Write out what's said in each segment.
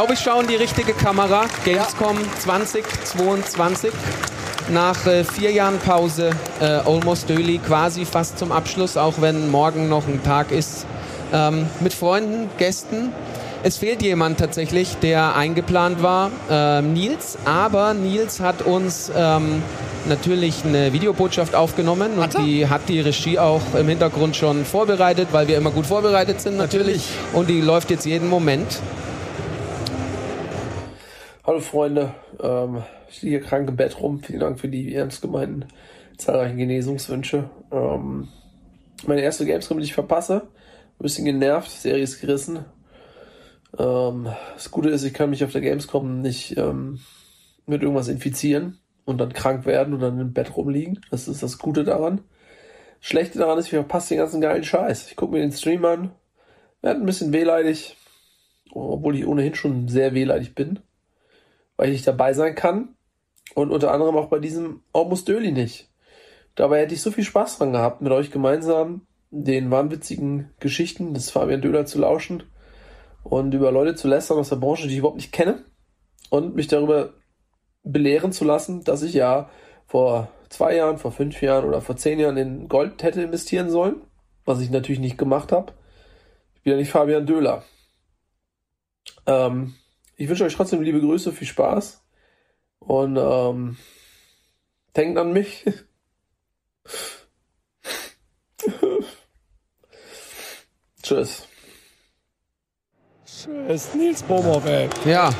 Glaube, ich schaue in die richtige Kamera. Gamescom 2022. Nach äh, vier Jahren Pause, äh, Almost Daily quasi fast zum Abschluss, auch wenn morgen noch ein Tag ist. Ähm, mit Freunden, Gästen. Es fehlt jemand tatsächlich, der eingeplant war, ähm, Nils. Aber Nils hat uns ähm, natürlich eine Videobotschaft aufgenommen und die hat die Regie auch im Hintergrund schon vorbereitet, weil wir immer gut vorbereitet sind natürlich. Und die läuft jetzt jeden Moment. Hallo Freunde, ähm, ich liege krank im Bett rum. Vielen Dank für die ernst gemeinten zahlreichen Genesungswünsche. Ähm, meine erste Gamescom, die ich verpasse. Ein bisschen genervt, Serie ist gerissen. Ähm, das Gute ist, ich kann mich auf der Gamescom nicht ähm, mit irgendwas infizieren und dann krank werden und dann im Bett rumliegen. Das ist das Gute daran. Schlechte daran ist, ich verpasse den ganzen geilen Scheiß. Ich gucke mir den Stream an, werde ein bisschen wehleidig, obwohl ich ohnehin schon sehr wehleidig bin, weil ich nicht dabei sein kann. Und unter anderem auch bei diesem Almost Early nicht. Dabei hätte ich so viel Spaß dran gehabt, mit euch gemeinsam den wahnwitzigen Geschichten des Fabian Döhler zu lauschen und über Leute zu lästern aus der Branche, die ich überhaupt nicht kenne und mich darüber belehren zu lassen, dass ich ja vor zwei Jahren, vor fünf Jahren oder vor zehn Jahren in Gold hätte investieren sollen, was ich natürlich nicht gemacht habe. Ich bin ja nicht Fabian Döhler. Ähm, ich wünsche euch trotzdem liebe Grüße, viel Spaß und ähm, denkt an mich. Tschüss. Tschüss, Nils Bomhoff, ey. Ja.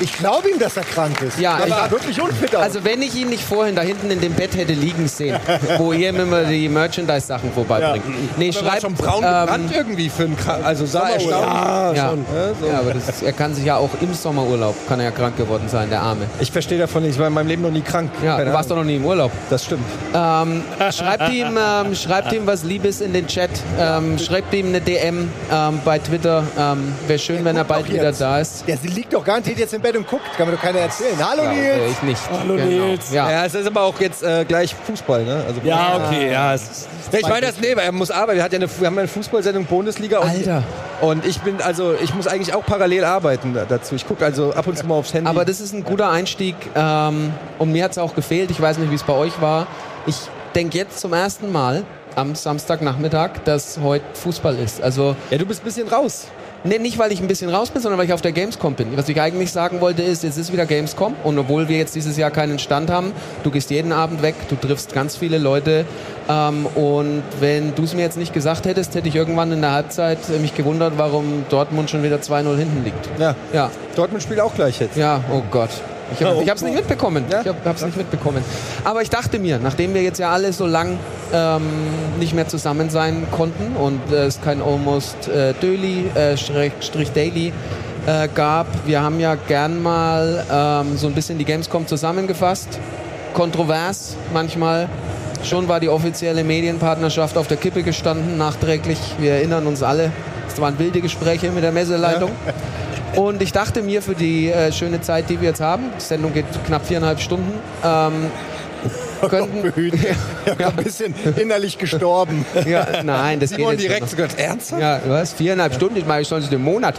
Ich glaube ihm, dass er krank ist. Ja, er ich- war wirklich unfit aus. Also wenn ich ihn nicht vorhin da hinten in dem Bett hätte liegen sehen, wo ihr mir immer die Merchandise-Sachen vorbeibringt. Nee, Aber er war schreibt, schon braun ähm, irgendwie für einen Krank. Also sah erstaunlich. Ja, ja, schon. Ja, so. ja, aber das, er kann sich ja auch im Sommerurlaub, kann er ja krank geworden sein, der Arme. Ich verstehe davon nicht. Ich war in meinem Leben noch nie krank. Ja, Keine du warst doch noch nie im Urlaub. Das stimmt. Ähm, schreibt, ihm, ähm, schreibt ihm was Liebes in den Chat. Ähm, schreibt ihm eine DM ähm, bei Twitter. Ähm, Wäre schön, wenn er bald wieder da ist. Der liegt doch garantiert jetzt im Bett und guckt. Kann mir doch keiner erzählen. Hallo Ja, Nils. ich nicht. Hallo, Nils. Ja. Ja, es ist aber auch jetzt äh, gleich Fußball, ne? Also, Ja, okay, ja. Es ist, Ja, ich meine das, nee, weil er muss arbeiten. Wir, hat ja eine, wir haben eine Fußballsendung Bundesliga. Und, Alter. Und ich bin, also, ich muss eigentlich auch parallel arbeiten da- dazu. Ich gucke also ab und zu mal aufs Handy. Aber das ist ein guter Einstieg. Ähm, und mir hat es auch gefehlt. Ich weiß nicht, wie es bei euch war. Ich denke jetzt zum ersten Mal am Samstagnachmittag, dass heute Fußball ist. Also ja, du bist ein bisschen raus. Nee, nicht weil ich ein bisschen raus bin, sondern weil ich auf der Gamescom bin. Was ich eigentlich sagen wollte ist, jetzt ist wieder Gamescom und obwohl wir jetzt dieses Jahr keinen Stand haben, du gehst jeden Abend weg, du triffst ganz viele Leute ähm, und wenn du es mir jetzt nicht gesagt hättest, hätte ich irgendwann in der Halbzeit äh, mich gewundert, warum Dortmund schon wieder 2-0 hinten liegt. Ja. Ja, Dortmund spielt auch gleich jetzt. ja, oh Gott. Ich habe es nicht mitbekommen. Ja? Ich habe es nicht mitbekommen. Aber ich dachte mir, nachdem wir jetzt ja alle so lang ähm, nicht mehr zusammen sein konnten und äh, es kein Almost äh, Daily, äh, Strich Daily äh, gab, wir haben ja gern mal ähm, so ein bisschen die Gamescom zusammengefasst. Kontrovers manchmal. Schon war die offizielle Medienpartnerschaft auf der Kippe gestanden, nachträglich. Wir erinnern uns alle. Es waren wilde Gespräche mit der Messeleitung. Und ich dachte mir für die äh, schöne Zeit, die wir jetzt haben, die Sendung geht knapp viereinhalb Stunden, ähm, könnten, Ich bin ein bisschen innerlich gestorben. ja, nein, das geht Simon jetzt schon direkt so ganz ernsthaft? ja, was? Viereinhalb Stunden? Ich meine, ich soll im Monat.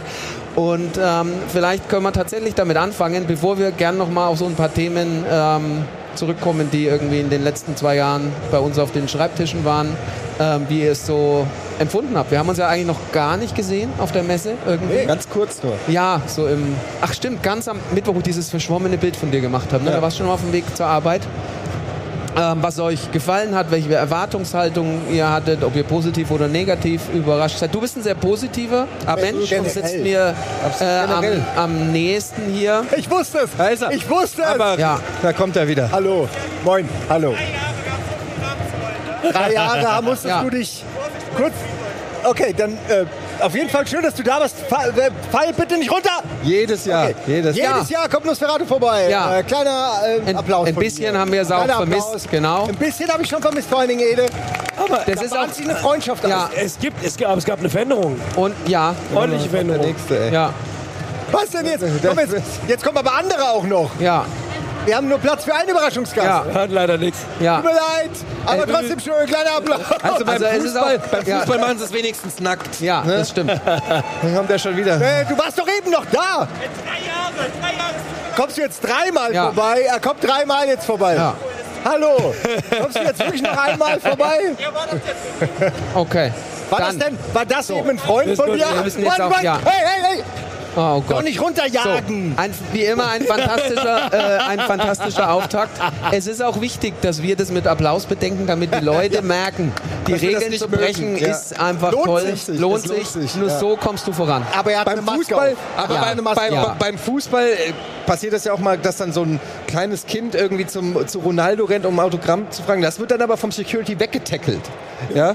Und ähm, vielleicht können wir tatsächlich damit anfangen, bevor wir gern noch mal auf so ein paar Themen ähm, zurückkommen, die irgendwie in den letzten zwei Jahren bei uns auf den Schreibtischen waren, ähm, wie ihr es so empfunden habt. Wir haben uns ja eigentlich noch gar nicht gesehen auf der Messe irgendwie. Ganz kurz nur. Ja, so im. Ach stimmt, ganz am Mittwoch, wo ich dieses verschwommene Bild von dir gemacht habe. Ne? Da warst du schon mal auf dem Weg zur Arbeit. Ähm, was euch gefallen hat, welche Erwartungshaltung ihr hattet, ob ihr positiv oder negativ überrascht seid. Du bist ein sehr positiver Mensch und sitzt mir äh, am, am nächsten hier. Ich wusste es. Da ist er. Ich wusste es. Aber Ja. da kommt er wieder. Hallo. Moin. Hallo. Drei Jahre musstest Ja. du dich kurz. Okay, dann äh, auf jeden Fall schön, dass du da bist. Fall, äh, fall bitte nicht runter. Jedes Jahr. Okay. Jedes Jahr. Jedes Jahr kommt Nosferatu vorbei. Ja. Äh, kleiner äh, Ein- Applaus. ein von bisschen mir. haben wir es auch Kleiner vermisst, Applaus. genau. Ein bisschen habe ich schon vermisst, vor allen Dingen Ede. Aber Das da ist auch- sich eine Freundschaft Ja. aus. es, gibt, es, gab, es gab eine Veränderung. Und ja, Ordentliche Der Veränderung. nächste, ey. ja, Was denn jetzt? Komm jetzt? Jetzt kommen aber andere auch noch. ja. Wir haben nur Platz für einen Überraschungsgast. Ja. Hat leider nichts. Ja. Tut mir leid, aber Ey, trotzdem schön, kleiner Applaus. Also beim Also Fußball, auch- beim ja. Fußball machen sie es wenigstens nackt. Ja, Ne? das stimmt. Dann kommt er schon wieder. Äh, du warst doch eben noch da. Kommst du jetzt dreimal Ja. vorbei? Er kommt dreimal jetzt vorbei. Ja. Hallo. Kommst du jetzt wirklich noch einmal vorbei? Okay. War Dann. das denn, war das eben ein Freund Das von dir? wir müssen jetzt Mann, auch- Mann, ja. Hey, hey, hey. Oh Doch Gott. nicht So, runterjagen. ein, wie immer ein fantastischer, äh, ein fantastischer Auftakt. Es ist auch wichtig, dass wir das mit Applaus bedenken, damit die Leute merken, die Dass das Regeln nicht zu brechen mögen, ja. ist einfach Lohnt toll. sich. lohnt Es lohnt sich. sich, Nur ja. so kommst du voran. Aber er hat beim eine Maske Fußball, auf. aber Ja. beim, beim, Ja. beim Fußball äh, passiert das ja auch mal, dass dann so ein kleines Kind irgendwie zum, zu Ronaldo rennt, um ein Autogramm zu fragen. Das wird dann aber vom Security weggetackelt. Ja?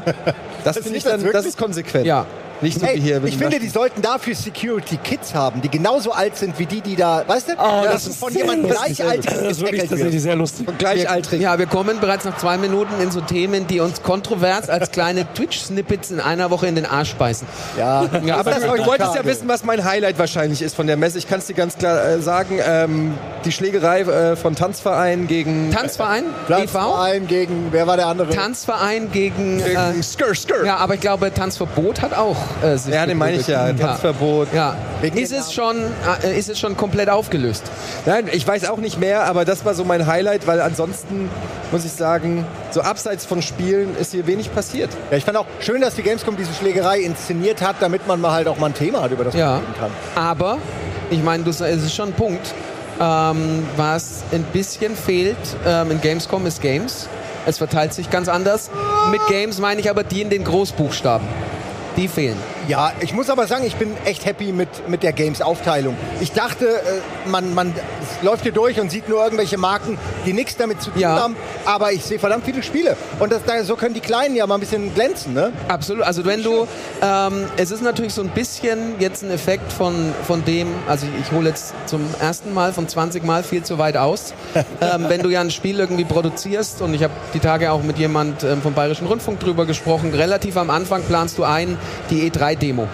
Das finde ich das dann, das ist konsequent. Ja. Nicht so Ey, wie hier. ich finde, die sollten dafür Security Kids haben, die genauso alt sind wie die, die da, weißt du? Oh, dass du von jemandem Gleichaltrigen Das ist wirklich tatsächlich sehr lustig. Gleichaltrig. Ja, wir kommen bereits nach zwei Minuten in so Themen, die uns kontrovers als kleine Twitch-Snippets in einer Woche in den Arsch beißen. Ja, Ja, aber Ist das du, du wolltest ja wissen, was mein Highlight wahrscheinlich ist von der Messe. Ich kann es dir ganz klar äh, sagen. Ähm, die Schlägerei äh, von Tanzverein gegen, Tanzverein, e.V., Platzverein gegen, wer war der andere? Tanzverein gegen... Äh, gegen Skr Skr. ja, aber ich glaube, Tanzverbot hat auch äh, sich Ja, den meine ich ja. Tanzverbot. Ja. Ist es, schon, äh, ist es schon komplett aufgelöst? Nein, ich weiß auch nicht mehr, aber das war so mein Highlight, weil ansonsten muss ich sagen, so abseits von Spielen ist hier wenig passiert. Ja, ich fand auch schön, dass die Gamescom diese Schlägerei inszeniert hat, damit man mal halt auch mal ein Thema hat, über das man Ja. reden kann. Aber, ich meine, das es ist schon ein Punkt. Ähm, was ein bisschen fehlt ähm, in Gamescom ist Games. Es verteilt sich ganz anders. Mit Games meine ich aber die in den Großbuchstaben. Die fehlen. Ja, ich muss aber sagen, ich bin echt happy mit, mit der Games-Aufteilung. Ich dachte, äh, man, man läuft hier durch und sieht nur irgendwelche Marken, die nichts damit zu tun Ja. haben. Aber ich sehe verdammt viele Spiele. Und das, da, so können die Kleinen ja mal ein bisschen glänzen, ne? Absolut. Also wenn du, ähm, es ist natürlich so ein bisschen jetzt ein Effekt von, von dem, also ich, hole jetzt zum ersten Mal von 20 Mal viel zu weit aus. ähm, wenn du ja ein Spiel irgendwie produzierst und ich habe die Tage auch mit jemand ähm, vom Bayerischen Rundfunk drüber gesprochen, relativ am Anfang planst du ein die E3-Demo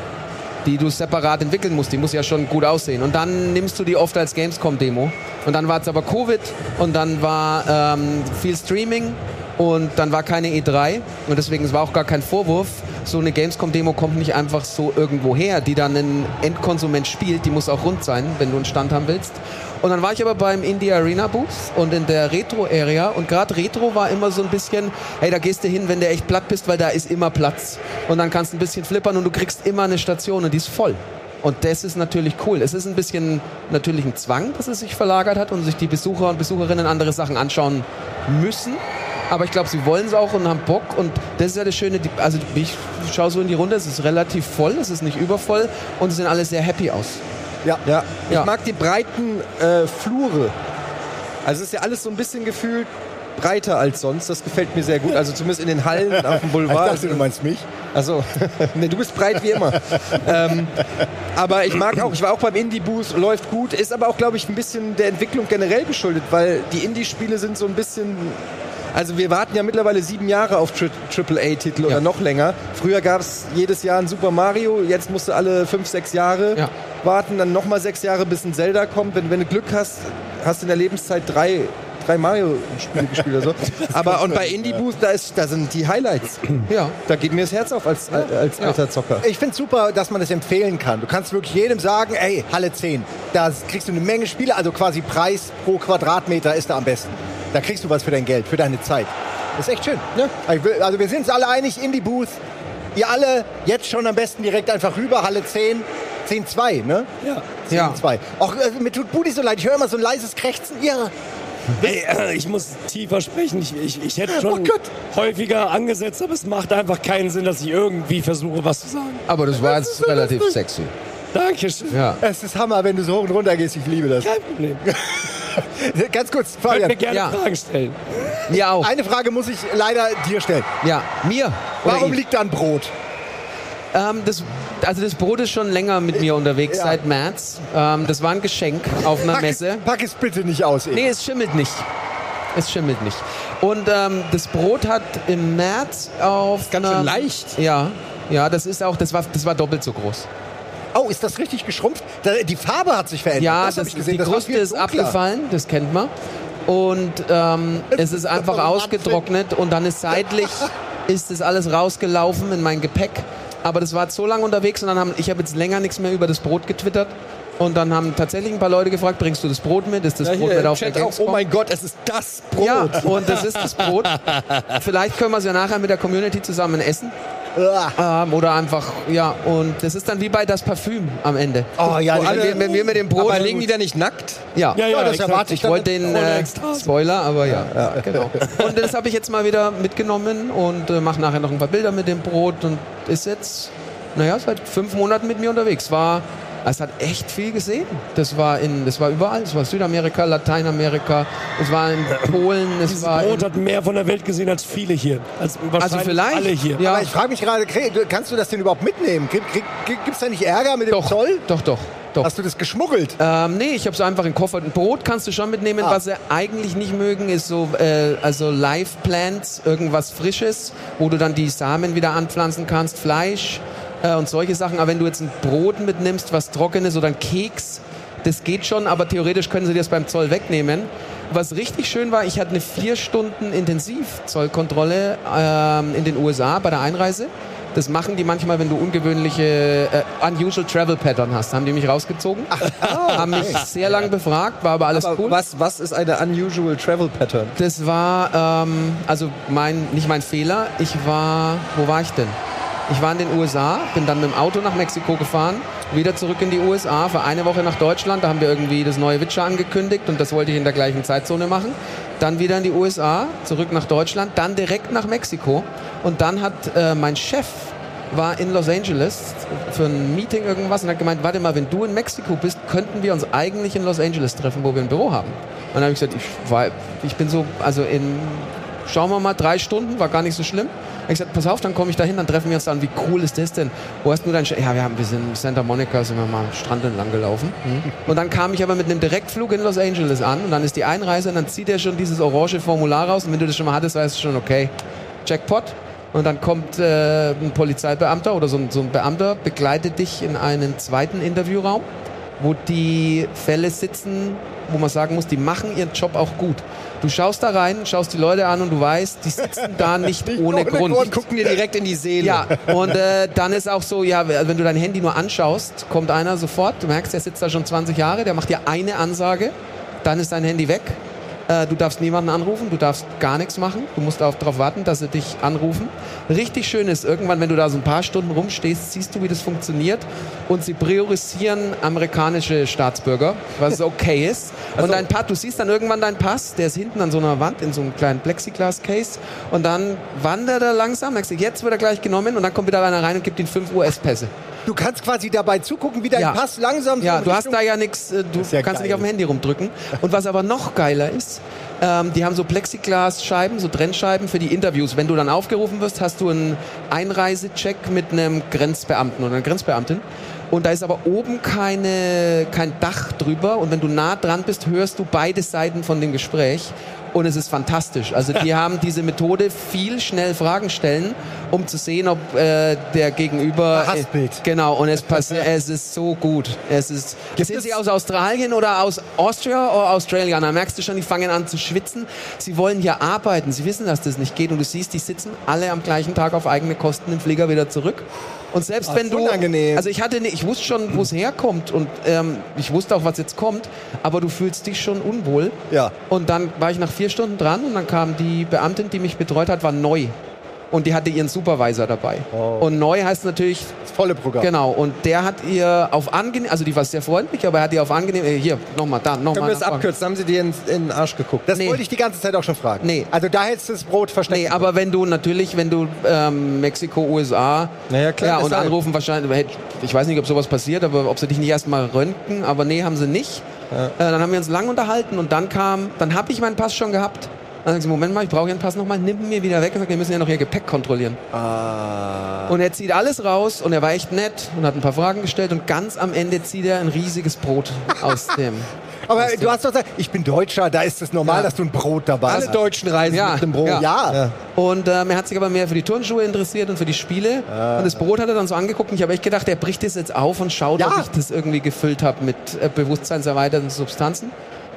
die du separat entwickeln musst, die muss ja schon gut aussehen. Und dann nimmst du die oft als Gamescom-Demo. Und dann war es aber Covid und dann war ähm, viel Streaming und dann war keine E3 und deswegen es war auch gar kein Vorwurf. So eine Gamescom-Demo kommt nicht einfach so irgendwo her, die dann ein Endkonsument spielt, die muss auch rund sein, wenn du einen Stand haben willst. Und dann war ich aber beim Indie Arena Booth und in der Retro-Area und gerade Retro war immer so ein bisschen, hey, da gehst du hin, wenn du echt platt bist, weil da ist immer Platz. Und dann kannst du ein bisschen flippern und du kriegst immer eine Station und die ist voll. Und das ist natürlich cool. Es ist ein bisschen natürlich ein Zwang, dass es sich verlagert hat und sich die Besucher und Besucherinnen andere Sachen anschauen müssen. Aber ich glaube, sie wollen es auch und haben Bock. Und das ist ja das Schöne. Also ich schaue so in die Runde, es ist relativ voll, es ist nicht übervoll und sie sehen alle sehr happy aus. Ja. Ja, ich Ja. mag die breiten äh, Flure. Also es ist ja alles so ein bisschen gefühlt breiter als sonst. Das gefällt mir sehr gut. Also zumindest in den Hallen auf dem Ich Boulevard. dachte, du meinst mich. Also, nee, du bist breit wie immer. ähm, aber ich mag auch, ich war auch beim Indie-Boost, läuft gut, ist aber auch, glaube ich, ein bisschen der Entwicklung generell geschuldet, weil die Indie-Spiele sind so ein bisschen. Also wir warten ja mittlerweile sieben Jahre auf Tri AAA-Titel oder Ja. noch länger. Früher gab es jedes Jahr ein Super Mario, jetzt musst du alle fünf, sechs Jahre Ja. Warten, dann nochmal sechs Jahre, bis ein Zelda kommt. Wenn, wenn du Glück hast, hast du in der Lebenszeit drei, drei Mario-Spiele gespielt oder so. Aber und bei Indie Boost, da, ist, da sind die Highlights. Ja. Da geht mir das Herz auf als, als alter Zocker. Ich finde super, dass man das empfehlen kann. Du kannst wirklich jedem sagen, ey, Halle 10, da kriegst du eine Menge Spiele, also quasi Preis pro Quadratmeter ist da am besten. Da kriegst du was für dein Geld, für deine Zeit. Das ist echt schön. Will- Also wir sind uns alle einig, in die Booth. Ihr alle jetzt schon am besten direkt einfach rüber, Halle 10, 10-2, ne? Ja. Ja. 10-2. Auch äh, mir tut Budi so leid, ich höre immer so ein leises Krächzen. Ja, Ey, äh, ich muss tiefer sprechen. Ich, ich, ich hätte schon Oh häufiger angesetzt, aber es macht einfach keinen Sinn, dass ich irgendwie versuche, was zu sagen. Aber das war jetzt relativ sexy. Dankeschön. Ja. es ist Hammer, wenn du so hoch und runter gehst. Ich liebe das. Kein Problem. Ganz kurz, Könnt mir Fabian. gerne Ja. Fragen stellen. Mir auch. Eine Frage muss ich leider dir stellen. Ja. Mir. Warum liegt da ein Brot? Ähm, das, also das Brot ist schon länger mit mir unterwegs, Ja. seit März. Ähm, das war ein Geschenk auf einer Pack Messe. es, pack es bitte nicht aus. Ey. Nee, es schimmelt nicht. Es schimmelt nicht. Und ähm, das Brot hat im März auf. Ganz schön leicht. Ja, ja, das ist auch, das war, das war doppelt so groß. Oh, ist das richtig geschrumpft? Die Farbe hat sich verändert. Ja, das, das, hab ich gesehen. die das Kruste ist dunkler. abgefallen, das kennt man. und ähm, es ist einfach ausgetrocknet und dann ist seitlich ist das alles rausgelaufen in mein Gepäck. Aber das war so lange unterwegs und dann haben, ich habe jetzt länger nichts mehr über das Brot getwittert. Und dann haben tatsächlich ein paar Leute gefragt, bringst du das Brot mit? Ist das Ja, Brot mit auf der Chat auch, Gamescom? oh mein Gott, es ist das Brot. Ja, und das ist das Brot. Vielleicht können wir es ja nachher mit der Community zusammen essen. Ähm, oder einfach, ja, und das ist dann wie bei das Parfüm am Ende. Oh ja, wenn, wir, wenn wir mit dem Brot. Aber liegen die da nicht nackt? ja. Ja, ja, Ja, das erwarte Ich wollte den äh. Spoiler, aber ja, genau. Und das habe ich jetzt mal wieder mitgenommen und äh, mache nachher noch ein paar Bilder mit dem Brot und ist jetzt, naja, seit fünf Monaten mit mir unterwegs. War, es hat echt viel gesehen. Das war in, das war überall. Es war Südamerika, Lateinamerika, es war in Polen, es Dieses war Brot hat mehr von der Welt gesehen als viele hier. Als wahrscheinlich also vielleicht. alle hier. Ja, Aber ich frage mich gerade, kannst du das denn überhaupt mitnehmen? Gibt es da nicht Ärger mit dem doch, Zoll? doch, doch, doch. Hast du das geschmuggelt? Ähm, nee, ich habe so einfach in den Koffer. Ein Brot kannst du schon mitnehmen. Ah. Was sie eigentlich nicht mögen, ist so äh, also Live Plants, irgendwas Frisches, wo du dann die Samen wieder anpflanzen kannst, Fleisch äh, und solche Sachen. Aber wenn du jetzt ein Brot mitnimmst, was trockenes oder ein Keks, das geht schon, aber theoretisch können sie dir das beim Zoll wegnehmen. Was richtig schön war, ich hatte eine vier Stunden Intensivzollkontrolle ähm, in den USA bei der Einreise. Das machen die manchmal, wenn du ungewöhnliche, äh, unusual Travel Pattern hast. Haben die mich rausgezogen, haben mich sehr lange befragt, war aber alles Aber cool. was, was ist eine unusual travel pattern? Das war, ähm, also mein, nicht mein Fehler. Ich war, wo war ich denn? Ich war in den USA, bin dann mit dem Auto nach Mexiko gefahren, wieder zurück in die USA, für eine Woche nach Deutschland. Da haben wir irgendwie das neue Witcher angekündigt und das wollte ich in der gleichen Zeitzone machen. Dann wieder in die USA, zurück nach Deutschland, dann direkt nach Mexiko. Und dann hat äh, mein Chef war in Los Angeles für ein Meeting irgendwas und hat gemeint, warte mal, wenn du in Mexiko bist, könnten wir uns eigentlich in Los Angeles treffen, wo wir ein Büro haben. Und dann habe ich gesagt, ich, war, ich bin so, also in, schauen wir mal, drei Stunden, war gar nicht so schlimm. Hab Ich gesagt, pass auf, dann komme ich dahin, dann treffen wir uns an. Wie cool ist das denn? Wo hast du dein Sch Ja, wir haben, wir sind in Santa Monica, sind wir mal am Strand entlang gelaufen. Und dann kam ich aber mit einem Direktflug in Los Angeles an und dann ist die Einreise und dann zieht er schon dieses orange Formular raus und wenn du das schon mal hattest, weißt du schon, okay, Jackpot. Und dann kommt äh, ein Polizeibeamter oder so ein, so ein Beamter, begleitet dich in einen zweiten Interviewraum, wo die Fälle sitzen, wo man sagen muss, die machen ihren Job auch gut. Du schaust da rein, schaust die Leute an und du weißt, die sitzen da nicht ohne, ohne Grund. Grund. Gucken dir direkt in die Seele. Ja, und äh, dann ist auch so, ja, wenn du dein Handy nur anschaust, kommt einer sofort, du merkst, der sitzt da schon 20 Jahre, der macht dir eine Ansage, dann ist dein Handy weg. Äh, du darfst niemanden anrufen, du darfst gar nichts machen, du musst darauf warten, dass sie dich anrufen. Richtig schön ist, irgendwann, wenn du da so ein paar Stunden rumstehst, siehst du, wie das funktioniert und sie priorisieren amerikanische Staatsbürger, was okay ist. und dein Pass, du siehst dann irgendwann deinen Pass, der ist hinten an so einer Wand in so einem kleinen Plexiglas-Case und dann wandert er langsam, merkst du, jetzt wird er gleich genommen und dann kommt wieder einer rein und gibt ihm fünf US-Pässe. Du kannst quasi dabei zugucken, wie dein Ja. Pass langsam so Ja, du hast da ja nichts, äh, du kannst geil. nicht auf dem Handy rumdrücken. Und was aber noch geiler ist, ähm, die haben so Plexiglasscheiben, so Trennscheiben für die Interviews. Wenn du dann aufgerufen wirst, hast du einen Einreisecheck mit einem Grenzbeamten oder einer Grenzbeamtin. Und da ist aber oben keine, kein Dach drüber. Und wenn du nah dran bist, hörst du beide Seiten von dem Gespräch. Und es ist fantastisch. Also die haben diese Methode, viel schnell Fragen stellen, um zu sehen, ob äh, der Gegenüber... Hassbild. Genau, und es passiert, es ist so gut. Es ist, sind sie aus Australien oder aus Austria oder Australien? Da merkst du schon, die fangen an zu schwitzen. Sie wollen hier arbeiten. Sie wissen, dass das nicht geht. Und du siehst, die sitzen alle am gleichen Tag auf eigene Kosten im Flieger wieder zurück. Und selbst Ach, wenn du, unangenehm. also ich hatte, ne- ich wusste schon, wo es herkommt und ähm, ich wusste auch, was jetzt kommt. Aber du fühlst dich schon unwohl. Ja. Und dann war ich nach vier Stunden dran und dann kam die Beamtin, die mich betreut hat, war neu. Und die hatte ihren Supervisor dabei. Oh. Und neu heißt natürlich Das volle Programm. Genau, und der hat ihr auf angenehm, also die war sehr freundlich, aber er hat ihr auf angenehm, äh, hier, nochmal, da, Können nochmal. wir es abkürzen? Haben sie dir in, in den Arsch geguckt? Das Nee. wollte ich die ganze Zeit auch schon fragen. Nee. Also da hättest du das Brot versteckt. Nee, aber wenn du natürlich, wenn du ähm, Mexiko, USA, Naja, klar, ja, und anrufen wahrscheinlich, ich weiß nicht, ob sowas passiert, aber ob sie dich nicht erstmal röntgen, aber nee, haben sie nicht. Äh, dann haben wir uns lang unterhalten und dann kam, dann habe ich meinen Pass schon gehabt. Dann sag ich, Moment mal, ich brauche Ihren Pass nochmal, nimm ihn mir wieder weg und sagt, wir müssen ja noch Ihr Gepäck kontrollieren. Ah. Und er zieht alles raus und er war echt nett und hat ein paar Fragen gestellt und ganz am Ende zieht er ein riesiges Brot aus dem. Aber du hast doch gesagt, ich bin Deutscher, da ist es normal, Ja. dass du ein Brot dabei Alle hast. Deutschen reisen Ja, mit dem Brot. ja. Ja. Und ähm, er hat sich aber mehr für die Turnschuhe interessiert und für die Spiele. Und das Brot hat er dann so angeguckt und ich habe echt gedacht, er bricht das jetzt auf und schaut, ob ich das irgendwie gefüllt habe mit äh, bewusstseinserweiternden Substanzen.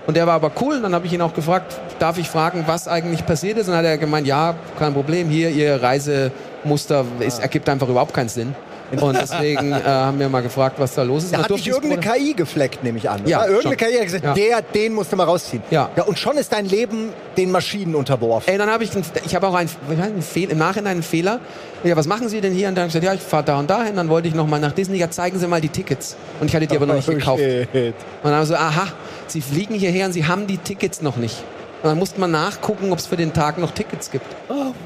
Und der war aber cool. Und dann habe ich ihn auch gefragt, darf ich fragen, was eigentlich passiert ist? Und dann hat er gemeint, ja, kein Problem. Hier, Ihr Reisemuster es ergibt einfach überhaupt keinen Sinn. Und deswegen äh, haben wir mal gefragt, was da los ist. Da hat dich irgendeine KI gefleckt, nehme ich an. Ja, oder? irgendeine schon. KI hat gesagt, Ja. der, den musst du mal rausziehen. Ja. ja. Und schon ist dein Leben den Maschinen unterworfen. Ey, dann habe ich, einen- ich habe auch einen, einen Fehler, im Nachhinein einen Fehler. Ja, was machen Sie denn hier? Und dann habe ich gesagt, ja, ich fahre da und dahin. Dann wollte ich noch mal nach Disney. Ja, zeigen Sie mal die Tickets. Und ich hatte die aber noch nicht Oh, gekauft. Und dann haben wir so, aha, Sie fliegen hierher und Sie haben die Tickets noch nicht. Und dann musste man nachgucken, ob es für den Tag noch Tickets gibt.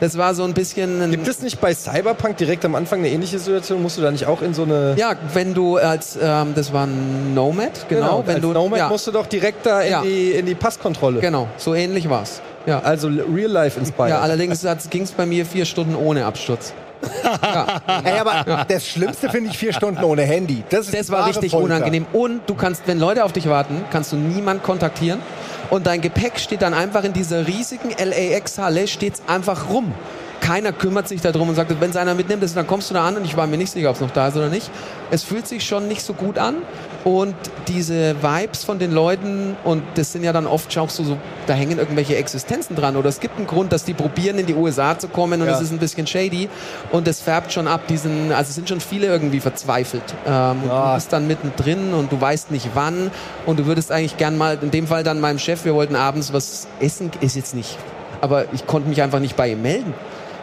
Das war so ein bisschen ein, Gibt es nicht bei Cyberpunk direkt am Anfang eine ähnliche Situation? Musst du da nicht auch in so eine... ja, wenn du als, ähm, das war ein Nomad, genau, wenn als du, Nomad ja, musst du doch direkt da in, Ja. die, in die Passkontrolle. genau, so ähnlich war's. Ja, Also real life inspired. ja allerdings ging es bei mir vier Stunden ohne Absturz. Ey, aber das Schlimmste finde ich vier Stunden ohne Handy. Das, Das war richtig Folter. unangenehm. Und du kannst, wenn Leute auf dich warten, kannst du niemand kontaktieren. Und dein Gepäck steht dann einfach in dieser riesigen LAX-Halle, steht's einfach rum. Keiner kümmert sich darum und sagt, wenn es einer mitnimmt, dann kommst du da an und ich war mir nicht sicher, ob es noch da ist oder nicht. Es fühlt sich schon nicht so gut an und diese Vibes von den Leuten und das sind ja dann oft auch so, so da hängen irgendwelche Existenzen dran oder es gibt einen Grund, dass die probieren in die USA zu kommen und Ja. es ist ein bisschen shady und es färbt schon ab, diesen, also es sind schon viele irgendwie verzweifelt ähm, und Ja. du bist dann mittendrin und du weißt nicht wann und du würdest eigentlich gern mal, in dem Fall dann meinem Chef, wir wollten abends was essen, ist jetzt nicht, aber ich konnte mich einfach nicht bei ihm melden.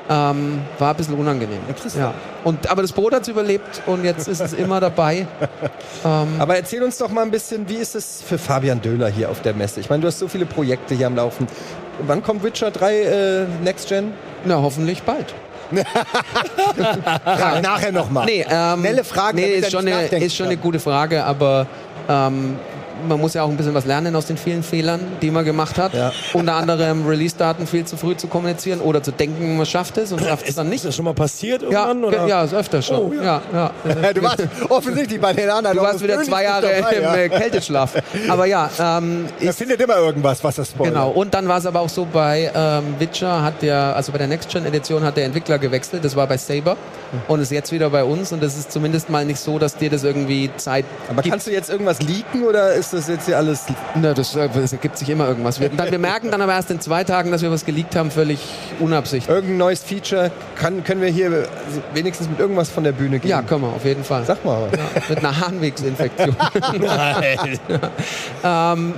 Ähm, war ein bisschen unangenehm. Interessant. Ja. Und, aber das Boot hat überlebt und jetzt ist es immer dabei. Aber erzähl uns doch mal ein bisschen, wie ist es für Fabian Döhler hier auf der Messe? Ich meine, du hast so viele Projekte hier am Laufen. Wann kommt Witcher 3 äh, Next Gen? Na, hoffentlich bald. Frag nachher nochmal. Nee, ähm, Schnelle Fragen, Nee, ist schon, eine, ist schon eine gute Frage, aber ähm, man muss ja auch ein bisschen was lernen aus den vielen Fehlern, die man gemacht hat. Ja. Unter anderem Release-Daten viel zu früh zu kommunizieren oder zu denken, man schafft es und schafft es dann Ist nicht. das schon mal passiert Ja, irgendwann? ge- oder? ja, ist öfter schon. Oh, ja. ja. Ja, Du warst offensichtlich bei den anderen. Du warst wieder zwei Jahre im äh, Kälteschlaf. Aber ja, ähm, Er ist, findet immer irgendwas, was das spoilert. Genau, und dann war es aber auch so bei ähm, Witcher hat der, also bei der Next Gen Edition hat der Entwickler gewechselt, das war bei Saber und ist jetzt wieder bei uns und das ist zumindest mal nicht so, dass dir das irgendwie Zeit Aber gibt. kannst du jetzt irgendwas leaken oder ist das jetzt hier alles... Na, das, äh, das ergibt sich immer irgendwas. Wir, dann, wir merken dann aber erst in zwei Tagen, dass wir was geleakt haben, völlig unabsichtlich. Irgendein neues Feature kann, können wir hier wenigstens mit irgendwas von der Bühne gehen? Ja, können wir, auf jeden Fall. Sag mal. Ja, mit einer Harnwegsinfektion. Nein. ähm,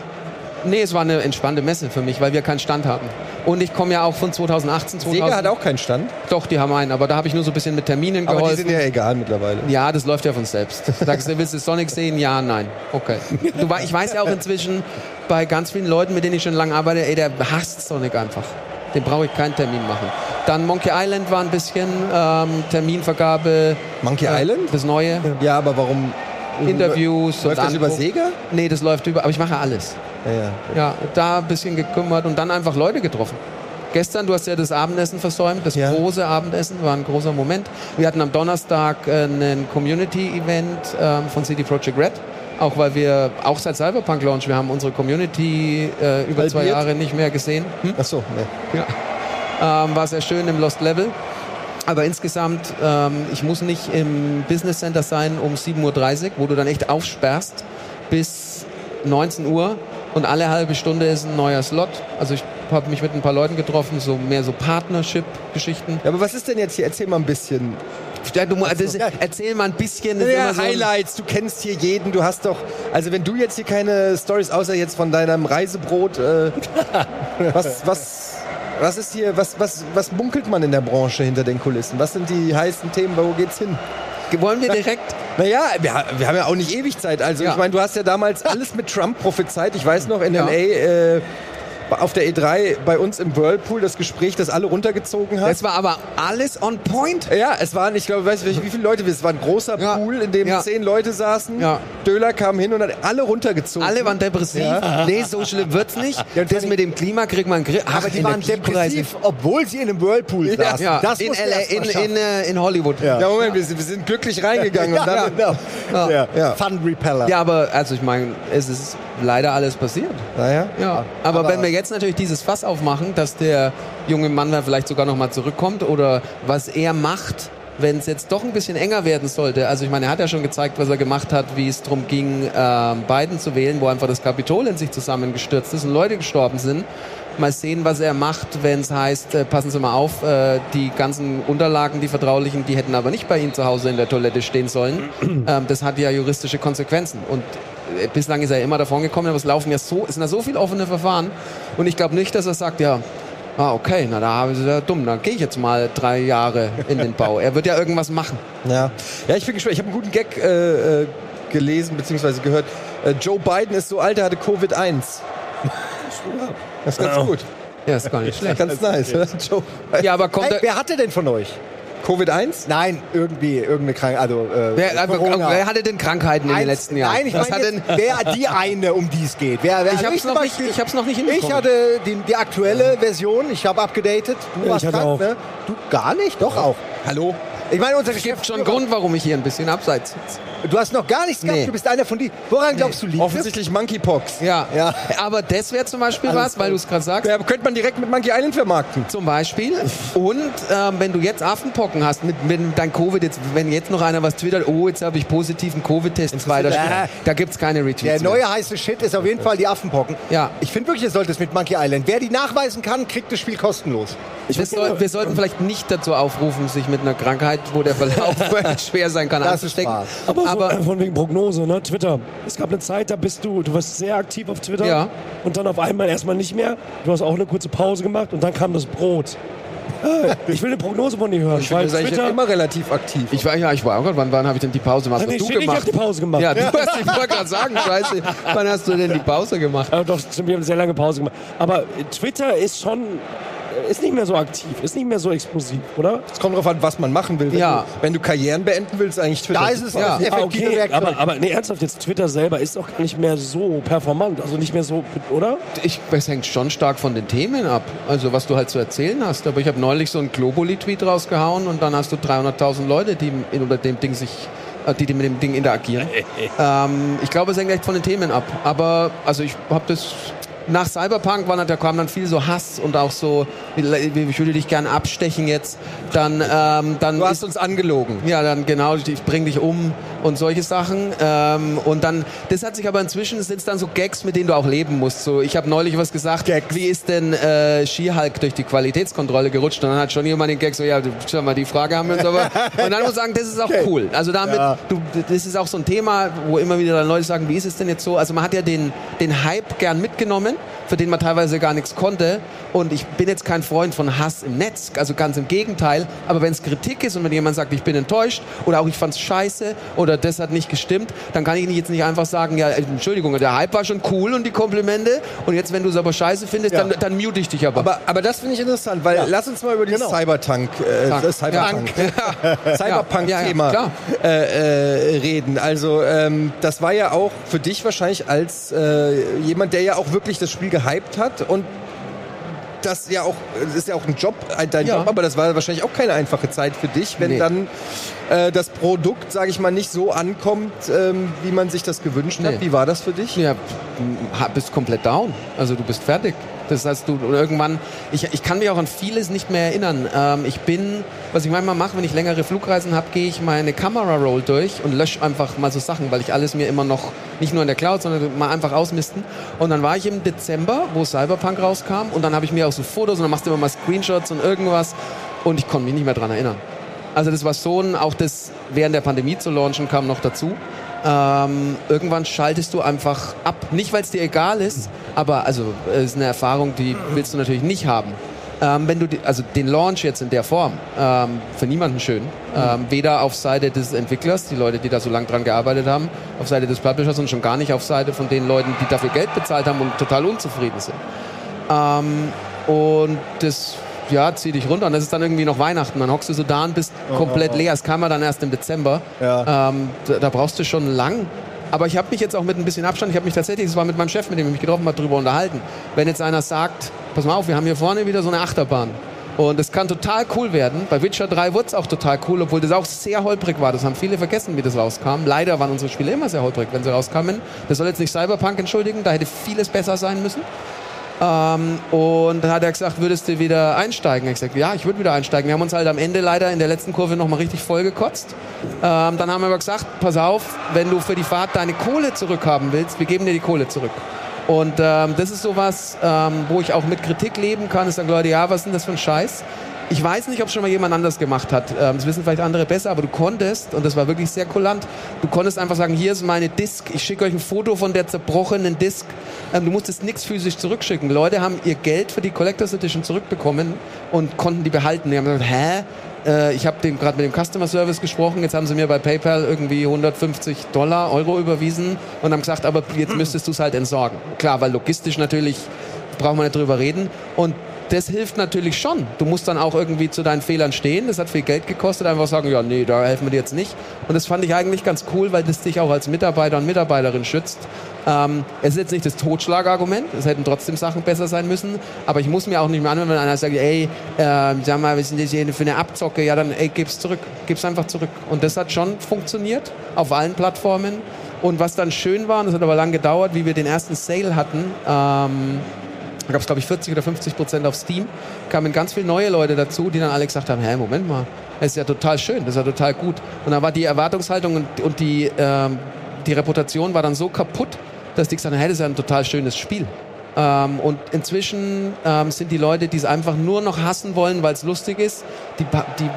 nee, es war eine entspannte Messe für mich, weil wir keinen Stand hatten. Und ich komme ja auch von 2018, 2000. Sega hat auch keinen Stand, Doch, die haben einen, aber da habe ich nur so ein bisschen mit Terminen aber die geholfen. sind ja egal mittlerweile. Ja, das läuft ja von selbst. Sagst du, willst du Sonic sehen? Ja, nein. Okay. Du, ich weiß ja auch inzwischen bei ganz vielen Leuten, mit denen ich schon lange arbeite, ey, der hasst Sonic einfach. Den brauche ich keinen Termin machen. Dann Monkey Island war ein bisschen ähm, Terminvergabe. Monkey äh, Island? Das neue. Ja, aber warum... Interviews. Läuft und das über Sega? Nee, das läuft über. Aber ich mache alles. Ja, ja. Ja, da ein bisschen gekümmert und dann einfach Leute getroffen. Gestern, du hast ja das Abendessen versäumt, das Ja. große Abendessen, war ein großer Moment. Wir hatten am Donnerstag äh, einen Community-Event ähm, von CD Projekt Red. Auch weil wir, auch seit Cyberpunk Launch, wir haben unsere Community äh, über zwei Halbiert? Jahre nicht mehr gesehen. Hm? Ach so, nee. Ja. Ähm, war sehr schön im Lost Level. Aber insgesamt, ähm, ich muss nicht im Business Center sein um 7.30 Uhr, wo du dann echt aufsperrst bis 19 Uhr und alle halbe Stunde ist ein neuer Slot. Also ich habe mich mit ein paar Leuten getroffen, so mehr so Partnership-Geschichten. Ja, aber was ist denn jetzt hier? Erzähl mal ein bisschen. Ja, du, das, erzähl mal ein bisschen. Ja, so Highlights, du kennst hier jeden, du hast doch, also wenn du jetzt hier keine Stories außer jetzt von deinem Reisebrot, äh, was, was, was ist hier, was, was, was munkelt man in der Branche hinter den Kulissen? Was sind die heißen Themen, wo geht's hin? Wollen wir direkt? Naja, wir, wir haben ja auch nicht ewig Zeit. Also Ja. ich meine, du hast ja damals alles mit Trump prophezeit. Ich weiß noch in Ja. LA äh, auf der E3 bei uns im Whirlpool das Gespräch, das alle runtergezogen hat. Das war aber alles on point. Ja, es waren, ich glaube, weißt du, wie viele Leute Es war ein großer Ja. Pool, in dem Ja. zehn Leute saßen. Ja. Döler kam hin und hat alle runtergezogen. Alle waren depressiv. Nee, so schlimm wird's nicht. Ja, und das mit dem Klima kriegt man Griff. Aber die waren depressiv, obwohl sie in einem Whirlpool saßen. Ja, Das in, LA, in, in, äh, in Hollywood. Ja. Ja, Moment, wir sind, wir sind glücklich reingegangen. und ja, dann, genau. Ja. Ja. Fun Repeller. Ja, aber also ich meine, es ist leider alles passiert. Naja. Ja. Aber, aber- wenn wir jetzt natürlich dieses Fass aufmachen, dass der junge Mann dann vielleicht sogar noch mal zurückkommt oder was er macht, wenn es jetzt doch ein bisschen enger werden sollte, also ich meine, er hat ja schon gezeigt, was er gemacht hat, wie es darum ging, ähm, Biden zu wählen, wo einfach das Kapitol in sich zusammengestürzt ist und Leute gestorben sind. Mal sehen, was er macht, wenn es heißt, äh, passen Sie mal auf, äh, die ganzen Unterlagen, die vertraulichen, die hätten aber nicht bei Ihnen zu Hause in der Toilette stehen sollen. ähm, das hat ja juristische Konsequenzen. Und äh, bislang ist er immer davon gekommen, aber es laufen ja so, es sind ja so viele offene Verfahren. Und ich glaube nicht, dass er sagt, ja, Ah, okay, na da haben sie ja dumm. Dann gehe ich jetzt mal drei Jahre in den Bau. Er wird ja irgendwas machen. Ja, ja ich bin gespannt. Ich habe einen guten Gag äh, äh, gelesen bzw. gehört. Äh, Joe Biden ist so alt, er hatte Covid-1. Das ist ganz gut. Ja, ist gar nicht schlecht. Ganz nice. oder? Joe Biden. Ja, aber kommt Hey, er, wer hatte denn von euch? Covid-1? Nein, irgendwie, irgendeine Krankheit. Also, äh, wer, Corona. wer hatte denn Krankheiten in den letzten Jahren? Nein, ich Was meine hat jetzt, wer die eine, um die es geht. Wer, wer, Ich hab's zum noch nicht- ich hab's noch nicht hinbekommen. Ich hatte die, die aktuelle Version, ich habe abgedatet. Du Ja, warst krank, auch. ne? Du gar nicht? Doch auch. Hallo? Ich meine, unser Es gibt schon einen Grund, warum ich hier ein bisschen abseits sitze. Du hast noch gar nichts gehabt, Nee. du bist einer von die. Woran glaubst du, liegt es? Offensichtlich Monkeypox. Ja. Ja. aber das wäre zum Beispiel was, weil du es gerade sagst. Ja, könnte man direkt mit Monkey Island vermarkten. Zum Beispiel. Und ähm, wenn du jetzt Affenpocken hast, mit, wenn dein Covid jetzt, wenn jetzt noch einer was twittert, oh, jetzt habe ich positiven Covid-Test, zweiter. Schritt, da gibt's keine Der Retweets. neue heiße Shit ist auf jeden Fall die Affenpocken. Ja. Ich finde wirklich, ihr solltet es mit Monkey Island. Wer die nachweisen kann, kriegt das Spiel kostenlos. mehr. Wir, soll, wir sollten vielleicht nicht dazu aufrufen, sich mit einer Krankheit, wo der Verlauf schwer sein kann, Das ist anzustecken. Spaß. Aber, so, Aber äh, von wegen Prognose, ne? Twitter. Es gab eine Zeit, da bist du, du warst sehr aktiv auf Twitter. Ja. Und dann auf einmal erstmal nicht mehr. Du hast auch eine kurze Pause gemacht und dann kam das Brot. Äh, Ich will eine Prognose von dir hören. Ich weil eigentlich Twitter, immer relativ aktiv. ich war ja, ich war, oh Gott, wann, wann habe ich denn die Pause gemacht? Nee, hast du nicht, ich gemacht? hab die Pause gemacht. Ja, du hast, ich wollte gerade sagen, scheiße, wann hast du denn die Pause gemacht? Äh, doch, wir haben eine sehr lange Pause gemacht. Aber Twitter ist schon, ist nicht mehr so aktiv, ist nicht mehr so explosiv, oder? Es kommt darauf an, was man machen will. Wenn, Ja. du, wenn du Karrieren beenden willst, eigentlich Twitter. Da ist es Ja. das Ah, okay, aber, aber nee, ernsthaft, jetzt Twitter selber ist auch gar nicht mehr so performant, also nicht mehr so, oder? Ich, es hängt schon stark von den Themen ab, also was du halt zu erzählen hast. Aber ich habe neulich so einen Globally-Tweet rausgehauen und dann hast du 300.000 Leute, die in, unter dem Ding sich, äh, die, die mit dem Ding interagieren. ähm, ich glaube, es hängt echt von den Themen ab. Aber also ich habe das nach Cyberpunk war, da kam dann viel so Hass und auch so, ich würde dich gern abstechen jetzt. Dann, ähm, dann Du ist- hast uns angelogen. ja, dann genau, ich bring dich um und solche Sachen. Ähm, und dann, das hat sich aber inzwischen, sind dann so Gags, mit denen du auch leben musst. So, ich habe neulich was gesagt, wie ist denn äh, Skihulk durch die Qualitätskontrolle gerutscht? Und dann hat schon jemand den Gag so, ja, du- schau mal, die Frage haben wir uns aber. Und dann muss ich sagen, das ist auch cool. Also damit, Ja. du, das ist auch so ein Thema, wo immer wieder dann Leute sagen, wie ist es denn jetzt so? Also man hat ja den, den Hype gern mitgenommen, für den man teilweise gar nichts konnte. Und ich bin jetzt kein Freund von Hass im Netz, also ganz im Gegenteil. Aber wenn es Kritik ist und wenn jemand sagt, ich bin enttäuscht oder auch ich fand's scheiße oder das hat nicht gestimmt, dann kann ich jetzt nicht einfach sagen, ja, Entschuldigung, der Hype war schon cool und die Komplimente und jetzt, wenn du es aber scheiße findest, Ja. dann, dann mute ich dich aber. Aber, aber das finde ich interessant, weil lass uns mal über dieses Genau. Cybertank, äh, Tank. das Cyberpunk, Cyberpunk-Thema Ja, ja, äh, äh, reden. Also ähm, das war ja auch für dich wahrscheinlich als äh, jemand, der ja auch wirklich das Spiel gehypt hat und das ja auch, das ist ja auch ein Job, ein- dein Ja. Job, aber das war wahrscheinlich auch keine einfache Zeit für dich, wenn Nee. dann äh, das Produkt, sage ich mal, nicht so ankommt, ähm, wie man sich das gewünscht Nee. hat. Wie war das für dich? Ja, du bist komplett down. Also du bist fertig. Das heißt, du irgendwann, ich, ich kann mich auch an vieles nicht mehr erinnern. Ähm, ich bin, was ich manchmal mache, wenn ich längere Flugreisen habe, gehe ich meine Kamera-Roll durch und lösche einfach mal so Sachen, weil ich alles mir immer noch, nicht nur in der Cloud, sondern mal einfach ausmisten. Und dann war ich im Dezember, wo Cyberpunk rauskam und dann habe ich mir auch so Fotos und dann machst du immer mal Screenshots und irgendwas und ich konnte mich nicht mehr dran erinnern. Also das war so ein, auch das während der Pandemie zu launchen kam noch dazu. Ähm, irgendwann schaltest du einfach ab. Nicht, weil es dir egal ist, aber also es ist eine Erfahrung, die willst du natürlich nicht haben. Ähm, wenn du die, also den Launch jetzt in der Form ähm, für niemanden schön, ähm, weder auf Seite des Entwicklers, die Leute, die da so lange dran gearbeitet haben, auf Seite des Publishers und schon gar nicht auf Seite von den Leuten, die dafür Geld bezahlt haben und total unzufrieden sind. Ähm, und das ja, zieh dich runter. Und das ist dann irgendwie noch Weihnachten. Dann hockst du so da und bist komplett leer. Es kam ja dann erst im Dezember. Ja. Ähm, da, da brauchst du schon lang. Aber ich habe mich jetzt auch mit ein bisschen Abstand, ich habe mich tatsächlich, das war mit meinem Chef, mit dem ich mich getroffen habe, darüber unterhalten. Wenn jetzt einer sagt, pass mal auf, wir haben hier vorne wieder so eine Achterbahn. Und das kann total cool werden. Bei Witcher 3 wurde es auch total cool, obwohl das auch sehr holprig war. Das haben viele vergessen, wie das rauskam. Leider waren unsere Spiele immer sehr holprig, wenn sie rauskamen. Das soll jetzt nicht Cyberpunk entschuldigen, da hätte vieles besser sein müssen. Ähm, und da hat er gesagt, würdest du wieder einsteigen? Ich gesagt, ja, ich würde wieder einsteigen. Wir haben uns halt am Ende leider in der letzten Kurve nochmal richtig voll gekotzt. Ähm, dann haben wir aber gesagt, pass auf, wenn du für die Fahrt deine Kohle zurückhaben willst, wir geben dir die Kohle zurück. Und ähm, das ist sowas, ähm, wo ich auch mit Kritik leben kann. Es sagen Leute, ja, was ist denn das für ein Scheiß? Ich weiß nicht, ob schon mal jemand anders gemacht hat. Ähm, das wissen vielleicht andere besser, aber du konntest, und das war wirklich sehr kulant, du konntest einfach sagen, hier ist meine Disk, ich schicke euch ein Foto von der zerbrochenen Disk. Ähm, du musstest nichts physisch zurückschicken. Leute haben ihr Geld für die Collectors Edition zurückbekommen und konnten die behalten. Die haben gesagt, hä? Äh, ich habe gerade mit dem Customer Service gesprochen, jetzt haben sie mir bei PayPal irgendwie 150 Dollar, Euro überwiesen und haben gesagt, aber jetzt müsstest du es halt entsorgen. Klar, weil logistisch natürlich brauchen wir nicht drüber reden. Und das hilft natürlich schon. Du musst dann auch irgendwie zu deinen Fehlern stehen. Das hat viel Geld gekostet. Einfach sagen, ja, nee, da helfen wir dir jetzt nicht. Und das fand ich eigentlich ganz cool, weil das dich auch als Mitarbeiter und Mitarbeiterin schützt. Ähm, es ist jetzt nicht das Totschlagargument. Es hätten trotzdem Sachen besser sein müssen. Aber ich muss mir auch nicht mehr anhören, wenn einer sagt, ey, äh, sag mal, ist denn das hier für eine Abzocke? Ja, dann, ey, gib's zurück. Gib's einfach zurück. Und das hat schon funktioniert. Auf allen Plattformen. Und was dann schön war, und das hat aber lang gedauert, wie wir den ersten Sale hatten, ähm, da gab es, glaube ich, 40 oder 50 Prozent auf Steam. Kamen ganz viele neue Leute dazu, die dann alle gesagt haben, hä, Moment mal, das ist ja total schön, das ist ja total gut. Und dann war die Erwartungshaltung und, und die, ähm, die Reputation war dann so kaputt, dass die gesagt haben, hey, das ist ja ein total schönes Spiel. Ähm, und inzwischen ähm, sind die Leute, die es einfach nur noch hassen wollen, weil es lustig ist, die, die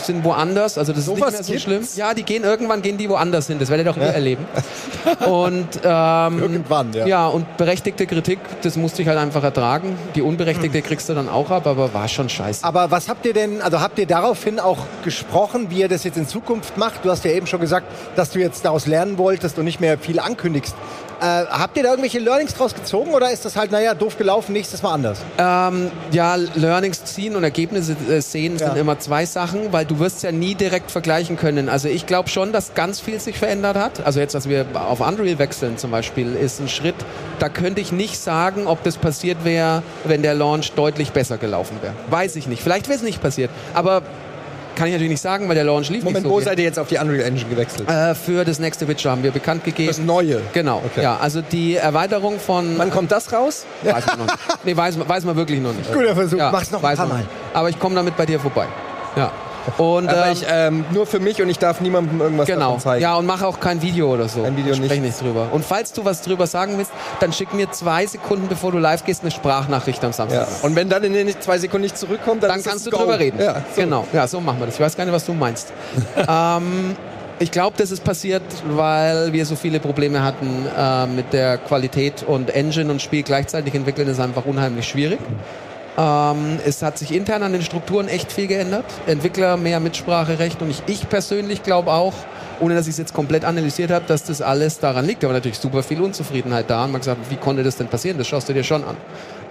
sind woanders. Also das ist Sowas nicht mehr so gibt's? schlimm. Ja, die gehen irgendwann gehen die woanders hin. Das werdet ihr doch ihr erleben. Und ähm, Irgendwann, ja. Ja, und berechtigte Kritik, das musste ich halt einfach ertragen. Die unberechtigte kriegst du dann auch ab, aber war schon scheiße. Aber was habt ihr denn, also habt ihr daraufhin auch gesprochen, wie ihr das jetzt in Zukunft macht? Du hast ja eben schon gesagt, dass du jetzt daraus lernen wolltest und nicht mehr viel ankündigst. Äh, habt ihr da irgendwelche Learnings draus gezogen oder ist das halt, naja, doof gelaufen, nächstes Mal anders? Ähm, ja, Learnings ziehen und Ergebnisse äh, sehen sind Ja. immer zwei Sachen, weil du wirst ja nie direkt vergleichen können. Also ich glaube schon, dass ganz viel sich verändert hat. Also jetzt, dass wir auf Unreal wechseln zum Beispiel, ist ein Schritt. Da könnte ich nicht sagen, ob das passiert wäre, wenn der Launch deutlich besser gelaufen wäre. Weiß ich nicht. Vielleicht wäre es nicht passiert. Aber kann ich natürlich nicht sagen, weil der Launch lief Moment, nicht so. wo wie- seid ihr jetzt auf die Unreal Engine gewechselt? äh, für das nächste Witcher haben wir bekannt gegeben. Das Neue. Genau, Okay. ja. Also die Erweiterung von... Wann kommt das raus? Weiß man noch nicht. Nee, weiß, man- weiß man wirklich noch nicht. Guter Versuch, mach's noch ein paar. Mal. Aber ich komme damit bei dir vorbei. Ja. Und Aber ähm, ich, ähm, nur für mich und ich darf niemandem irgendwas genau. zeigen. Ja, und mach auch kein Video oder so. Kein Video Sprech nicht. nichts drüber. Und falls du was drüber sagen willst, dann schick mir zwei Sekunden, bevor du live gehst, eine Sprachnachricht am Samstag. Ja. Und wenn dann in den zwei Sekunden nicht zurückkommt, dann, Dann kannst du Go. drüber reden. Ja, so. Genau. Ja, so machen wir das. Ich weiß gar nicht, was du meinst. ähm, ich glaube, das ist passiert, weil wir so viele Probleme hatten äh, mit der Qualität und Engine und Spiel gleichzeitig entwickeln, ist einfach unheimlich schwierig. Ähm, es hat sich intern an den Strukturen echt viel geändert. Entwickler mehr Mitspracherecht und ich, ich persönlich glaube auch, ohne dass ich es jetzt komplett analysiert habe, dass das alles daran liegt. Aber natürlich super viel Unzufriedenheit da. Und man gesagt, wie konnte das denn passieren? Das schaust du dir schon an.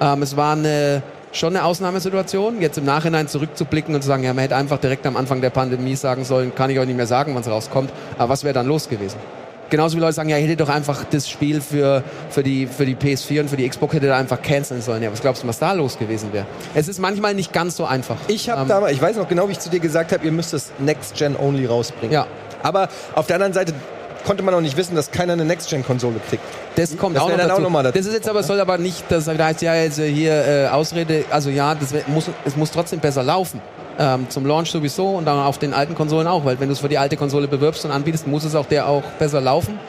Ähm, es war eine, schon eine Ausnahmesituation. Jetzt im Nachhinein zurückzublicken und zu sagen, ja, man hätte einfach direkt am Anfang der Pandemie sagen sollen, kann ich euch nicht mehr sagen, wann es rauskommt. Aber was wäre dann los gewesen? Genauso wie Leute sagen, ja, ihr hättet doch einfach das Spiel für, für, die, für die PS4 und für die Xbox hättet ihr einfach canceln sollen. Ja, was glaubst du, was da los gewesen wäre? Es ist manchmal nicht ganz so einfach. Ich habe Ähm, damals, ich weiß noch genau, wie ich zu dir gesagt habe, ihr müsst es Next Gen Only rausbringen. Ja. Aber auf der anderen Seite konnte man auch nicht wissen, dass keiner eine Next Gen Konsole kriegt. Das kommt Das auch, noch dazu. auch noch mal dazu. Das ist jetzt aber soll aber nicht, das heißt ja jetzt äh, hier äh, Ausrede, also ja, das muss, es muss trotzdem besser laufen. Ähm, zum Launch sowieso und dann auf den alten Konsolen auch, weil wenn du es für die alte Konsole bewirbst und anbietest, muss es auch der auch besser laufen.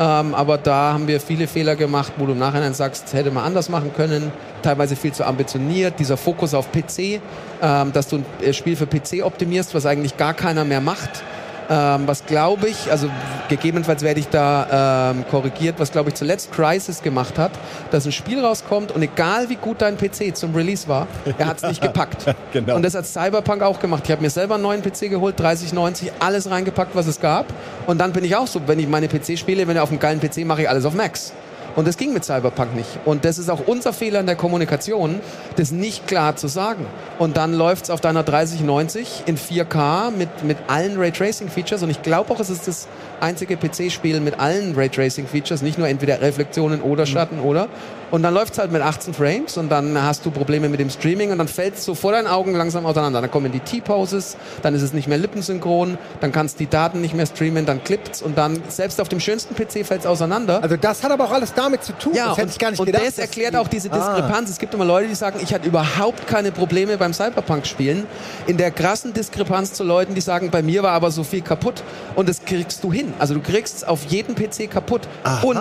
Ähm, aber da haben wir viele Fehler gemacht, wo du im Nachhinein sagst, hätte man anders machen können. Teilweise viel zu ambitioniert. Dieser Fokus auf PC, ähm, dass du ein äh, Spiel für PC optimierst, was eigentlich gar keiner mehr macht. Ähm, was glaube ich, also gegebenenfalls werde ich da ähm, korrigiert, was glaube ich zuletzt Crisis gemacht hat, dass ein Spiel rauskommt und egal wie gut dein PC zum Release war, er hat es nicht gepackt. Genau. Und das hat Cyberpunk auch gemacht. Ich habe mir selber einen neuen PC geholt, 3090, alles reingepackt, was es gab. Und dann bin ich auch so, wenn ich meine PC spiele, wenn ich auf einem geilen PC mache ich alles auf Max. Und das ging mit Cyberpunk nicht. Und das ist auch unser Fehler in der Kommunikation, das nicht klar zu sagen. Und dann läuft's auf deiner 3090 in 4K mit, mit allen Raytracing-Features. Und ich glaube auch, es ist das einzige PC-Spiel mit allen Raytracing-Features, nicht nur entweder Reflektionen oder Schatten oder. Und dann läuft's halt mit 18 Frames und dann hast du Probleme mit dem Streaming und dann fällt's so vor deinen Augen langsam auseinander. Dann kommen die T-Poses, dann ist es nicht mehr lippensynchron, dann kannst die Daten nicht mehr streamen, dann klippt's und dann selbst auf dem schönsten PC fällt's auseinander. Also das hat aber auch alles damit zu tun. Ja, das hätte und, ich gar nicht und gedacht. das dass erklärt auch diese Ah. Diskrepanz. Es gibt immer Leute, die sagen, ich hatte überhaupt keine Probleme beim Cyberpunk-Spielen. In der krassen Diskrepanz zu Leuten, die sagen, bei mir war aber so viel kaputt. Und das kriegst du hin. Also du kriegst es auf jedem PC kaputt. Aha. Und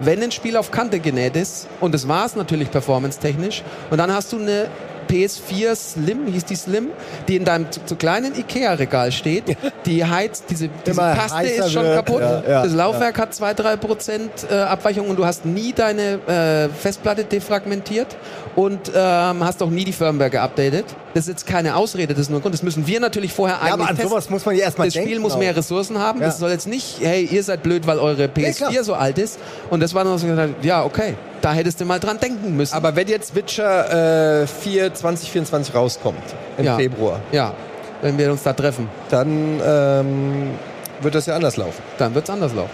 wenn ein Spiel auf Kante genäht ist, und das war es natürlich performance-technisch, und dann hast du eine PS4 Slim, hieß die Slim, die in deinem zu, zu kleinen Ikea-Regal steht, die heizt, diese, diese heißer ist schon wird, kaputt, ja, ja, das Laufwerk hat 2-3 Prozent äh, Abweichung und du hast nie deine äh, Festplatte defragmentiert und ähm, hast auch nie die Firmware geupdatet. Das ist jetzt keine Ausrede, das ist nur ein Grund. Das müssen wir natürlich vorher Ja, eigentlich aber an testen. sowas muss man ja erstmal Das Spiel denken muss auch. mehr Ressourcen haben. Ja. Das soll jetzt nicht, hey, ihr seid blöd, weil eure PS4 klar. so alt ist. Und das war dann so gesagt, ja, okay, da hättest du mal dran denken müssen. Aber wenn jetzt Witcher äh, 4 2024 rauskommt, im Ja. Februar, ja, wenn wir uns da treffen, dann ähm, wird das ja anders laufen. dann wird's anders laufen.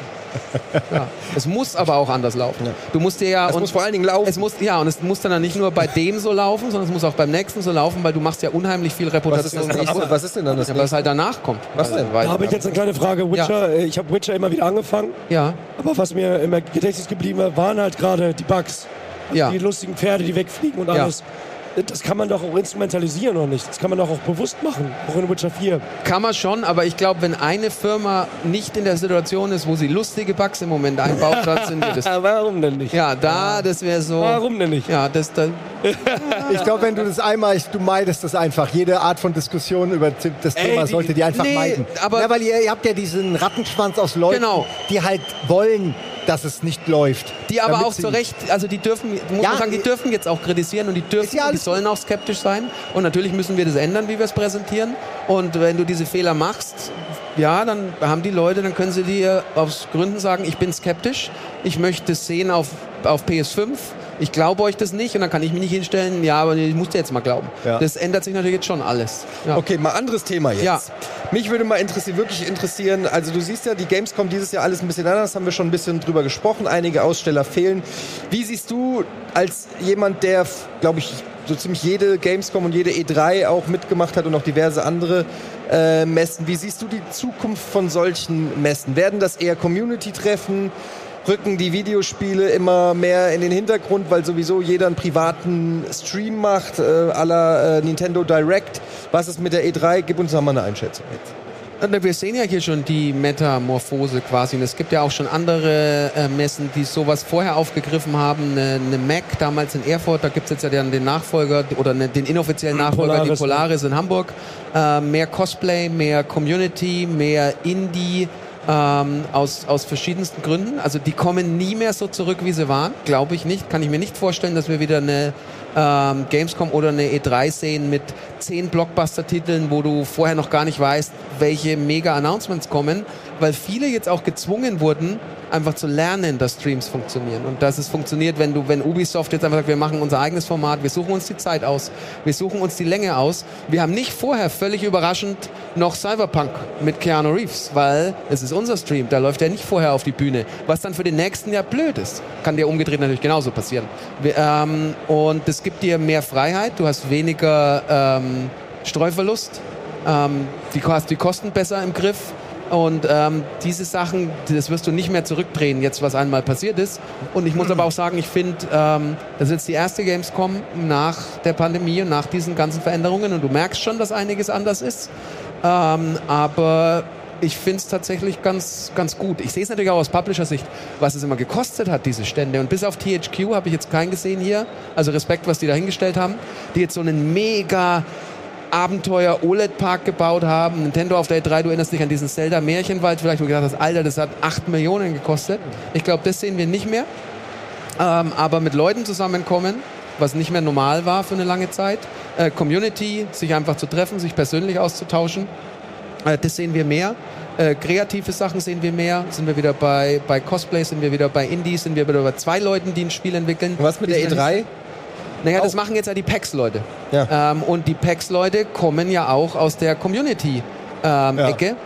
Ja. Es muss aber auch anders laufen. Du musst dir ja Es und muss vor allen Dingen laufen. Es muss, ja, und es muss dann nicht nur bei dem so laufen, sondern es muss auch beim nächsten so laufen, weil du machst ja unheimlich viel was, ist Reputation. nächste? was ist denn dann das ja, was halt danach kommt. Was denn? Da habe ich jetzt eine kleine Frage. Witcher, äh, ich habe Witcher immer wieder angefangen, ja, aber was mir im Gedächtnis geblieben war, waren halt gerade die Bugs. ja. Die lustigen Pferde, die wegfliegen und Ja. Das kann man doch auch instrumentalisieren, oder nicht? Das kann man doch auch bewusst machen, auch in Witcher 4. Kann man schon, aber ich glaube, wenn eine Firma nicht in der Situation ist, wo sie lustige Bugs im Moment einbaut, dann sind wir das. warum denn nicht? Ja, da, das wäre so. Warum denn nicht? Ja, das dann. Ich glaube, wenn du das einmal, du meidest das einfach. Jede Art von Diskussion über das Thema die- sollte die einfach nee, meiden. aber- ja, weil ihr, ihr habt ja diesen Rattenschwanz aus Leuten, Genau. die halt wollen, dass es nicht läuft. Die aber auch zu Recht, also die dürfen, muss Ja, man sagen, die dürfen jetzt auch kritisieren und die dürfen, ja die sollen auch skeptisch sein. Und natürlich müssen wir das ändern, wie wir es präsentieren. Und wenn du diese Fehler machst, ja, dann haben die Leute, dann können sie dir aus Gründen sagen, ich bin skeptisch, ich möchte es sehen auf, auf PS5. Ich glaube euch das nicht und dann kann ich mich nicht hinstellen, ja, aber ich muss dir jetzt mal glauben. Ja. Das ändert sich natürlich jetzt schon alles. Ja. Okay, mal anderes Thema jetzt. Ja. Mich würde mal interessieren, wirklich interessieren, also du siehst ja, die Gamescom dieses Jahr alles ein bisschen anders, haben wir schon ein bisschen drüber gesprochen, einige Aussteller fehlen. Wie siehst du als jemand, der, glaube ich, so ziemlich jede Gamescom und jede E3 auch mitgemacht hat und auch diverse andere äh, Messen, wie siehst du die Zukunft von solchen Messen? Werden das eher Community-Treffen? Rücken die Videospiele immer mehr in den Hintergrund, weil sowieso jeder einen privaten Stream macht, äh, la äh, Nintendo Direct. Was ist mit der E3? Gib uns noch mal eine Einschätzung jetzt. Wir sehen ja hier schon die Metamorphose quasi. Und es gibt ja auch schon andere äh, Messen, die sowas vorher aufgegriffen haben. Eine, eine Mac damals in Erfurt, da gibt es jetzt ja dann den Nachfolger oder ne, den inoffiziellen Nachfolger, Polaris, die Polaris in Hamburg. Äh, mehr Cosplay, mehr Community, mehr Indie. Ähm, aus, aus verschiedensten Gründen. Also die kommen nie mehr so zurück, wie sie waren. Glaube ich nicht. Kann ich mir nicht vorstellen, dass wir wieder eine ähm, Gamescom oder eine E3 sehen mit zehn Blockbuster-Titeln, wo du vorher noch gar nicht weißt, welche Mega-Announcements kommen, weil viele jetzt auch gezwungen wurden, einfach zu lernen, dass Streams funktionieren und dass es funktioniert, wenn du, wenn Ubisoft jetzt einfach sagt, wir machen unser eigenes Format, wir suchen uns die Zeit aus, wir suchen uns die Länge aus. Wir haben nicht vorher völlig überraschend noch Cyberpunk mit Keanu Reeves, weil es ist unser Stream, da läuft er nicht vorher auf die Bühne, was dann für den nächsten Jahr blöd ist. Kann dir umgedreht natürlich genauso passieren. Ähm, und es gibt dir mehr Freiheit, du hast weniger ähm, Streuverlust, ähm, die, du hast die Kosten besser im Griff. Und ähm, diese Sachen, das wirst du nicht mehr zurückdrehen, jetzt was einmal passiert ist. Und ich muss aber auch sagen, ich finde, ähm, das ist jetzt die erste Gamescom nach der Pandemie und nach diesen ganzen Veränderungen. Und du merkst schon, dass einiges anders ist. Ähm, aber ich finde es tatsächlich ganz, ganz gut. Ich sehe es natürlich auch aus Publisher-Sicht, was es immer gekostet hat, diese Stände. Und bis auf THQ habe ich jetzt keinen gesehen hier. Also Respekt, was die da hingestellt haben. Die jetzt so einen mega Abenteuer OLED-Park gebaut haben. Nintendo auf der E3, du erinnerst dich an diesen Zelda Märchenwald, vielleicht wo du gedacht hast, Alter, das hat 8 Millionen gekostet. Ich glaube, das sehen wir nicht mehr. Ähm, aber mit Leuten zusammenkommen, was nicht mehr normal war für eine lange Zeit. Äh, Community, sich einfach zu treffen, sich persönlich auszutauschen. Äh, das sehen wir mehr. Äh, kreative Sachen sehen wir mehr. Sind wir wieder bei, bei Cosplay, sind wir wieder bei Indies, sind wir wieder bei zwei Leuten, die ein Spiel entwickeln. Und was mit der Die sind ja E3? Naja, das machen jetzt ja die PAX-Leute. Ja. Ähm, und die PAX-Leute kommen ja auch aus der Community-Ecke.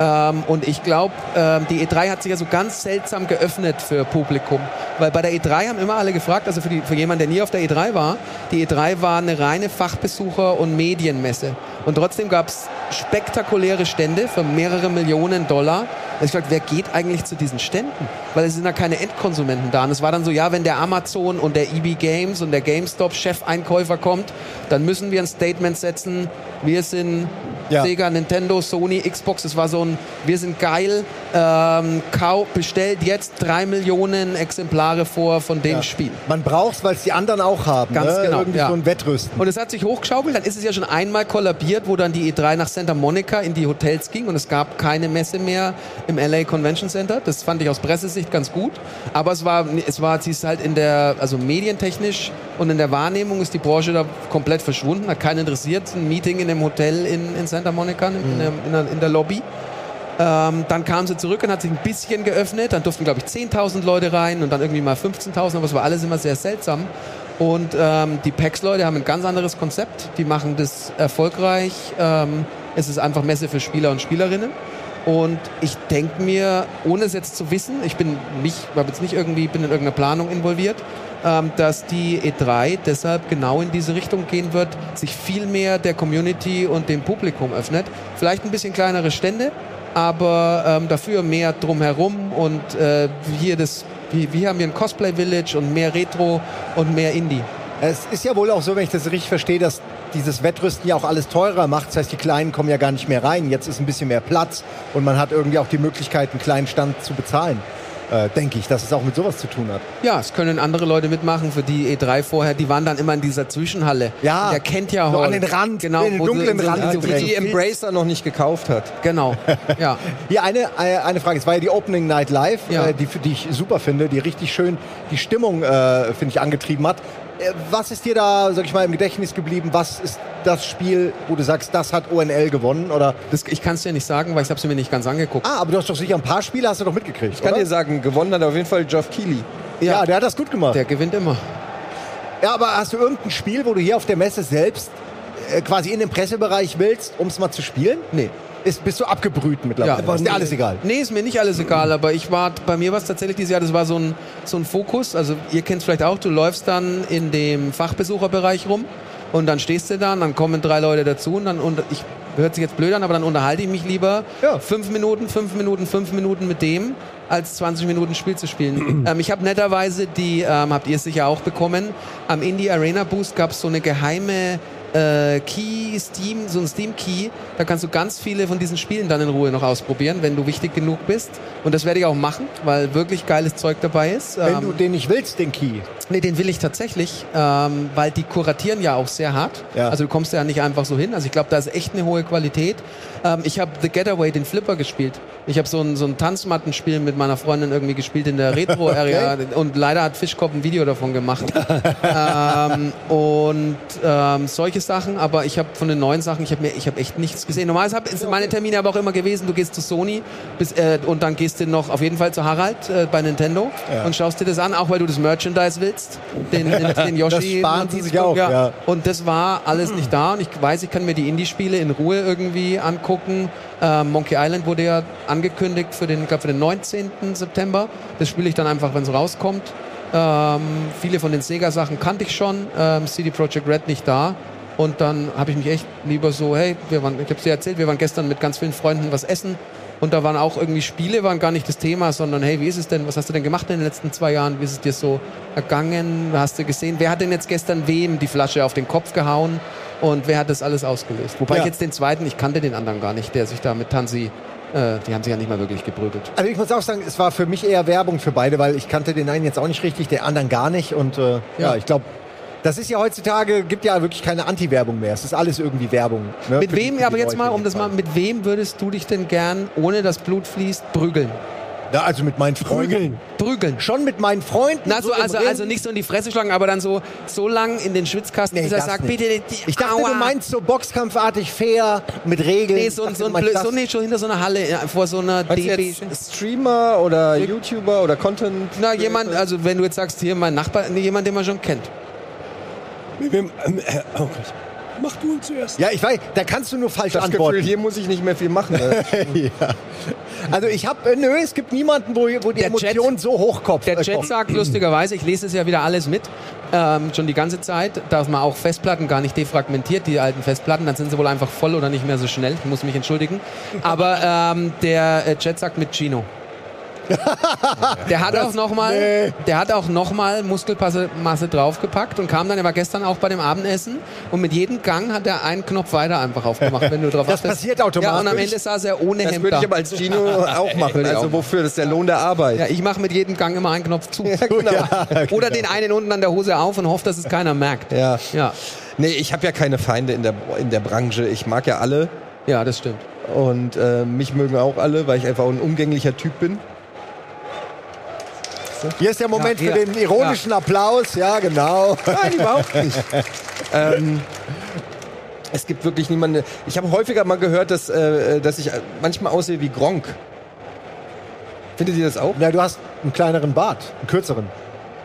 Ähm, und ich glaube, ähm, die E3 hat sich ja so ganz seltsam geöffnet für Publikum. Weil bei der E3 haben immer alle gefragt, also für, die, für jemanden, der nie auf der E3 war, die E3 war eine reine Fachbesucher- und Medienmesse. Und trotzdem gab es spektakuläre Stände für mehrere Millionen Dollar. Ich gesagt, wer geht eigentlich zu diesen Ständen? Weil es sind ja keine Endkonsumenten da. Und es war dann so, ja, wenn der Amazon und der EB Games und der GameStop Chefeinkäufer kommt, dann müssen wir ein Statement setzen. Wir sind Ja. Sega, Nintendo, Sony, Xbox. Es war so ein, wir sind geil. Ähm, kau, bestellt jetzt drei Millionen Exemplare vor von dem Ja. Spiel. Man braucht weil es die anderen auch haben. Ganz ne? genau, Irgendwie ja. so ein Wettrüsten. Und es hat sich hochgeschaukelt, dann ist es ja schon einmal kollabiert, wo dann die E3 nach Santa Monica in die Hotels ging und es gab keine Messe mehr im LA Convention Center. Das fand ich aus Pressesicht ganz gut. Aber es war, es war, sie ist halt in der, also medientechnisch und in der Wahrnehmung ist die Branche da komplett verschwunden, hat keinen interessiert. Ein Meeting in einem Hotel in, in Santa Monica, in, der, in, der, in der Lobby. Ähm, dann kam sie zurück und hat sich ein bisschen geöffnet. Dann durften, glaube ich, 10.000 Leute rein und dann irgendwie mal 15.000. Aber es war alles immer sehr seltsam. Und ähm, die PAX-Leute haben ein ganz anderes Konzept. Die machen das erfolgreich. Ähm, es ist einfach Messe für Spieler und Spielerinnen. Und ich denke mir, ohne es jetzt zu wissen, ich bin nicht, habe jetzt nicht irgendwie, bin in irgendeiner Planung involviert, ähm, dass die E3 deshalb genau in diese Richtung gehen wird, sich viel mehr der Community und dem Publikum öffnet. Vielleicht ein bisschen kleinere Stände, aber ähm, dafür mehr drumherum und äh, hier das, wir, wir haben hier ein Cosplay Village und mehr Retro und mehr Indie. Es ist ja wohl auch so, wenn ich das richtig verstehe, dass dieses Wettrüsten ja auch alles teurer macht. Das heißt, die Kleinen kommen ja gar nicht mehr rein. Jetzt ist ein bisschen mehr Platz und man hat irgendwie auch die Möglichkeit, einen kleinen Stand zu bezahlen. Äh, denke ich, dass es auch mit sowas zu tun hat. Ja, es können andere Leute mitmachen, für die E3 vorher, die waren dann immer in dieser Zwischenhalle. Ja, Der kennt ja so Hall. an den Rand, genau, in den dunklen so- Rand so- Die, die Embracer noch nicht gekauft hat. Genau, ja. Hier eine, äh, eine Frage. Es war ja die Opening Night Live, Ja. äh, die, die ich super finde, die richtig schön die Stimmung, äh, finde ich, angetrieben hat. Äh, Was ist dir da, sag ich mal, im Gedächtnis geblieben? Was ist das Spiel, wo du sagst, das hat ONL gewonnen? Oder Das, ich kann es dir nicht sagen, weil ich habe es mir nicht ganz angeguckt. ah, aber du hast doch sicher ein paar Spiele, hast du doch mitgekriegt. Ich kann oder? dir sagen, gewonnen hat auf jeden Fall Geoff Keighley. ja, der hat das gut gemacht. Der gewinnt immer. Ja, aber hast du irgendein Spiel, wo du hier auf der Messe selbst äh, quasi in den Pressebereich willst, um es mal zu spielen? Nee. Ist, bist du abgebrüht mittlerweile? Ja. ist dir alles egal. Nee, ist mir nicht alles egal, aber ich war, bei mir war es tatsächlich dieses Jahr, das war so ein, so ein Fokus. Also ihr kennt es vielleicht auch, du läufst dann in dem Fachbesucherbereich rum und dann stehst du da und dann kommen drei Leute dazu und dann, und ich, hört sich jetzt blöd an, aber dann unterhalte ich mich lieber Ja. fünf Minuten, fünf Minuten, fünf Minuten mit dem, als 20 Minuten Spiel zu spielen. ähm, ich habe netterweise die, ähm, habt ihr sicher auch bekommen, am Indie Arena Boost gab es so eine geheime äh, Key, Steam, so ein Steam Key, da kannst du ganz viele von diesen Spielen dann in Ruhe noch ausprobieren, wenn du wichtig genug bist. Und das werde ich auch machen, weil wirklich geiles Zeug dabei ist. Wenn Ähm, du den nicht willst, den Key. Nee, den will ich tatsächlich, ähm, weil die kuratieren ja auch sehr hart. Ja. Also du kommst ja nicht einfach so hin. Also ich glaube, da ist echt eine hohe Qualität. Ähm, ich habe The Getaway, den Flipper gespielt. Ich habe so ein, so ein Tanzmattenspiel mit meiner Freundin irgendwie gespielt in der Retro-Area und leider hat Fischkopf ein Video davon gemacht. ähm, und ähm, solche Sachen, aber ich habe von den neuen Sachen, ich habe mir, ich habe echt nichts gesehen. Normalerweise sind meine Termine aber auch immer gewesen, du gehst zu Sony bis, äh, und dann gehst du noch auf jeden Fall zu Harald äh, bei Nintendo und schaust dir das an, auch weil du das Merchandise willst, den, den, den Yoshi. Das sparen sie sich auch, ja. Und das war alles nicht da und ich weiß, ich kann mir die Indie-Spiele in Ruhe irgendwie angucken. Ähm, Monkey Island wurde ja angekündigt für den, glaub, für den 19. September. Das spiele ich dann einfach, wenn es rauskommt. Ähm, viele von den Sega-Sachen kannte ich schon. Ähm, CD Projekt Red nicht da. Und dann habe ich mich echt lieber so, hey, wir waren, ich habe dir erzählt, wir waren gestern mit ganz vielen Freunden was essen. Und da waren auch irgendwie Spiele, waren gar nicht das Thema, sondern hey, wie ist es denn, was hast du denn gemacht in den letzten zwei Jahren? Wie ist es dir so ergangen? Hast du gesehen? Wer hat denn jetzt gestern wem die Flasche auf den Kopf gehauen? Und wer hat das alles ausgelöst? Wobei Ja. ich jetzt den zweiten, ich kannte den anderen gar nicht, der sich da mit Tansi, äh, die haben sich ja nicht mal wirklich geprügelt. Also ich muss auch sagen, es war für mich eher Werbung für beide, weil ich kannte den einen jetzt auch nicht richtig, den anderen gar nicht. Und äh, ja. Ja. ich glaube, das ist ja heutzutage, gibt ja wirklich keine Anti-Werbung mehr. Es ist alles irgendwie Werbung. Ne? Mit Für wem, die aber jetzt Leute mal, um das mal, mit wem würdest du dich denn gern, ohne dass Blut fließt, prügeln? Ja, also mit meinen Freunden. Prügeln. Prügeln. Schon mit meinen Freunden. Na, so, im also, also nicht so in die Fresse schlagen, aber dann so, so lang in den Schwitzkasten, Nee, bis er sagt, nicht. bitte, die, Ich dachte, aua. du meinst so boxkampfartig fair, mit Regeln. Nee, so, dachte, so, ein Blö- so nee, schon hinter so einer Halle, ja, vor so einer DB. jetzt Streamer oder YouTuber oder Content? Na, jemand, also wenn du jetzt sagst, hier mein Nachbar, nee, jemand, den man schon kennt. Mit wem, äh, oh Gott. Mach du ihn zuerst. Ja, ich weiß, da kannst du nur falsch Das antworten. Gefühl, hier muss ich nicht mehr viel machen. Ne? ja. Also ich habe, nö, es gibt niemanden, wo, wo die Der Chat- Emotion so hochkopft. Der äh, Chat sagt lustigerweise, ich lese es ja wieder alles mit, ähm, schon die ganze Zeit, dass man auch Festplatten gar nicht defragmentiert, die alten Festplatten, dann sind sie wohl einfach voll oder nicht mehr so schnell. Ich muss mich entschuldigen. Aber ähm, der äh, Chat sagt mit Gino. Der hat auch noch mal, nee. der hat auch noch mal Muskelmasse Masse draufgepackt und kam dann, er war gestern auch bei dem Abendessen und mit jedem Gang hat er einen Knopf weiter einfach aufgemacht, wenn du drauf Das achtest. passiert automatisch. Ja, und am Ende saß er ohne Das Hemd würde da. ich aber als Gino auch machen. Würde Also auch. wofür? Das ist der Lohn der Arbeit. Ja, ich mache mit jedem Gang immer einen Knopf zu. genau. Oder den einen unten an der Hose auf und hoffe, dass es keiner merkt. Ja. Ja, Nee, ich habe ja keine Feinde in der, in der Branche. Ich mag ja alle ja das stimmt. und äh, mich mögen auch alle, weil ich einfach ein umgänglicher Typ bin. Hier ist der Moment Ja, für ja. den ironischen Applaus. Ja, genau. Nein, überhaupt nicht. ähm, es gibt wirklich niemanden. Ich habe häufiger mal gehört, dass, äh, dass ich manchmal aussehe wie Gronk. Findet ihr das auch? Ja, du hast einen kleineren Bart, einen kürzeren.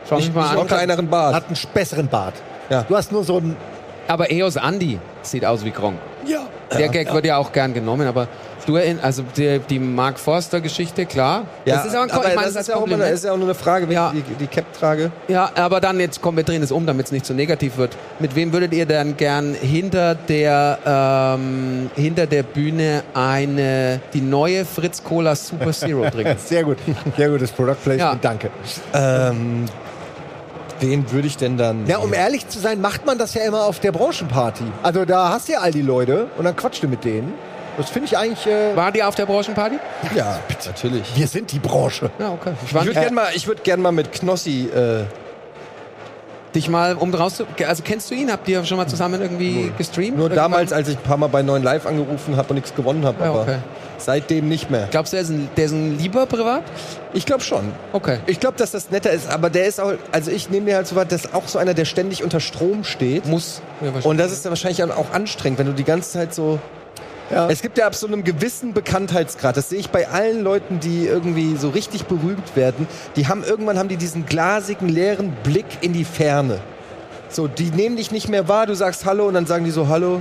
Schau mich Ich mal habe einen an. kleineren Bart. Hat einen besseren Bart. Ja. Du hast nur so einen. Aber Eos Andy sieht aus wie Gronk. Ja. Der Gag wird ja auch gern genommen, aber du erinn- also die, die Mark Forster Geschichte, klar. das ist aber, ein Ko- ich meine, das das ist ja auch immer, Kompliment. ist ja auch nur eine Frage, wenn Ja. ich die, die Cap trage. Ja, aber dann jetzt kommen wir drehen es um, damit es nicht zu negativ wird. Mit wem würdet ihr denn gern hinter der ähm, hinter der Bühne eine die neue Fritz Cola Super Zero trinken? Sehr gut. Sehr gutes Product Placement. Ja. Danke. Ähm, wen würde ich denn dann? Ja, um ehrlich zu sein, macht man das ja immer auf der Branchenparty. Also da hast du ja all die Leute und dann quatscht du mit denen. Das finde ich eigentlich. Äh, War die auf der Branchenparty? ja, natürlich. wir sind die Branche. Ja, okay. Ich würde gerne mal, ich würd gern mal mit Knossi. Äh, dich mal um draus zu, also kennst du ihn? Habt ihr schon mal zusammen irgendwie gestreamt? nur Irgendwann? damals, als ich ein paar Mal bei 9 Live angerufen habe und nichts gewonnen habe. Ja, aber okay. seitdem nicht mehr. Glaubst du, der ist ein, der ist ein lieber privat? Ich glaube schon. Okay. Ich glaube, dass das netter ist, aber der ist auch, also ich nehme mir halt so was, das ist auch so einer, der ständig unter Strom steht. Muss. Ja. Und das ist dann wahrscheinlich auch anstrengend, wenn du die ganze Zeit so. Ja. Es gibt ja ab so einem gewissen Bekanntheitsgrad. Das sehe ich bei allen Leuten, die irgendwie so richtig berühmt werden. Die haben irgendwann haben die diesen glasigen, leeren Blick in die Ferne. So, die nehmen dich nicht mehr wahr. Du sagst Hallo und dann sagen die so Hallo.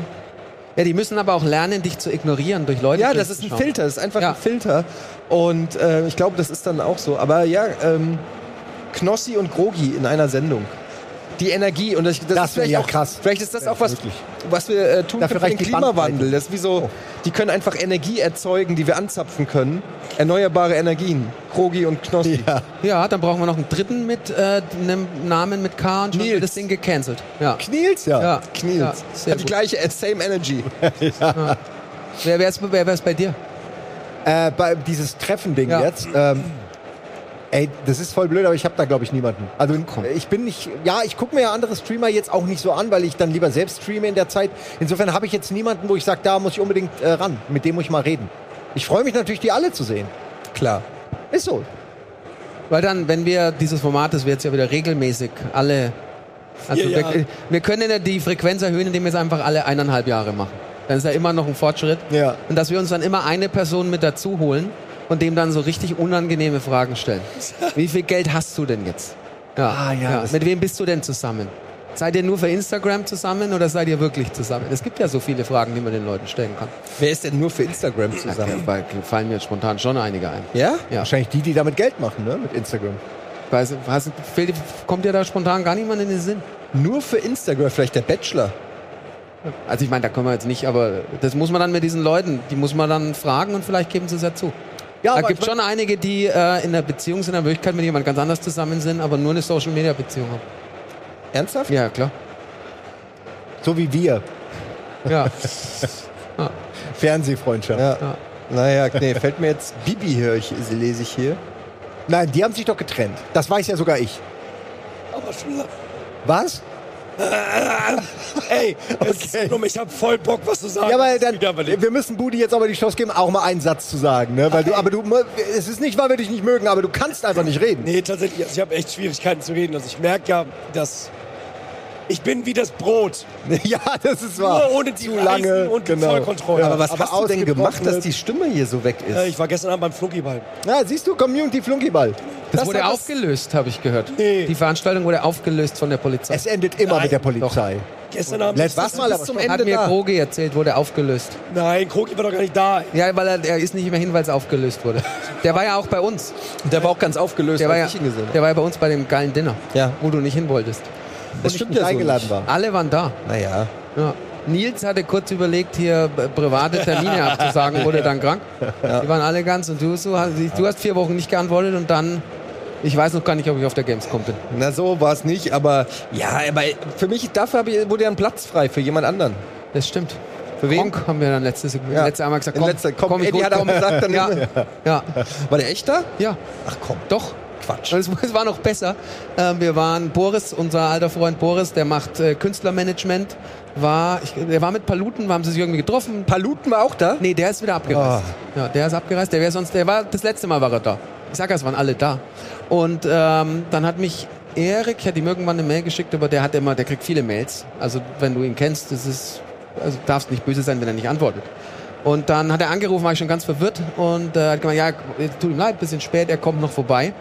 ja, die müssen aber auch lernen, dich zu ignorieren durch Leute. Ja, das ist ein schauen. Filter. Das ist einfach Ja. ein Filter. Und äh, ich glaube, das ist dann auch so. Aber ja, ähm, Knossi und Grogi in einer Sendung. Die Energie und das, das, Das ist wäre vielleicht ja auch, krass. Vielleicht ist das Ja, auch was, wirklich. was wir äh, tun Dafür können für den Klimawandel. Das ist wie so, die können einfach Energie erzeugen, die wir anzapfen können. Erneuerbare Energien. Krogi und Knossi. Ja. Ja, dann brauchen wir noch einen dritten mit äh, einem Namen mit K und schon Nils. wird das Ding gecancelt. Ja. Kniels, ja. Ja, Kniels. Ja, Hat die gut. gleiche äh, Same Energy. Wer wär's, wer wär's bei dir? Äh, bei dieses Treffen-Ding Ja. jetzt. Ähm, ey, das ist voll blöd, aber ich habe da glaube ich niemanden. Also ich bin nicht, ja, ich gucke mir ja andere Streamer jetzt auch nicht so an, weil ich dann lieber selbst streame in der Zeit. Insofern habe ich jetzt niemanden, wo ich sage, da muss ich unbedingt äh, ran. Mit dem muss ich mal reden. Ich freue mich natürlich, die alle zu sehen. Klar. Ist so. Weil dann, wenn wir dieses Format, das wir jetzt ja wieder regelmäßig alle. Also Vier wir, Jahre. wir können ja die Frequenz erhöhen, indem wir es einfach alle eineinhalb Jahre machen. Dann ist ja immer noch ein Fortschritt. Ja. Und dass wir uns dann immer eine Person mit dazu holen und dem dann so richtig unangenehme Fragen stellen. Wie viel Geld hast du denn jetzt? Ja. Ah, ja, das- Mit wem bist du denn zusammen? Seid ihr nur für Instagram zusammen oder seid ihr wirklich zusammen? Es gibt ja so viele Fragen, die man den Leuten stellen kann. Wer ist denn nur für Instagram zusammen? Da fallen mir spontan schon einige ein. Ja? Ja. Wahrscheinlich die, die damit Geld machen, ne? Mit Instagram. Weiß, fehlt, kommt dir da spontan gar niemand in den Sinn? Nur für Instagram, vielleicht der Bachelor. Also ich meine, da können wir jetzt nicht, aber das muss man dann mit diesen Leuten, die muss man dann fragen und vielleicht geben sie es ja zu. Ja, da aber gibt ich schon einige, die äh, in der Beziehung sind, in der Wirklichkeit mit jemand ganz anders zusammen sind, aber nur eine Social-Media-Beziehung haben. Ernsthaft? Ja, klar. so wie wir. Ja. Fernsehfreundschaft. Ja. Ja. Naja, nee, fällt mir jetzt Bibi, höre ich, lese ich hier. Nein, die haben sich doch getrennt. Das weiß ja sogar ich. Aber schon. Was? Ey, Okay. okay. Dumm, ich hab voll Bock, was zu sagen. Ja, ist dann, wir müssen Budi jetzt aber die Chance geben, auch mal einen Satz zu sagen, ne? Weil du, aber du, es ist nicht, weil wir dich nicht mögen, aber du kannst einfach nicht reden. Nee, tatsächlich, also ich habe echt Schwierigkeiten zu reden. Also ich merke ja, dass ich bin wie das Brot. Ja, das ist wahr. Nur ohne die Zu lange und die genau. Vollkontrolle. Aber was aber hast du denn gemacht, dass die Stimme hier so weg ist? Äh, ich war gestern Abend beim Flunkyball. Ja, siehst du, Community Flunkyball. Das, Das wurde aufgelöst, habe ich gehört. Nee. Die Veranstaltung wurde aufgelöst von der Polizei. Es endet immer Nein, mit der Polizei. Gestern Abend. Letztes Mal aber bis zum schon. Hat Ende mir da. Krogi erzählt, wurde aufgelöst. Nein, Krogi war doch gar nicht da. Ja, weil er, er ist nicht mehr hin, weil es aufgelöst wurde. Der war ja auch bei uns. Der war auch ganz aufgelöst, Der war, ja, als ich ihn gesehen habe. der war ja bei uns bei dem geilen Dinner, Ja. wo du nicht hin wolltest. Das stimmt nicht ja so eingeladen nicht. war. Alle waren da. Naja. Ja. Nils hatte kurz überlegt, hier private Termine abzusagen, wurde dann krank. Die waren alle ganz und du, so, du hast vier Wochen nicht geantwortet und dann, ich weiß noch gar nicht, ob ich auf der Gamescom bin. Na, so war es nicht, aber ja, aber für mich, dafür ich, wurde ja ein Platz frei für jemand anderen. Das stimmt. Für wen? Gronk haben wir dann letztes, Ja. letzte einmal gesagt, komm, letzter- komm, komm, ich Eddie hat auch komm. gesagt, dann ja, ja, War der echt da? ja, Ach komm. doch. Quatsch. Und Es, es war noch besser. Ähm, wir waren Boris, unser alter Freund Boris, der macht äh, Künstlermanagement. War, ich, der war mit Paluten, haben sie sich irgendwie getroffen. Paluten war auch da? Nee, der ist wieder abgereist. Ah. Ja, der ist abgereist. Der wäre sonst, der war das letzte Mal war er da. Ich sag es waren alle da. Und ähm, dann hat mich Erik, ich hatte ihm irgendwann eine Mail geschickt, aber der hat immer, der kriegt viele Mails. Also wenn du ihn kennst, das ist, also darfst nicht böse sein, wenn er nicht antwortet. Und dann hat er angerufen, war ich schon ganz verwirrt und äh, hat gemeint, ja, tut ihm leid, bisschen spät, er kommt noch vorbei.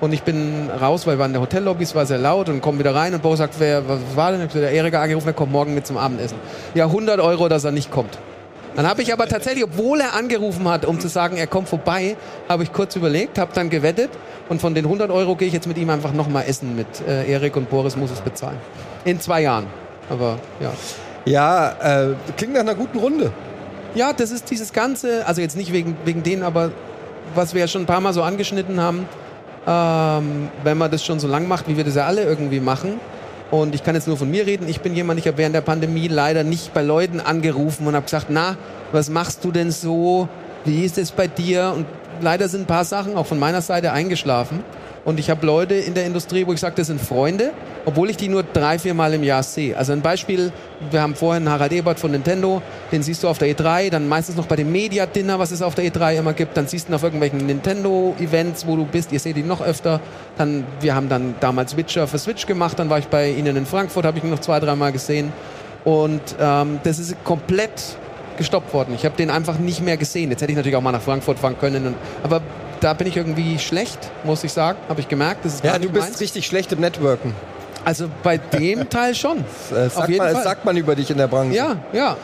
Und ich bin raus, weil wir waren in der Hotellobby, es war sehr laut und komme wieder rein und Boris sagt, wer, was war denn? Ich hab gesagt, Der Erik hat angerufen, er kommt morgen mit zum Abendessen. Ja, 100 Euro, dass er nicht kommt. Dann habe ich aber tatsächlich, obwohl er angerufen hat, um zu sagen, er kommt vorbei, habe ich kurz überlegt, habe dann gewettet und von den 100 Euro gehe ich jetzt mit ihm einfach nochmal essen mit äh, Erik und Boris muss es bezahlen. In zwei Jahren. Aber ja. Ja, äh, klingt nach einer guten Runde. Ja, das ist dieses Ganze, also jetzt nicht wegen, wegen denen, aber was wir ja schon ein paar Mal so angeschnitten haben, ähm, wenn man das schon so lang macht, wie wir das ja alle irgendwie machen. Und ich kann jetzt nur von mir reden. Ich bin jemand, ich habe während der Pandemie leider nicht bei Leuten angerufen und habe gesagt, na, was machst du denn so? Wie ist es bei dir? Und leider sind ein paar Sachen auch von meiner Seite eingeschlafen. Und ich habe Leute in der Industrie, wo ich sage, das sind Freunde, obwohl ich die nur drei, vier Mal im Jahr sehe. Also ein Beispiel, wir haben vorhin Harald Ebert von Nintendo, den siehst du auf der E3, dann meistens noch bei dem Media-Dinner, was es auf der E3 immer gibt, dann siehst du ihn auf irgendwelchen Nintendo-Events, wo du bist, ihr seht ihn noch öfter. Dann, wir haben dann damals Witcher für Switch gemacht, dann war ich bei ihnen in Frankfurt, habe ich ihn noch zwei, dreimal gesehen. Und ähm, das ist komplett gestoppt worden. Ich habe den einfach nicht mehr gesehen. Jetzt hätte ich natürlich auch mal nach Frankfurt fahren können. Und, aber da bin ich irgendwie schlecht, muss ich sagen. Habe ich gemerkt. Das ist Ja, du bist meins. richtig schlecht im Networken. Also bei dem Teil schon. Das, sagt, man, das sagt man über dich in der Branche. Ja, ja.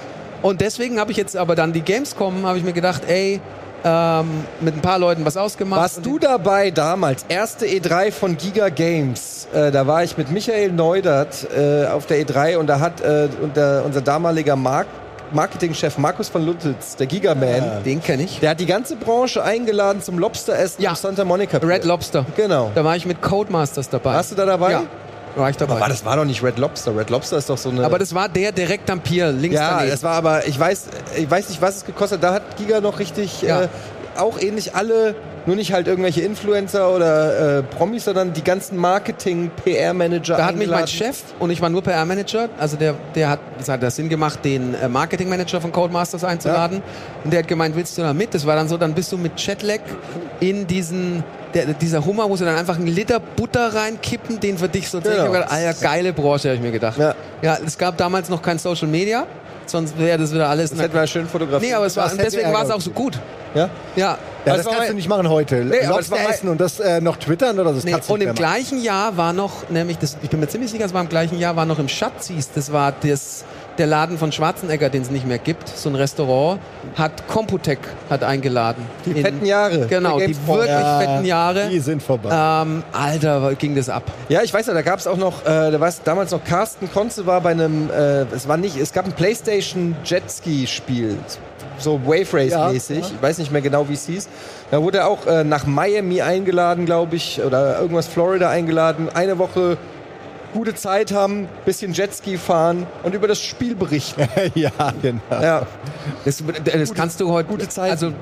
Und deswegen habe ich jetzt aber dann die Gamescom, habe ich mir gedacht, ey, ähm, mit ein paar Leuten was ausgemacht. Warst du dabei damals, erste E3 von Giga Games? Äh, da war ich mit Michael Neudert äh, auf der E3 und da hat äh, unser damaliger Mark Marketingchef Markus von Luttitz, der Gigaman, Den kenne ich. der hat die ganze Branche eingeladen zum Lobsteressen Ja. Santa Monica. Pier. Red Lobster. Genau. Da war ich mit Codemasters dabei. Warst du da dabei? Ja, war ich dabei. Aber das war doch nicht Red Lobster. Red Lobster ist doch so eine. Aber das war der direkt am Pier, links ja, daneben. das war aber, ich weiß, ich weiß nicht, was es gekostet hat. Da hat Giga noch richtig, Ja. äh, auch ähnlich alle, nur nicht halt irgendwelche Influencer oder äh, Promis, sondern die ganzen Marketing, PR-Manager Da hat mich mein eingeladen. Chef und ich war nur PR-Manager, also der, der hat, das hat das Sinn gemacht, den äh, Marketing-Manager von Codemasters einzuladen. Und der hat gemeint, willst du da mit? Das war dann so, dann bist du mit Jetlag in diesen, der, dieser Hummer, wo sie dann einfach einen Liter Butter reinkippen, den für dich so Genau. Alter, geile Branche, habe ich mir gedacht. Ja. ja, es gab damals noch kein Social Media, sonst wäre das wieder alles. Das hätten wir schön fotografiert. nee, aber es war, deswegen war es auch so gut. ja? Ja, Ja, das kannst mein- du nicht machen heute. das Lobster mein- essen und das äh, noch twittern oder so, das Nee, und im gleichen Jahr war noch, nämlich, das, ich bin mir ziemlich sicher, es war im gleichen Jahr, war noch im Schatzis, das war das, der Laden von Schwarzenegger, den es nicht mehr gibt, so ein Restaurant, hat Computec hat eingeladen. Die fetten Jahre. Genau, die wirklich Ja, fetten Jahre. Die sind vorbei. Ähm, Alter, ging das ab. Ja, ich weiß ja, da gab es auch noch, äh, da war es damals noch Carsten Konze war bei einem, äh, es war nicht, es gab ein Playstation Jetski-Spiel, so Wave Race-mäßig, Ja, ja. ich weiß nicht mehr genau, wie es hieß. Da wurde er auch äh, nach Miami eingeladen, glaube ich, oder irgendwas Florida eingeladen, eine Woche gute Zeit haben, bisschen Jetski fahren und über das Spiel berichten. ja, genau. ja. Das, das kannst du heute. gute Zeiten. Also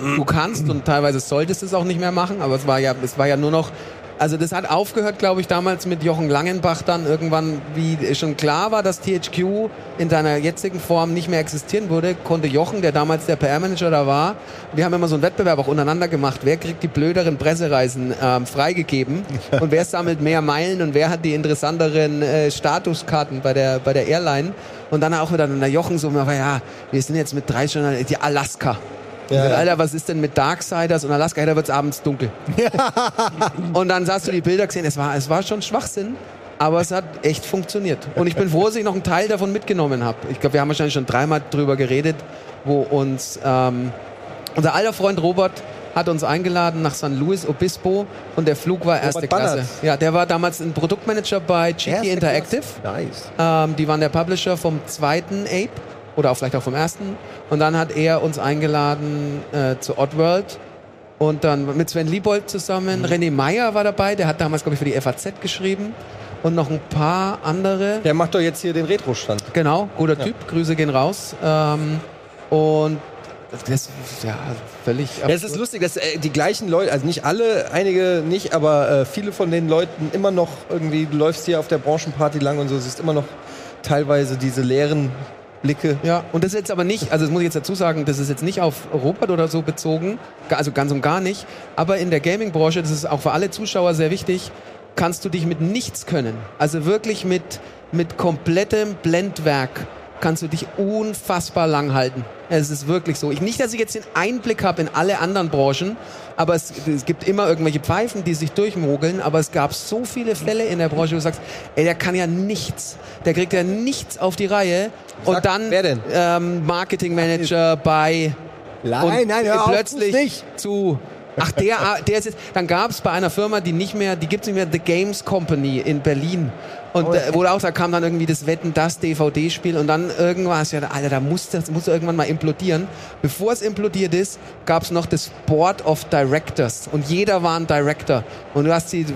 du kannst und teilweise solltest es auch nicht mehr machen, aber es war ja, es war ja nur noch. Also das hat aufgehört, glaube ich, damals mit Jochen Langenbach dann irgendwann, wie schon klar war, dass THQ in seiner jetzigen Form nicht mehr existieren würde, konnte Jochen, der damals der PR-Manager da war, wir haben immer so einen Wettbewerb auch untereinander gemacht, wer kriegt die blöderen Pressereisen ähm, freigegeben und wer sammelt mehr Meilen und wer hat die interessanteren äh, Statuskarten bei der, bei der Airline. Und dann auch wieder der Jochen so, ja, wir sind jetzt mit drei Journalisten, die Alaska. Und sagt, Alter, was ist denn mit Darksiders und Alaska? Ja, da wird es abends dunkel. und dann hast du die Bilder gesehen, es war, es war schon Schwachsinn. Aber es hat echt funktioniert. Und ich bin froh, dass ich noch einen Teil davon mitgenommen habe. Ich glaube, wir haben wahrscheinlich schon dreimal drüber geredet, wo uns ähm, unser alter Freund Robert hat uns eingeladen nach San Luis Obispo und der Flug war erste. Klasse. Ja, der war damals ein Produktmanager bei GT Erste Interactive. Klasse. Nice. Ähm, die waren der Publisher vom zweiten Ape oder auch vielleicht auch vom ersten. Und dann hat er uns eingeladen äh, zu Oddworld. Und dann mit Sven Liebold zusammen. René Meyer war dabei, der hat damals, glaube ich, für die FAZ geschrieben. Und noch ein paar andere. Der macht doch jetzt hier den Retro-Stand. Genau, guter Typ. Grüße gehen raus. Ähm, und das ist ja völlig. Ja, es ist lustig, dass äh, die gleichen Leute, also nicht alle, einige nicht, aber äh, viele von den Leuten immer noch irgendwie, du läufst hier auf der Branchenparty lang und so, siehst immer noch teilweise diese leeren Blicke. Ja, und das ist jetzt aber nicht, also das muss ich jetzt dazu sagen, das ist jetzt nicht auf Robert oder so bezogen, also ganz und gar nicht, aber in der Gaming-Branche, das ist auch für alle Zuschauer sehr wichtig, kannst du dich mit nichts können, also wirklich mit, mit komplettem Blendwerk kannst du dich unfassbar lang halten. Es ist wirklich so. Ich, nicht, dass ich jetzt den Einblick habe in alle anderen Branchen, aber es, es gibt immer irgendwelche Pfeifen, die sich durchmogeln, aber es gab so viele Fälle in der Branche, wo du sagst, ey, der kann ja nichts, der kriegt ja nichts auf die Reihe und Sag, dann wer denn? Ähm, Marketingmanager bei Nein, und nein, hör auf, plötzlich tu's nicht. zu Ach, der, der ist jetzt, dann gab es bei einer Firma, die nicht mehr, die gibt's nicht mehr, The Games Company in Berlin. Und äh, wo auch, da kam dann irgendwie das Wetten, das DVD-Spiel und dann irgendwas, ja, Alter, da muss das muss irgendwann mal implodieren. Bevor es implodiert ist, gab es noch das Board of Directors und jeder war ein Director. Und du hast die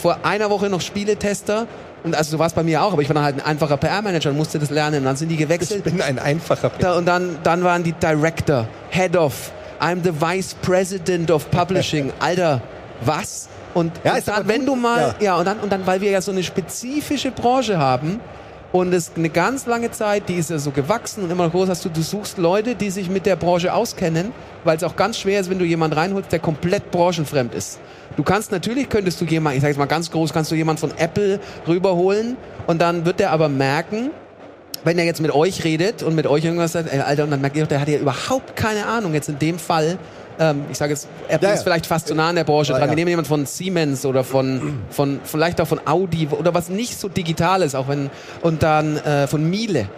vor einer Woche noch Spieletester und also du warst bei mir auch, aber ich war dann halt ein einfacher PR-Manager und musste das lernen. Und dann sind die gewechselt. Ich bin ein einfacher Da, und dann, dann waren die Director, Head of, I'm the Vice President of Publishing. Alter, was? Und, Ja, und dann, wenn du mal, Ja. ja. und dann, und dann, weil wir ja so eine spezifische Branche haben und es eine ganz lange Zeit, die ist ja so gewachsen und immer noch groß, hast du, du suchst Leute, die sich mit der Branche auskennen, weil es auch ganz schwer ist, wenn du jemanden reinholst, der komplett branchenfremd ist. Du kannst natürlich, könntest du jemanden, ich sag jetzt mal ganz groß, kannst du jemanden von Apple rüberholen und dann wird der aber merken, wenn er jetzt mit euch redet und mit euch irgendwas sagt, ey, Alter, und dann merkt ihr der hat ja überhaupt keine Ahnung. Jetzt in dem Fall, ähm, ich sage jetzt, Apple Ja, ja. ist vielleicht fast zu nah an der Branche dran. Wir nehmen jemanden von Siemens oder von, von, vielleicht auch von Audi oder was nicht so digital ist, auch wenn, und dann äh, von Miele.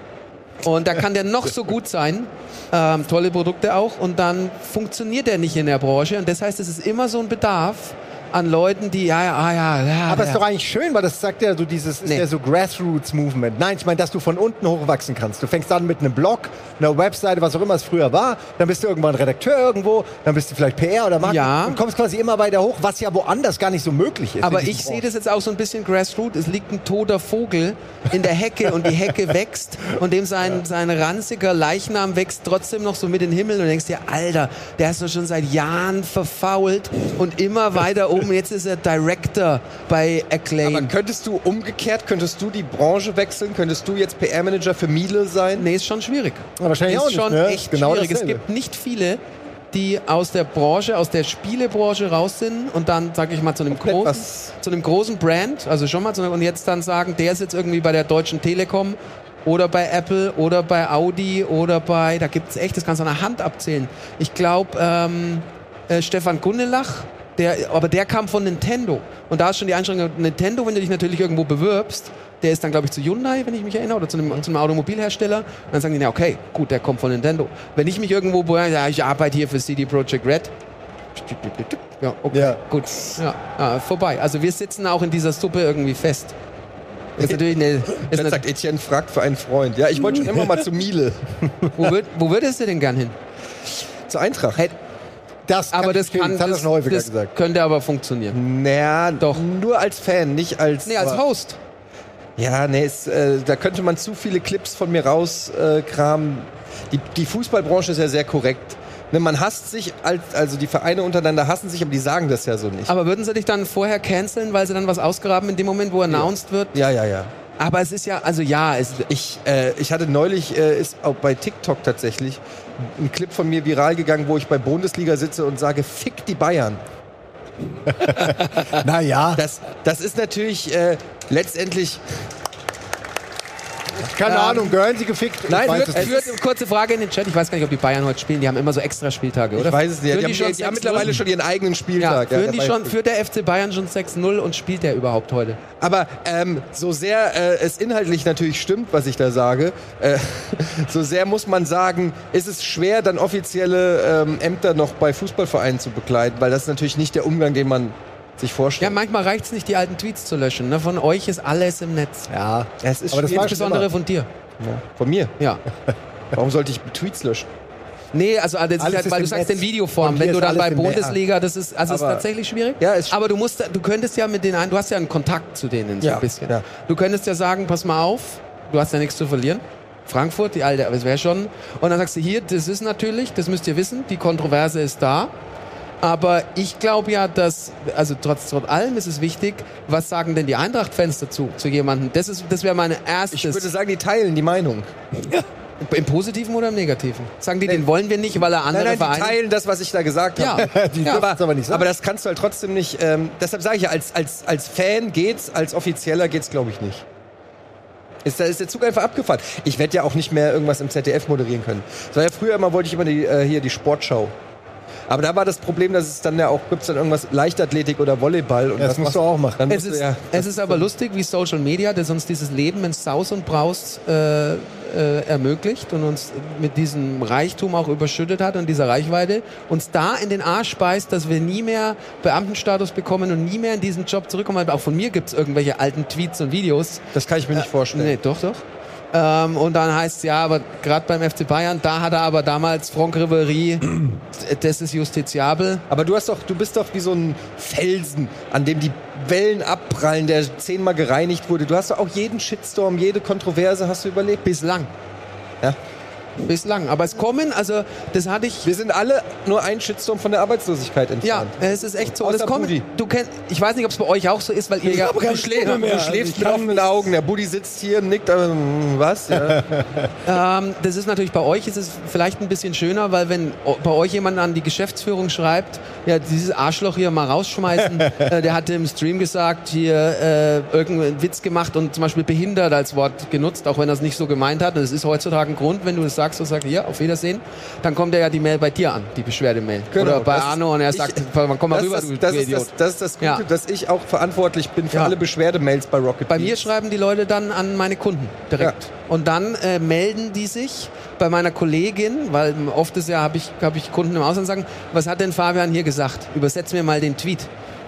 Und da kann der noch so gut sein, ähm, tolle Produkte auch, und dann funktioniert der nicht in der Branche. Und das heißt, es ist immer so ein Bedarf an Leuten, die, ja, ja, ah, ja, ja. Aber es ist ja. doch eigentlich schön, weil das sagt ja so dieses, ist Nee. ja so Grassroots-Movement. Nein, ich meine, dass du von unten hochwachsen kannst. Du fängst an mit einem Blog, einer Webseite, was auch immer es früher war. Dann bist du irgendwann Redakteur irgendwo, dann bist du vielleicht PR oder Marketing Ja. und kommst quasi immer weiter hoch, was ja woanders gar nicht so möglich ist. Aber ich sehe das jetzt auch so ein bisschen grassroot. Es liegt ein toter Vogel in der Hecke und die Hecke wächst und dem sein, sein ranziger Leichnam wächst trotzdem noch so mit in den Himmel und du denkst dir, Alter, der ist doch schon seit Jahren verfault und immer weiter oben. Jetzt ist er Director bei Acclaim. Aber könntest du umgekehrt, könntest du die Branche wechseln? Könntest du jetzt PR-Manager für Miele sein? nee, ist schon schwierig. Ja, wahrscheinlich ist auch nicht, schon ne? echt Genau schwierig. Es dasselbe. gibt nicht viele, die aus der Branche, aus der Spielebranche raus sind und dann, sag ich mal, zu einem Komplett großen, was- zu einem großen Brand, also schon mal, zu einem, und jetzt dann sagen, der ist jetzt irgendwie bei der Deutschen Telekom oder bei Apple oder bei Audi oder bei, da gibt's echt, das kannst du an der Hand abzählen. Ich glaube, ähm, äh, Stefan Gundelach, der, aber der kam von Nintendo. Und da ist schon die Einschränkung, Nintendo, wenn du dich natürlich irgendwo bewirbst, der ist dann, glaube ich, zu Hyundai, wenn ich mich erinnere, oder zu einem, zu einem Automobilhersteller. Und dann sagen die, na okay, gut, der kommt von Nintendo. Wenn ich mich irgendwo, bewerbe, ja, ich arbeite hier für CD Projekt Red. Ja, okay, Ja. gut. Ja, ja, vorbei. Also wir sitzen auch in dieser Suppe irgendwie fest. Ist natürlich eine, ist eine, sagt Etienne, fragt für einen Freund. Ja, ich wollte schon immer mal zu Miele. wo, würd, wo würdest du denn gern hin? Zur Eintracht. Hey, das aber das kann, das hat das, häufiger das gesagt. könnte aber funktionieren. Naja, Doch. Nur als Fan, nicht als. Nee, als Host. Ja, nee, es, äh, da könnte man zu viele Clips von mir rauskramen. Äh, die, die Fußballbranche ist ja sehr korrekt. Ne, man hasst sich, als, also die Vereine untereinander hassen sich, aber die sagen das ja so nicht. Aber würden sie dich dann vorher canceln, weil sie dann was ausgraben in dem Moment, wo announced wird? ja, ja, ja. Aber es ist ja, also ja, es, Ich, äh, ich hatte neulich, äh, ist auch bei TikTok tatsächlich, ein Clip von mir viral gegangen, wo ich bei Bundesliga sitze und sage, fick die Bayern. Naja, Das, das ist natürlich äh, letztendlich. Keine Ahnung, gehören sie gefickt? Nein, ich weiß wird- es es nicht. Führt, kurze Frage in den Chat. Ich weiß gar nicht, ob die Bayern heute spielen. Die haben immer so extra Spieltage, oder? Ich weiß es nicht. Die, Führen haben, die, schon die haben 6-0? mittlerweile schon ihren eigenen Ja, Spieltag. führen der die schon, führt der FC Bayern schon 6-0 und spielt der überhaupt heute? Aber ähm, so sehr äh, es inhaltlich natürlich stimmt, was ich da sage, äh, so sehr muss man sagen, ist es schwer, dann offizielle ähm, Ämter noch bei Fußballvereinen zu bekleiden, weil das ist natürlich nicht der Umgang, den man sich Ja, vorstellt. manchmal reicht es nicht, die alten Tweets zu löschen. Ne? Von euch ist alles im Netz. Ja, es ist aber das Insbesondere von dir. Ja, von mir. Ja. Warum sollte ich Tweets löschen? Nee, also das ist Alles halt, weil du sagst Netz. in Videoform. Wenn du dann bei. Bundesliga, das ist, also ist tatsächlich schwierig. Ja, ist- aber du musst, du könntest ja mit denen, ein- du hast ja einen Kontakt zu denen so Ja, ein bisschen. ja. Du könntest ja sagen, pass mal auf, du hast ja nichts zu verlieren. Frankfurt, die alte, aber es wäre schon. Und dann sagst du hier, das ist natürlich, das müsst ihr wissen, die Kontroverse ist da. Aber ich glaube ja, dass, also trotz, trotz allem ist es wichtig, was sagen denn die Eintracht-Fans dazu, zu jemandem? Das, ist, das wäre meine erste. Ich würde sagen, die teilen die Meinung. Im Positiven oder im Negativen? Sagen die, den wollen wir nicht, weil er andere Nein, nein, die Vereine. teilen das, was ich da gesagt Ja. habe. Die Ja. es aber nicht sagen. Aber das kannst du halt trotzdem nicht. Ähm, deshalb sage ich ja, als, als, als Fan geht's, als Offizieller geht's, glaube ich, nicht. Ist, da ist der Zug einfach abgefahren. Ich werde ja auch nicht mehr irgendwas im ZDF moderieren können. Das war ja früher immer, wollte ich immer die, äh, hier die Sportschau. Aber da war das Problem, dass es dann ja auch, gibt's dann irgendwas Leichtathletik oder Volleyball. Und Ja, das musst du auch machen. Es ist, ja, es ist aber lustig, wie Social Media, das uns dieses Leben in Saus und Braus äh, äh, ermöglicht und uns mit diesem Reichtum auch überschüttet hat und dieser Reichweite, uns da in den Arsch speist, dass wir nie mehr Beamtenstatus bekommen und nie mehr in diesen Job zurückkommen. Auch von mir gibt es irgendwelche alten Tweets und Videos. das kann ich mir nicht vorstellen. Nee, doch, doch. Ähm, und dann heißt es ja, aber gerade beim FC Bayern, da hat er aber damals Franck Ribéry, das ist justiziabel. Aber du hast doch, du bist doch wie so ein Felsen, an dem die Wellen abprallen, der zehnmal gereinigt wurde. Du hast doch auch jeden Shitstorm, jede Kontroverse hast du überlebt. Bislang. Ja. Bislang. Aber es kommen, also das hatte ich. Wir sind alle nur ein Shitstorm von der Arbeitslosigkeit Ja, entfernt. es ist echt so. Außer es Budi. du kennt, ich weiß nicht, ob es bei euch auch so ist, weil ihr ja. keine Stimme mehr. Du schläfst mit offenen Augen. Der Buddy sitzt hier, nickt, ähm, was? Ja. Ähm, das ist natürlich bei euch ist es vielleicht ein bisschen schöner, weil wenn bei euch jemand an die Geschäftsführung schreibt, ja dieses Arschloch hier mal rausschmeißen, äh, der hatte im Stream gesagt, hier äh, irgendeinen Witz gemacht und zum Beispiel behindert als Wort genutzt, auch wenn er es nicht so gemeint hat. Und das ist heutzutage ein Grund, wenn du das sagst und sagst, hier auf Wiedersehen, dann kommt ja die Mail bei dir an, die Beschwerdemail. Genau, Oder bei das Arno und er sagt, komm mal Das, rüber, ist du, das, das, du ist Idiot. das, das ist das Gute, Ja. dass ich auch verantwortlich bin für Ja. alle Beschwerdemails bei Rocket Bei mir Beans. schreiben die Leute dann an meine Kunden direkt. Ja. Und dann äh, melden die sich bei meiner Kollegin, weil oft ist ja, habe ich, hab ich Kunden im Ausland sagen, was hat denn Fabian hier gesagt? Übersetz mir mal den Tweet.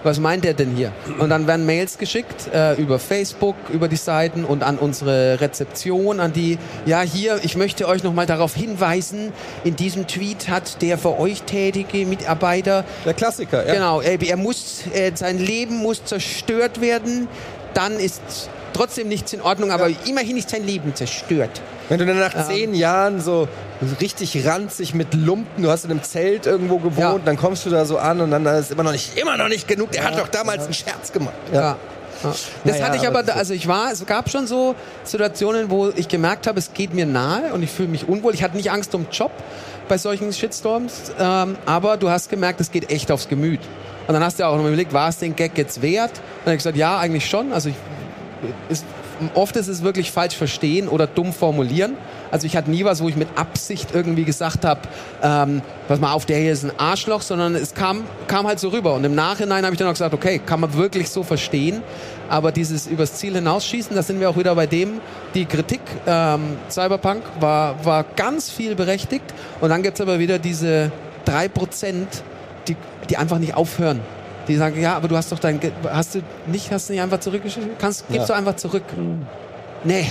Was meint er denn hier? Und dann werden Mails geschickt äh, über Facebook, über die Seiten und an unsere Rezeption, an die, ja hier, ich möchte euch nochmal darauf hinweisen, in diesem Tweet hat der für euch tätige Mitarbeiter Der Klassiker, ja. Genau, er, er muss, äh, sein Leben muss zerstört werden, dann ist trotzdem nichts in Ordnung, aber immerhin ist sein Leben zerstört. Wenn du dann nach zehn Jahren so richtig ranzig mit Lumpen, du hast in einem Zelt irgendwo gewohnt, Ja. dann kommst du da so an und dann ist immer noch nicht, immer noch nicht genug. Der hat doch damals einen Scherz gemacht. Ja. Ja. Das Naja, hatte ich aber aber, also ich war, es gab schon so Situationen, wo ich gemerkt habe, es geht mir nahe und ich fühle mich unwohl. Ich hatte nicht Angst um den Job bei solchen Shitstorms, ähm, aber du hast gemerkt, es geht echt aufs Gemüt. Und dann hast du ja auch noch überlegt, war es den Gag jetzt wert? Und dann habe ich gesagt, ja, eigentlich schon. Also ich, ist, oft ist es wirklich falsch verstehen oder dumm formulieren. Also ich hatte nie was, wo ich mit Absicht irgendwie gesagt habe, ähm, pass mal auf, der hier ist ein Arschloch, sondern es kam, kam halt so rüber. Und im Nachhinein habe ich dann auch gesagt, okay, kann man wirklich so verstehen. Aber dieses übers Ziel hinausschießen, da sind wir auch wieder bei dem, die Kritik ähm, Cyberpunk war, war ganz viel berechtigt. Und dann gibt's aber wieder diese drei Prozent, die, die einfach nicht aufhören. Die sagen, ja, aber du hast doch dein, Ge- hast du nicht, hast du nicht einfach zurückgeschickt? Kannst, gibst du einfach zurück. Nee,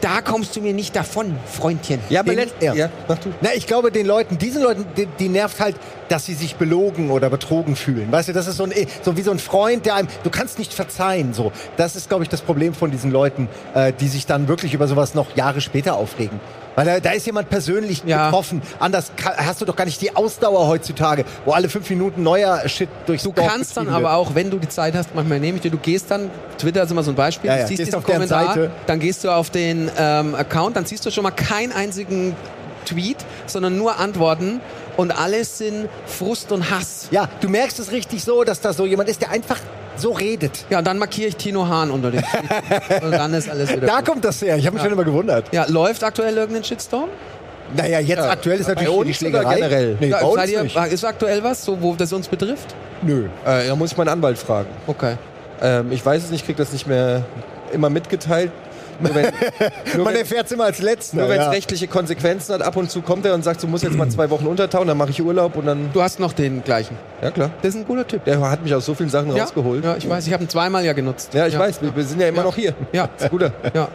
da kommst du mir nicht davon, Freundchen. Ja, aber Den- ja. ja, mach du. Na, ich glaube, den Leuten, diesen Leuten, die, die nervt halt, dass sie sich belogen oder betrogen fühlen. Weißt du, das ist so, ein, so wie so ein Freund, der einem, du kannst nicht verzeihen, so. Das ist, glaube ich, das Problem von diesen Leuten, äh, die sich dann wirklich über sowas noch Jahre später aufregen. Weil da, da ist jemand persönlich Ja. betroffen. Anders ka- hast du doch gar nicht die Ausdauer heutzutage, wo alle fünf Minuten neuer Shit durchs Du Dorf kannst dann getrieben aber wird. auch, wenn du die Zeit hast, manchmal nehme ich dir, du gehst dann, Twitter ist immer so ein Beispiel, Ja, du ja, siehst gehst diesen Kommentar, dann gehst du auf den ähm, Account, dann siehst du schon mal keinen einzigen Tweet, sondern nur Antworten und alles sind Frust und Hass. Ja, du merkst es richtig so, dass da so jemand ist, der einfach so redet. Ja, dann markiere ich Tino Hahn unter dem. Und dann ist alles wieder Da gut. kommt das her. Ich habe mich schon immer gewundert. Ja, läuft aktuell irgendein Shitstorm? Naja, jetzt aktuell ist natürlich bei die uns Schlägerei. oder generell? Nee, Ja, bei ihr, nicht. ist aktuell was, so, wo das uns betrifft? Nö. Äh, da muss ich meinen Anwalt fragen. Okay. Ähm, ich weiß es nicht, krieg das nicht mehr immer mitgeteilt. Nur wenn nur Man erfährt es immer als Letzter. nur wenn es ja. rechtliche Konsequenzen hat, ab und zu kommt er und sagt, du musst jetzt mal zwei Wochen untertauchen, dann mache ich Urlaub und dann. Du hast noch den gleichen. Ja klar. Das ist ein guter Typ. Der hat mich aus so vielen Sachen Ja, rausgeholt. ja, ich weiß, ich habe ihn zweimal ja genutzt. Ja, ich weiß, wir, wir sind ja immer Ja. noch hier. Ja. Ist guter. Ja.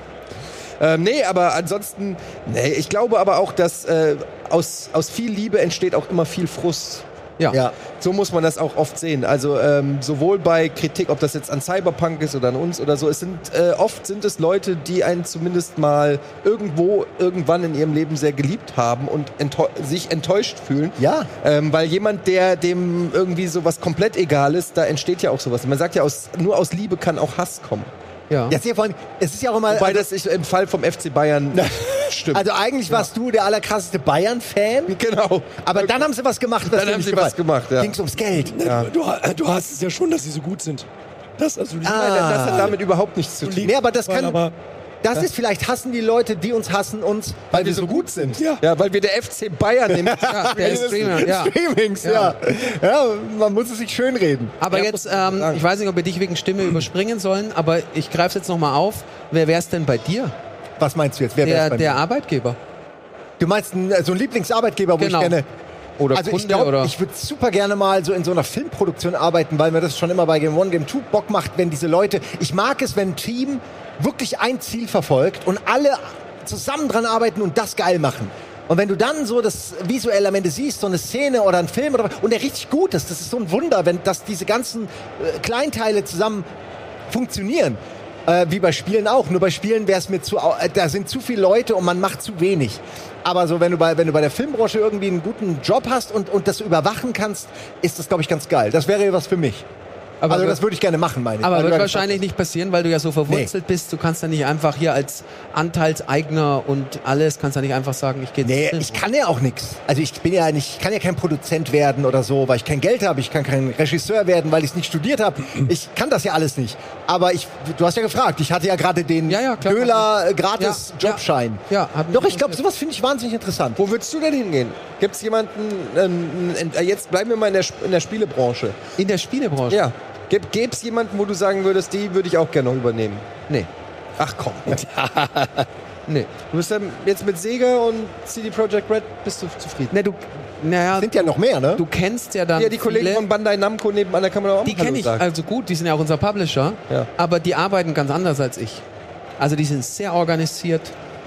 Ähm, nee, aber ansonsten, nee, ich glaube aber auch, dass äh, aus, aus viel Liebe entsteht auch immer viel Frust. Ja. Ja. So muss man das auch oft sehen. Also ähm, sowohl bei Kritik, ob das jetzt an Cyberpunk ist oder an uns oder so, es sind äh, oft sind es Leute, die einen zumindest mal irgendwo irgendwann in ihrem Leben sehr geliebt haben und enttäu sich enttäuscht fühlen. Ja. Ähm, weil jemand, der dem irgendwie sowas komplett egal ist, da entsteht ja auch sowas. Man sagt ja, aus, nur aus Liebe kann auch Hass kommen. Ja. Jetzt hier vorhin, es ist ja auch immer. Wobei das ich, im Fall vom FC Bayern stimmt. also eigentlich warst du der allerkrasseste Bayern-Fan, genau. aber dann haben sie was gemacht, was Dann haben sie gefallen. was gemacht, ja. Ging's ums Geld. Du, du hast es ja schon, dass sie so gut sind. Das, also, Ah. Nein, das hat damit überhaupt nichts zu tun. Nee, aber das kann- Aber, Das ist vielleicht hassen die Leute, die uns hassen, uns, weil, wir so gut sind. ja. Ja, weil wir der FC Bayern nehmen. Ja, der ist Streamer, ja. Streamings, ja. ja. man muss es sich schönreden. Aber Ja, jetzt, ähm, ich weiß nicht, ob wir dich wegen Stimme überspringen sollen, aber ich greife es jetzt nochmal auf. Wer wäre es denn bei dir? Was meinst du jetzt? Wer Der, der? Arbeitgeber. Du meinst einen, so einen Lieblingsarbeitgeber, wo Genau. ich gerne Oder also Kunde ich glaube, ich würde super gerne mal so in so einer Filmproduktion arbeiten, weil mir das schon immer bei Game One, Game Two Bock macht, wenn diese Leute. Ich mag es, wenn ein Team wirklich ein Ziel verfolgt und alle zusammen dran arbeiten und das geil machen. Und wenn du dann so das visuell am Ende siehst, so eine Szene oder einen Film oder und der richtig gut ist, das ist so ein Wunder, wenn dass diese ganzen äh, Kleinteile zusammen funktionieren. Äh, wie bei Spielen auch. Nur bei Spielen wäre es mir zu, äh, da sind zu viele Leute und man macht zu wenig. Aber so, wenn du bei, wenn du bei der Filmbranche irgendwie einen guten Job hast und, und das überwachen kannst, ist das, glaube ich, ganz geil. Das wäre was für mich. Aber also das würde ich gerne machen, meine ich. aber du wird wahrscheinlich nicht passieren, weil du ja so verwurzelt bist. Du kannst ja nicht einfach hier als Anteilseigner und alles, kannst ja nicht einfach sagen, ich gehe Nee, ich kann ja auch nichts. Also ich bin ja nicht, ich kann ja kein Produzent werden oder so, weil ich kein Geld habe. Ich kann kein Regisseur werden, weil ich es nicht studiert habe. Ich kann das ja alles nicht. Aber ich, du hast ja gefragt. Ich hatte ja gerade den Ja, ja, klar. Döler gratis Ja, Jobschein. ja. Ja, Doch, ich glaube, sowas finde ich wahnsinnig interessant. Wo würdest du denn hingehen? Gibt es jemanden, ähm, äh, jetzt bleiben wir mal in der, in der Spielebranche. In der Spielebranche? Ja. Gäbe es jemanden, wo du sagen würdest, die würde ich auch gerne noch übernehmen? Nee. Ach komm. Nee. Du bist dann jetzt mit Sega und CD Projekt Red bist du zufrieden. Nee, du, naja, Sind ja noch mehr, ne? du kennst ja dann Ja, die Kollegen viele, von Bandai Namco nebenan, da kann man auch Die kenne ich sagen. also gut, die sind ja auch unser Publisher, Ja. aber die arbeiten ganz anders als ich. Also die sind sehr organisiert,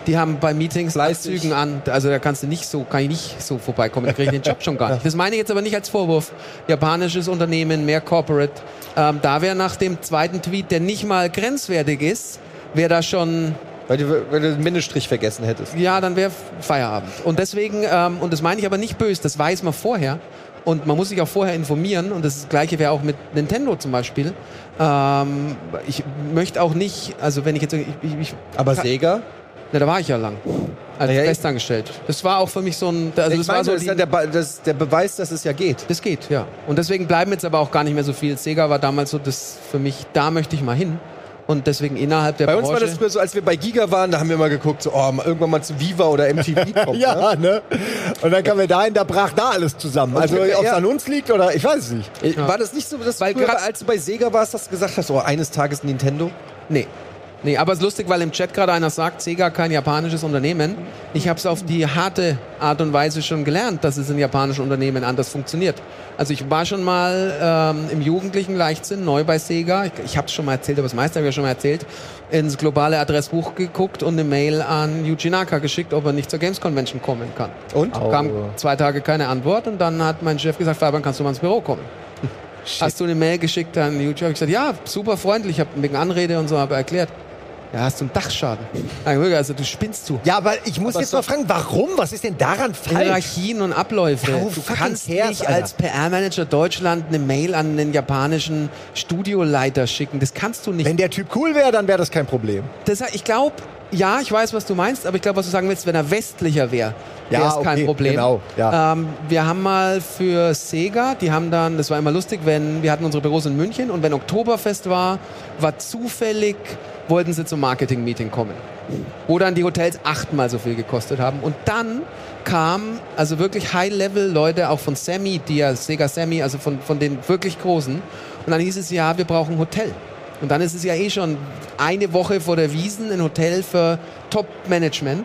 die haben bei Meetings Fleißig. Anzügen an, also da kannst du nicht so, kann ich nicht so vorbeikommen, da kriege ich den Job schon gar nicht. Das meine ich jetzt aber nicht als Vorwurf. Japanisches Unternehmen, mehr Corporate. Ähm, da wäre nach dem zweiten Tweet, der nicht mal grenzwertig ist, wäre da schon Weil du, weil du den Mindeststrich vergessen hättest. ja, dann wäre Feierabend. Und deswegen, ähm, und das meine ich aber nicht böse, das weiß man vorher. Und man muss sich auch vorher informieren. Und das Gleiche wäre auch mit Nintendo zum Beispiel. Ähm, ich möchte auch nicht, also wenn ich jetzt, ich, ich, ich Aber Sega? Na, da war ich ja lang. Als Ja, ja, festangestellt. Das war auch für mich so ein, also ich das meine, war so das ist ja der, Be- das, der Beweis, dass es ja geht. das geht, ja. Und deswegen bleiben jetzt aber auch gar nicht mehr so viel. Sega war damals so das für mich, da möchte ich mal hin. Und deswegen innerhalb der Bei uns Branche. war das früher so, als wir bei Giga waren, da haben wir mal geguckt, so, oh, irgendwann mal zu Viva oder MTV kommen. ja, Ne? ne? Und dann kamen wir dahin, da brach da alles zusammen. Also, Ja. ob es an uns liegt oder ich weiß es nicht. Äh, War das nicht so, dass Weil früher, als du bei Sega warst, dass du gesagt hast, oh, eines Tages Nintendo? Nee. Nee, aber es ist lustig, weil im Chat gerade einer sagt, Sega kein japanisches Unternehmen. Ich habe es auf die harte Art und Weise schon gelernt, dass es in japanischen Unternehmen anders funktioniert. Also ich war schon mal ähm, im jugendlichen Leichtsinn neu bei Sega. Ich, ich habe es schon mal erzählt, aber das meiste habe ich ja schon mal erzählt. Ins globale Adressbuch geguckt und eine Mail an Yuji Naka geschickt, ob er nicht zur Games Convention kommen kann. Und? Kam zwei Tage keine Antwort und dann hat mein Chef gesagt, Fabian, kannst du mal ins Büro kommen? Hast du eine Mail geschickt an YouTube? Hab ich gesagt, ja, super freundlich, ich habe wegen Anrede und so habe erklärt. Ja, hast du einen Dachschaden? Also du spinnst du. Ja, aber ich muss Aber jetzt mal fragen, warum? Was ist denn daran falsch? Hierarchien und Abläufe. Ja, who du kannst cares, nicht als PR-Manager Deutschland eine Mail an den japanischen Studioleiter schicken. Das kannst du nicht. Wenn der Typ cool wäre, dann wäre das kein Problem. Das, ich glaube, Ja, ich weiß, was du meinst, aber ich glaube, was du sagen willst, wenn er westlicher wäre, Ja, wäre es kein okay, Problem. genau, ja. Ähm, wir haben mal für Sega, die haben dann, das war immer lustig, wenn wir hatten unsere Büros in München und wenn Oktoberfest war, war zufällig, wollten sie zum Marketing-Meeting kommen. Wo dann die Hotels achtmal so viel gekostet haben. Und dann kam also wirklich High-Level-Leute, auch von Sammy, die ja Sega Sammy, also von, von den wirklich Großen. Und dann hieß es, ja, wir brauchen ein Hotel. Und dann ist es ja eh schon eine Woche vor der Wiesen ein Hotel für Top-Management.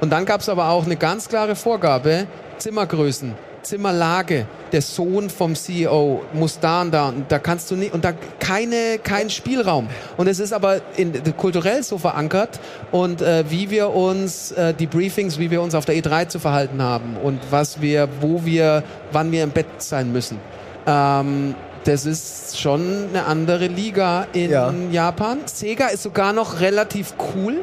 Und dann gab es aber auch eine ganz klare Vorgabe, Zimmergrößen, Zimmerlage. Der Sohn vom CEO muss da und da und da kannst du nicht und da keine kein Spielraum. Und es ist aber in, kulturell so verankert und äh, wie wir uns äh, die Briefings, wie wir uns auf der E3 zu verhalten haben und was wir, wo wir, wann wir im Bett sein müssen. Ähm, das ist schon eine andere Liga in Ja. Japan. Sega ist sogar noch relativ cool.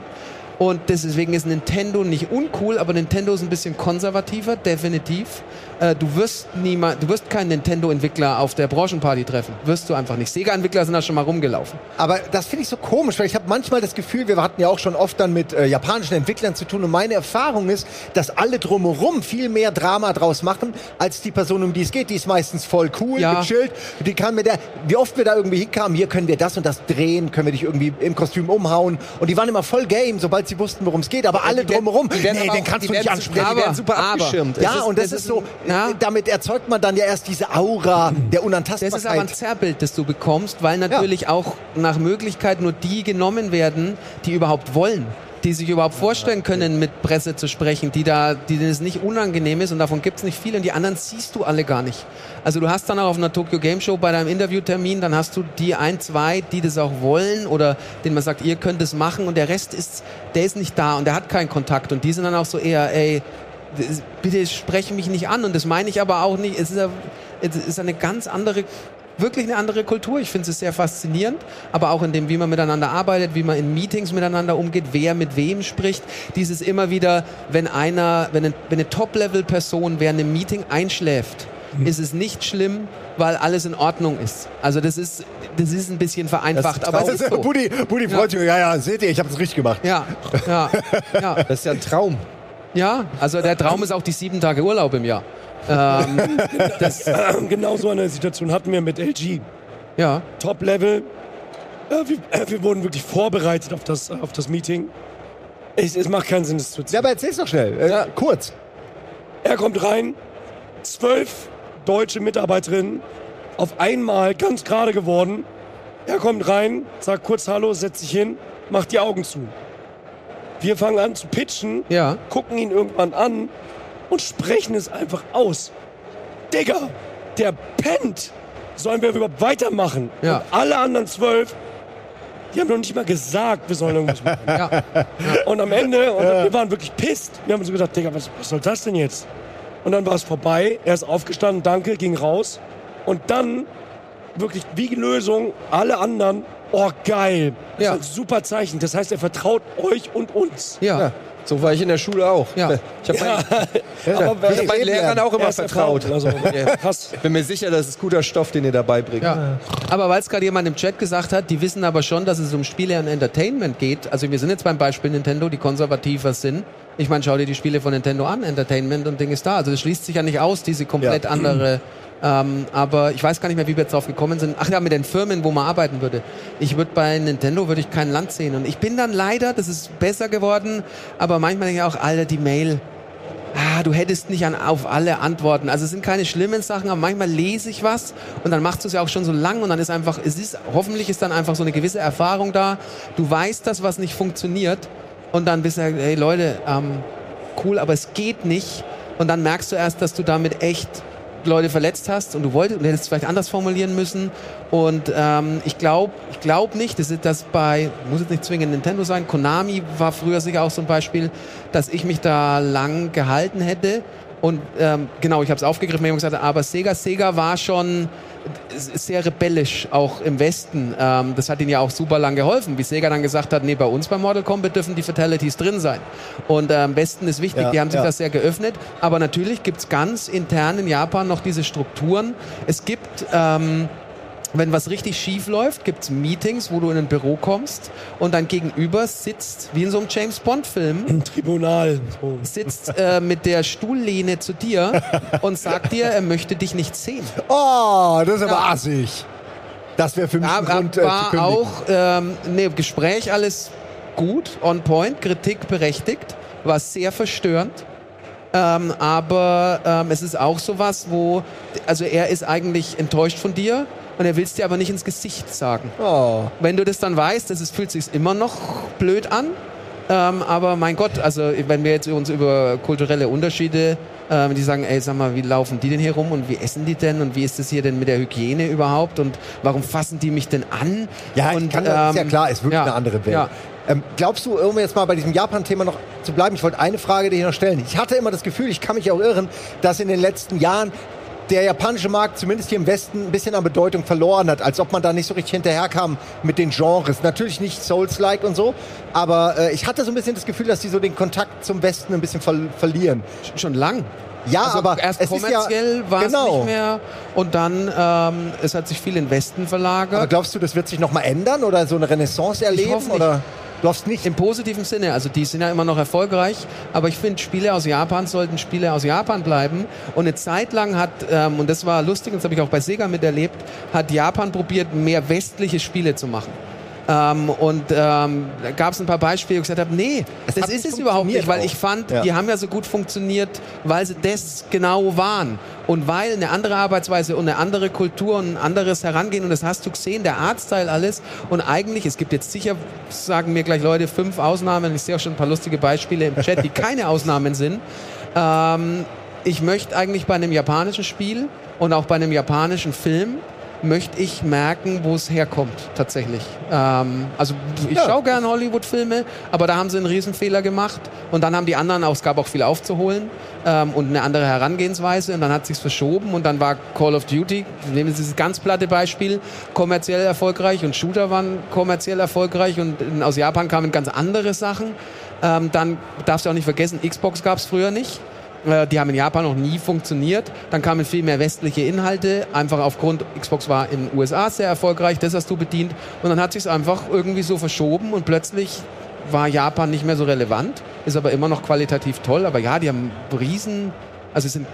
Und deswegen ist Nintendo nicht uncool, aber Nintendo ist ein bisschen konservativer, definitiv. Äh, du wirst niemand, du wirst keinen Nintendo-Entwickler auf der Branchenparty treffen. Wirst du einfach nicht. Sega-Entwickler sind da schon mal rumgelaufen. Aber das finde ich so komisch, weil ich habe manchmal das Gefühl, wir hatten ja auch schon oft dann mit äh, japanischen Entwicklern zu tun und meine Erfahrung ist, dass alle drumherum viel mehr Drama draus machen, als die Person, um die es geht. Die ist meistens voll cool, Ja. gechillt. Die kann mit der, wie oft wir da irgendwie hinkamen, hier können wir das und das drehen, können wir dich irgendwie im Kostüm umhauen. Und die waren immer voll game, sobald sie wussten, worum es geht. Aber alle Die werden- drumherum, die werden nee, aber den kannst du nicht ansprechen. Die werden super Aber- abgeschirmt. ja, ist- und das, das ist ist so, ja. äh, damit erzeugt man dann ja erst diese Aura der Das Unantastbarkeit. ist aber ein Zerrbild, das du bekommst, weil natürlich auch nach Möglichkeit nur die genommen werden, die überhaupt wollen. Die sich überhaupt vorstellen können, mit Presse zu sprechen, die da, die denen es nicht unangenehm ist und davon gibt es nicht viele und die anderen siehst du alle gar nicht. Also du hast dann auch auf einer Tokyo Game Show bei deinem Interviewtermin, dann hast du die ein, zwei, die das auch wollen oder denen man sagt, ihr könnt es machen und der Rest ist, der ist nicht da und der hat keinen Kontakt und die sind dann auch so eher, ey, das- bitte spreche mich nicht an und das meine ich aber auch nicht. Es ist, ja- es eine ganz andere, wirklich eine andere Kultur. Ich finde es sehr faszinierend, aber auch in dem, wie man miteinander arbeitet, wie man in Meetings miteinander umgeht, wer mit wem spricht. Dieses immer wieder, wenn einer, wenn eine, eine Top-Level-Person während einem Meeting einschläft, ist es nicht schlimm, weil alles in Ordnung ist. Also das ist, das ist ein bisschen vereinfacht, aber es Das ist so. Buddy, Buddy freut sich, ja, ja, seht ihr, ich habe das richtig gemacht. Ja, ja, ja. Das ist ja ein Traum. Ja, also der Traum ist auch die sieben Tage Urlaub im Jahr. Ähm, das, genau so eine Situation hatten wir mit LG. ja, Top-Level. Äh, wir, äh, wir wurden wirklich vorbereitet auf das, auf das Meeting. Es, es macht keinen Sinn, das zu Ja, erzählen. aber erzähl's doch schnell, äh, kurz. Er kommt rein, zwölf deutsche Mitarbeiterinnen, auf einmal ganz gerade geworden. Er kommt rein, sagt kurz Hallo, setzt sich hin, macht die Augen zu. Wir fangen an zu pitchen, ja. gucken ihn irgendwann an und sprechen es einfach aus. Digga, der pennt. Sollen wir überhaupt weitermachen? Ja. Und alle anderen zwölf, die haben noch nicht mal gesagt, wir sollen irgendwas machen. Ja, Und am Ende, und wir waren wirklich pisst. Wir haben so gedacht, Digga, was, was soll das denn jetzt? Und dann war es vorbei. Er ist aufgestanden, danke, ging raus. Und dann wirklich wie die Lösung, alle anderen, oh geil. Das Ja. ist ein super Zeichen. Das heißt, er vertraut euch und uns. ja, Ja, so war ich in der Schule auch. Ja. Ich habe Ja, meinen, hab meinen Lehrern auch immer vertraut. Also, krass. Ich bin mir sicher, das ist guter Stoff, den ihr dabei bringt. ja. Aber weil es gerade jemand im Chat gesagt hat, die wissen aber schon, dass es um Spiele und Entertainment geht. Also wir sind jetzt beim Beispiel Nintendo, die konservativer sind. Ich meine, schau dir die Spiele von Nintendo an, Entertainment und Ding ist da. Also das schließt sich ja nicht aus, diese komplett Ja. andere. Ähm, aber ich weiß gar nicht mehr, wie wir jetzt drauf gekommen sind. Ach ja, mit den Firmen, wo man arbeiten würde. Ich würde bei Nintendo würde ich kein Land sehen. Und ich bin dann leider, das ist besser geworden, aber manchmal denke ich auch, Alter, die Mail, ah, du hättest nicht an, auf alle Antworten. Also es sind keine schlimmen Sachen, aber manchmal lese ich was und dann machst du es ja auch schon so lang und dann ist einfach, es ist, hoffentlich ist dann einfach so eine gewisse Erfahrung da. Du weißt, dass was nicht funktioniert und dann bist du, halt, hey Leute, ähm, cool, aber es geht nicht. Und dann merkst du erst, dass du damit echt Leute verletzt hast und du wolltest und hättest es vielleicht anders formulieren müssen. Und ähm, ich glaube ich glaub nicht, das ist das bei, muss jetzt nicht zwingend Nintendo sein, Konami war früher sicher auch so ein Beispiel, dass ich mich da lang gehalten hätte. Und ähm, genau, ich habe es aufgegriffen, ich gesagt, aber Sega, Sega war schon sehr rebellisch, auch im Westen. Ähm, das hat ihnen ja auch super lang geholfen, wie Sega dann gesagt hat, nee, bei uns bei Mortal Kombat dürfen die Fatalities drin sein. Und ähm, Westen ist wichtig, Ja, die haben sich ja. das sehr geöffnet. Aber natürlich gibt's ganz intern in Japan noch diese Strukturen. Es gibt... Ähm, wenn was richtig schief läuft, gibt's Meetings, wo du in ein Büro kommst und dein Gegenüber sitzt, wie in so einem James Bond-Film, Im Tribunal. So. sitzt äh, mit der Stuhllehne zu dir und sagt dir, er möchte dich nicht sehen. Oh, das ist aber Ja. assig. Das wäre für mich ein Ja, Grund äh, war auch, ähm, nee, Gespräch alles gut, on point, Kritik berechtigt, war sehr verstörend. Ähm, aber ähm, es ist auch sowas, wo, also er ist eigentlich enttäuscht von dir und er will es dir aber nicht ins Gesicht sagen. Oh. Wenn du das dann weißt, das ist, fühlt sich immer noch blöd an. Ähm, aber mein Gott, also wenn wir jetzt uns über kulturelle Unterschiede, ähm, die sagen, ey, sag mal, wie laufen die denn hier rum und wie essen die denn und wie ist das hier denn mit der Hygiene überhaupt und warum fassen die mich denn an? Ja, und, kann, das ist ja ähm, klar, ist wirklich ja, eine andere Welt. Ja. Ähm, glaubst du, um jetzt mal bei diesem Japan-Thema noch zu bleiben, ich wollte eine Frage dir noch stellen. Ich hatte immer das Gefühl, ich kann mich auch irren, dass in den letzten Jahren der japanische Markt zumindest hier im Westen ein bisschen an Bedeutung verloren hat, als ob man da nicht so richtig hinterherkam mit den Genres. Natürlich nicht Souls-like und so, aber äh, ich hatte so ein bisschen das Gefühl, dass die so den Kontakt zum Westen ein bisschen ver verlieren. Schon lang. Ja, Also aber erst es ist ja- kommerziell war es genau. nicht mehr und dann ähm, es hat sich viel in Westen verlagert. Aber glaubst du, das wird sich noch mal ändern oder so eine Renaissance erleben? hoffe nicht. Oder du hoffst nicht? Im positiven Sinne, also die sind ja immer noch erfolgreich, aber ich finde, Spiele aus Japan sollten Spiele aus Japan bleiben. Und eine Zeit lang hat, ähm, und das war lustig, das habe ich auch bei Sega miterlebt, hat Japan probiert, mehr westliche Spiele zu machen. Ähm, und ähm, da gab es ein paar Beispiele, wo ich gesagt habe, nee, Es das ist es überhaupt nicht, weil funktioniert ich fand, Ja. die haben ja so gut funktioniert, weil sie das genau waren. Und weil eine andere Arbeitsweise und eine andere Kultur und ein anderes Herangehen, und das hast du gesehen, der Artstyle alles. Und eigentlich, es gibt jetzt sicher, sagen mir gleich Leute, fünf Ausnahmen, ich sehe auch schon ein paar lustige Beispiele im Chat, die keine Ausnahmen sind. Ähm, ich möchte eigentlich bei einem japanischen Spiel und auch bei einem japanischen Film möchte ich merken, wo es herkommt, tatsächlich. Ähm, also ich Ja. schaue gerne Hollywood-Filme, aber da haben sie einen Riesenfehler gemacht und dann haben die anderen auch, es gab auch viel aufzuholen ähm, und eine andere Herangehensweise und dann hat sich's verschoben und dann war Call of Duty, nehmen Sie dieses ganz platte Beispiel, kommerziell erfolgreich und Shooter waren kommerziell erfolgreich und aus Japan kamen ganz andere Sachen. Ähm, dann darfst du auch nicht vergessen, Xbox gab's früher nicht. Äh, Die haben in Japan noch nie funktioniert. Dann kamen viel mehr westliche Inhalte, einfach aufgrund, Xbox war in den USA sehr erfolgreich, das hast du bedient. Und dann hat sich's einfach irgendwie so verschoben und plötzlich war Japan nicht mehr so relevant, ist aber immer noch qualitativ toll. Aber ja, die haben riesen, also sie sind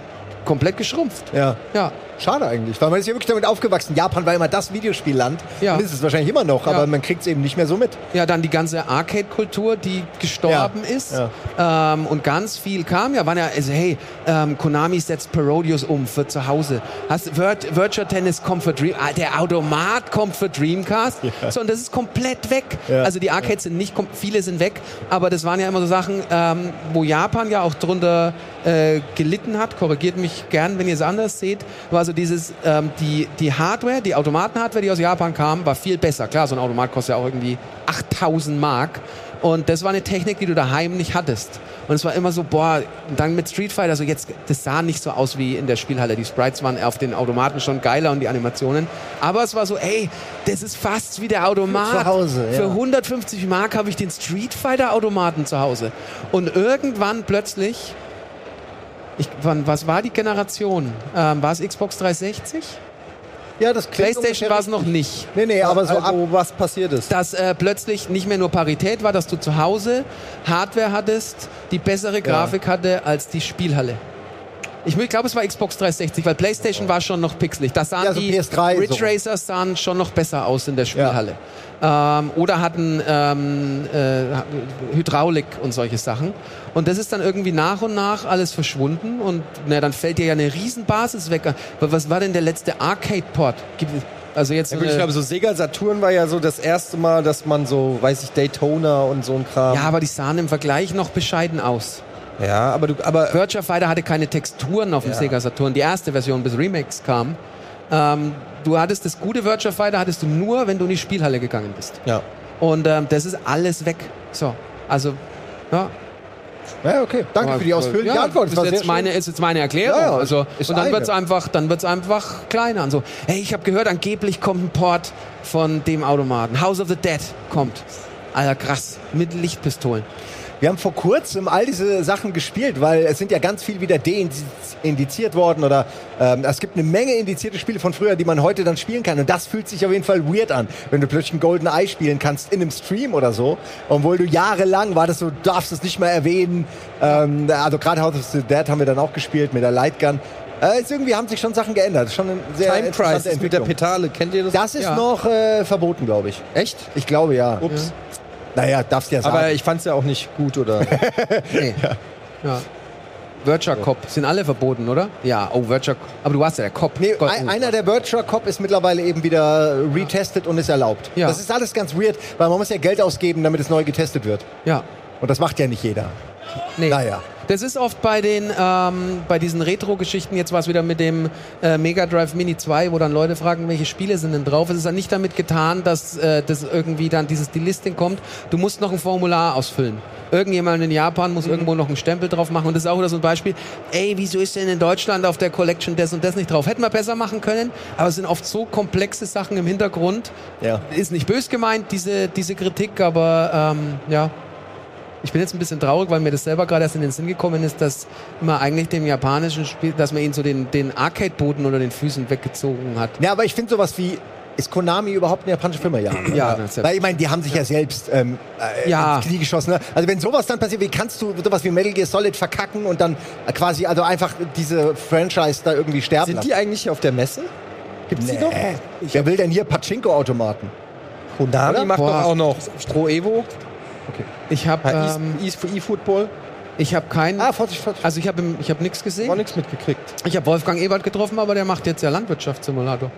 komplett geschrumpft. Ja. Ja, Schade eigentlich, weil man ist ja wirklich damit aufgewachsen. Japan war immer das Videospielland. Ja. Und ist es wahrscheinlich immer noch, aber Ja. man kriegt es eben nicht mehr so mit. Ja, dann die ganze Arcade-Kultur, die gestorben Ja, ist. ja. Ähm, und ganz viel kam ja, waren ja, also hey, ähm, Konami setzt Parodius um für zu Hause. Hast, Virt, Virtual Tennis kommt für Dream, ah, der Automat kommt für Dreamcast. So, und das ist komplett weg. Also die Arcades sind nicht, viele sind weg, aber das waren ja immer so Sachen, ähm, wo Japan ja auch drunter äh, gelitten hat. Korrigiert mich gern, wenn ihr es anders seht. War so dieses, ähm, die, die Hardware, die Automaten-Hardware, die aus Japan kam, war viel besser. Klar, so ein Automat kostet ja auch irgendwie 8000 Mark. Und das war eine Technik, die du daheim nicht hattest. Und es war immer so, boah, dann mit Street Fighter, so jetzt, das sah nicht so aus wie in der Spielhalle. Die Sprites waren auf den Automaten schon geiler und die Animationen. Aber es war so, ey, das ist fast wie der Automat. Für zu Hause, ja. Für 150 Mark habe ich den Street Fighter Automaten zu Hause. Und irgendwann plötzlich, ich, wann, was war die Generation? Ähm, war es Xbox 360? Ja, das klingt PlayStation war es noch nicht. Nee, nee, aber so ab. also, was passiert ist. Dass äh, plötzlich nicht mehr nur Parität war, dass du zu Hause Hardware hattest, die bessere Grafik hatte als die Spielhalle. Ich glaube, es war Xbox 360, weil PlayStation war schon noch pixelig. Da sahen Ja, so die PS3 Ridge so. Racers sahen schon noch besser aus in der Spielhalle. Ähm, oder hatten ähm, äh, Hydraulik und solche Sachen. Und das ist dann irgendwie nach und nach alles verschwunden und na, dann fällt dir ja eine Riesenbasis weg. Was war denn der letzte Arcade-Port? Also jetzt Ja, gut, ich glaube, so Sega Saturn war ja so das erste Mal, dass man so, weiß ich, Daytona und so ein Kram. ja, aber die sahen im Vergleich noch bescheiden aus. Ja aber du, aber Virtua Fighter hatte keine Texturen auf dem Ja. Sega Saturn. Die erste Version, bis Remakes kam. Ähm, du hattest das gute Virtua Fighter hattest du nur, wenn du in die Spielhalle gegangen bist. ja. Und ähm, das ist alles weg. So, also ja. Ja, okay. Danke für die ausführliche ja, Antwort. Das Ist jetzt, meine, ist jetzt meine Erklärung. Ja, ja, also, ist und dann eine. wird's einfach, dann wird's einfach kleiner. Und so, hey, ich habe gehört, angeblich kommt ein Port von dem Automaten. House of the Dead kommt. Alter, krass. Mit Lichtpistolen. Wir haben vor kurzem all diese Sachen gespielt, weil es sind ja ganz viel wieder deindiziert worden oder ähm, es gibt eine Menge indizierte Spiele von früher, die man heute dann spielen kann. Und das fühlt sich auf jeden Fall weird an, wenn du plötzlich ein Golden Eye spielen kannst in einem Stream oder so. Obwohl du jahrelang war das so, du darfst es nicht mehr erwähnen. Ähm, also gerade House of the Dead haben wir dann auch gespielt mit der Lightgun. Äh, irgendwie haben sich schon Sachen geändert. Schon eine sehr Time Crisis mit der. Petale, kennt ihr das? Das ist Ja. noch äh, verboten, glaube ich. Echt? Ich glaube ja. Ups. Naja, darfst ja sagen. Aber ich fand's ja auch nicht gut, oder? Nee. Ja. Virtua Cop. Sind alle verboten, oder? Ja, oh, Virtua Cop. Aber du warst ja der Cop. Nee, Gott, ein, oh. einer der Virtual Cop ist mittlerweile eben wieder retestet und ist erlaubt. Ja. Das ist alles ganz weird, weil man muss ja Geld ausgeben, damit es neu getestet wird. Ja. Und das macht ja nicht jeder. Nee. Naja. Das ist oft bei den ähm, bei diesen Retro-Geschichten, jetzt war es wieder mit dem äh, Mega Drive Mini 2, wo dann Leute fragen, welche Spiele sind denn drauf. Es ist dann nicht damit getan, dass äh, das irgendwie dann dieses Delisting kommt. Du musst noch ein Formular ausfüllen. Irgendjemand in Japan muss irgendwo noch einen Stempel drauf machen. Und das ist auch wieder so ein Beispiel. Ey, wieso ist denn in Deutschland auf der Collection das und das nicht drauf? Hätten wir besser machen können, aber es sind oft so komplexe Sachen im Hintergrund. Ja. Ist nicht bös gemeint, diese, diese Kritik, aber ähm, ja, ich bin jetzt ein bisschen traurig, weil mir das selber gerade erst in den Sinn gekommen ist, dass man eigentlich dem japanischen Spiel, dass man ihn so den, den Arcade-Boden unter den Füßen weggezogen hat. Ja, aber ich finde sowas wie. Ist Konami überhaupt eine japanische Firma? Ja. Ja, das ist ja- Weil ich meine, die haben sich ja selbst ähm, äh, Ja. ins Knie geschossen. Ne? Also wenn sowas dann passiert, wie kannst du sowas wie Metal Gear Solid verkacken und dann quasi also einfach diese Franchise da irgendwie sterben Sind lassen? die eigentlich auf der Messe? Gibt's die noch? Wer will denn hier Pachinko-Automaten? Konami macht Boah. doch auch noch Pro Evo, Ich habe ja, ähm, E-Football. ich habe keinen, Ah, 40, 40. also ich habe ich habe nichts Auch gesehen. nichts mitgekriegt. Ich habe Wolfgang Ebert getroffen, aber der macht jetzt ja Landwirtschaftssimulator.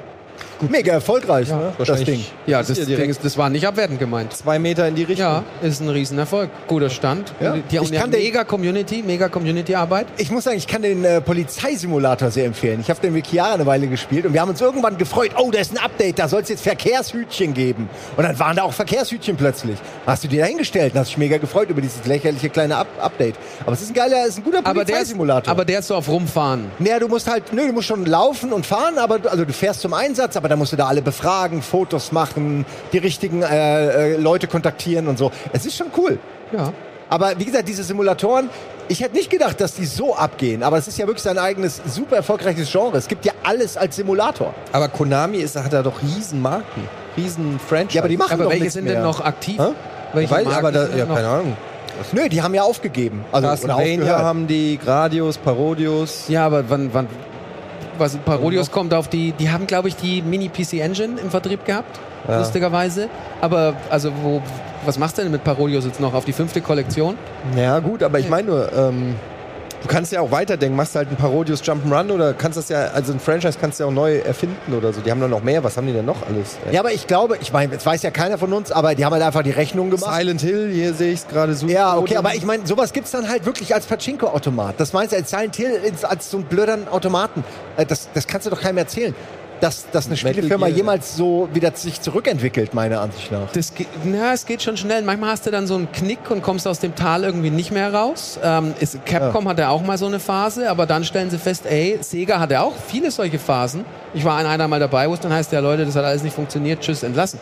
Mega erfolgreich, ne? Das. Ding. Ja, das ja Ding ist, das war nicht abwertend gemeint. Zwei Meter in die Richtung. Ja, ist ein Riesenerfolg. Guter Stand. Ja. Die, haben den- mega Community, mega Community-Arbeit. Ich muss sagen, ich kann den äh, Polizeisimulator sehr empfehlen. Ich habe den mit Chiara eine Weile gespielt und wir haben uns irgendwann gefreut, oh, da ist ein Update, da soll es jetzt Verkehrshütchen geben. Und dann waren da auch Verkehrshütchen plötzlich. Hast du dir dahingestellt und hast dich mega gefreut über dieses lächerliche kleine Up Update. Aber es ist ein geiler, es ist ein guter Aber der, ist, Polizeisimulator. aber der ist so auf Rumfahren. Naja, du musst halt, nö, du musst schon laufen und fahren, aber du- also du fährst zum Einsatz, aber dann musst du da alle befragen, Fotos machen, die richtigen äh, äh, Leute kontaktieren und so. Es ist schon cool. Ja. Aber wie gesagt, diese Simulatoren, ich hätte nicht gedacht, dass die so abgehen. Aber es ist ja wirklich sein eigenes, super erfolgreiches Genre. Es gibt ja alles als Simulator. Aber Konami ist, hat da doch riesen Marken. Riesen Franchise. Ja, aber die machen Aber doch welche sind mehr. denn noch aktiv? Hä? Welche Weil, aber da, ja, noch? keine Ahnung. Nö, die haben ja aufgegeben. Also, Castlevania haben die, Gradius, Parodius. Ja, aber wann, wann was Parodius kommt auf die, die haben glaube ich die Mini PC Engine im Vertrieb gehabt, Ja. lustigerweise. Aber also wo, was machst du denn mit Parodius jetzt noch auf die fünfte Kollektion? Ja, gut, aber ich meine nur, ähm, du kannst ja auch weiterdenken. Machst halt ein Parodius Jump'n'Run oder kannst das ja, also ein Franchise kannst du ja auch neu erfinden oder so. Die haben dann noch mehr. Was haben die denn noch alles? Ja, aber ich glaube, ich meine, jetzt weiß ja keiner von uns, aber die haben halt einfach die Rechnung gemacht. Silent Hill, hier sehe ich es gerade so. Ja, okay, aber ich meine, sowas gibt's dann halt wirklich als Pachinko-Automat. Das meinst du als Silent Hill, als- so einen blöderen Automaten. Äh, Das, das kannst du doch keinem erzählen. Dass, dass eine Spielefirma jemals so wieder sich zurückentwickelt, meiner Ansicht nach. Das geht, na, es geht schon schnell. Manchmal hast du dann so einen Knick und kommst aus dem Tal irgendwie nicht mehr raus. Ähm, ist, Capcom hatte auch mal so eine Phase, aber dann stellen sie fest, ey, Sega hatte auch viele solche Phasen. Ich war an einer mal dabei, wo es dann heißt, ja Leute, das hat alles nicht funktioniert, tschüss, entlassen.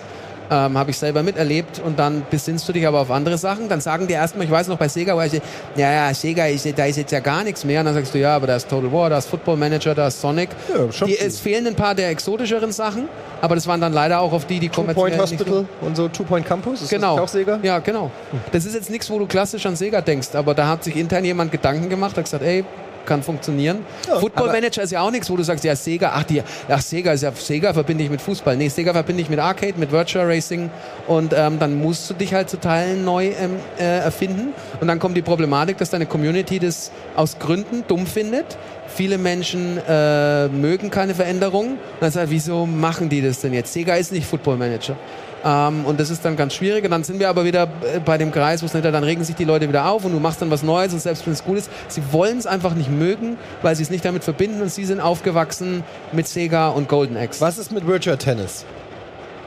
Ähm, Habe ich selber miterlebt und dann besinnst du dich aber auf andere Sachen. Dann sagen die erstmal, ich weiß noch bei Sega, weil ich, ja, ja, Sega, ist, da ist jetzt ja gar nichts mehr. Und dann sagst du, ja, aber da ist Total War, da ist Football Manager, da ist Sonic. Ja, schon die, es fehlen ein paar der exotischeren Sachen, aber das waren dann leider auch auf die, die Two Point so- Hospital und so Two Point Campus. Ist Genau. das auch Sega? Ja, genau. Das ist jetzt nichts, wo du klassisch an Sega denkst, aber da hat sich intern jemand Gedanken gemacht, hat gesagt, ey, kann funktionieren. Football aber- Manager ist ja auch nichts, wo du sagst, ja, Sega, ach, die, ach, Sega ist ja, Sega verbinde ich mit Fußball. Nee, Sega verbinde ich mit Arcade, mit Virtual Racing und ähm, dann musst du dich halt zu Teilen neu ähm, äh, erfinden und dann kommt die Problematik, dass deine Community das aus Gründen dumm findet. Viele Menschen äh, mögen keine Veränderung. Und dann sagt, wieso machen die das denn jetzt? Sega ist nicht Football Manager. Ähm, und das ist dann ganz schwierig. Und dann sind wir aber wieder äh, bei dem Kreis, wo es nicht, dann regen sich die Leute wieder auf und du machst dann was Neues und selbst wenn es gut ist, sie wollen es einfach nicht mögen, weil sie es nicht damit verbinden und sie sind aufgewachsen mit Sega und Golden Axe. Was ist mit Virtual Tennis?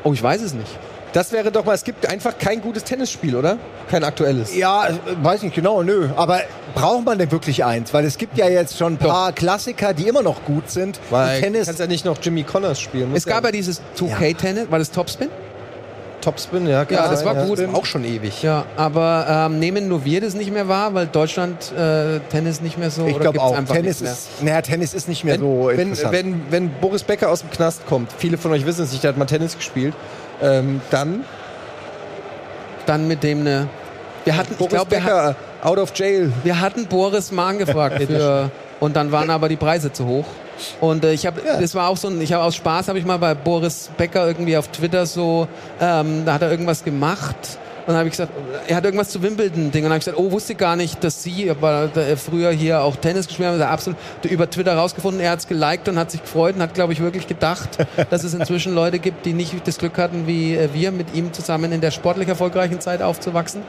Oh, ich weiß es nicht. Das wäre doch mal, es gibt einfach kein gutes Tennisspiel, oder? Kein aktuelles. Ja, äh, weiß nicht genau, nö. Aber braucht man denn wirklich eins? Weil es gibt ja jetzt schon ein paar Klassiker, die immer noch gut sind. Weil Tennis. kannst ja nicht noch Jimmy Connors spielen. Es gab ja dieses 2K-Tennis, war das Topspin? Topspin, ja. Ja, das sein, war gut. Auch schon ewig. Ja, aber ähm, nehmen nur wir das nicht mehr wahr, weil Deutschland äh, Tennis nicht mehr so Ich glaube auch. einfach Tennis ist, naja, Tennis ist nicht mehr Wenn, so wenn, interessant. wenn, wenn Boris Becker aus dem Knast kommt, viele von euch wissen es nicht, der hat mal Tennis gespielt, ähm, dann Dann mit dem ne. Wir hatten, ich Boris wir, hat, Becker out of jail. wir hatten Boris mal angefragt für, und dann waren aber die Preise zu hoch. Und äh, ich habe, das war auch so ein, ich habe aus Spaß habe ich mal bei Boris Becker irgendwie auf Twitter so, ähm, da hat er irgendwas gemacht. Und dann habe ich gesagt, er hat irgendwas zu Wimbledon-Ding. Und dann habe ich gesagt, oh, wusste gar nicht, dass Sie aber früher hier auch Tennis gespielt haben. Er absolut über Twitter rausgefunden. Er hat es geliked und hat sich gefreut und hat, glaube ich, wirklich gedacht, dass es inzwischen Leute gibt, die nicht das Glück hatten, wie äh, wir, mit ihm zusammen in der sportlich erfolgreichen Zeit aufzuwachsen.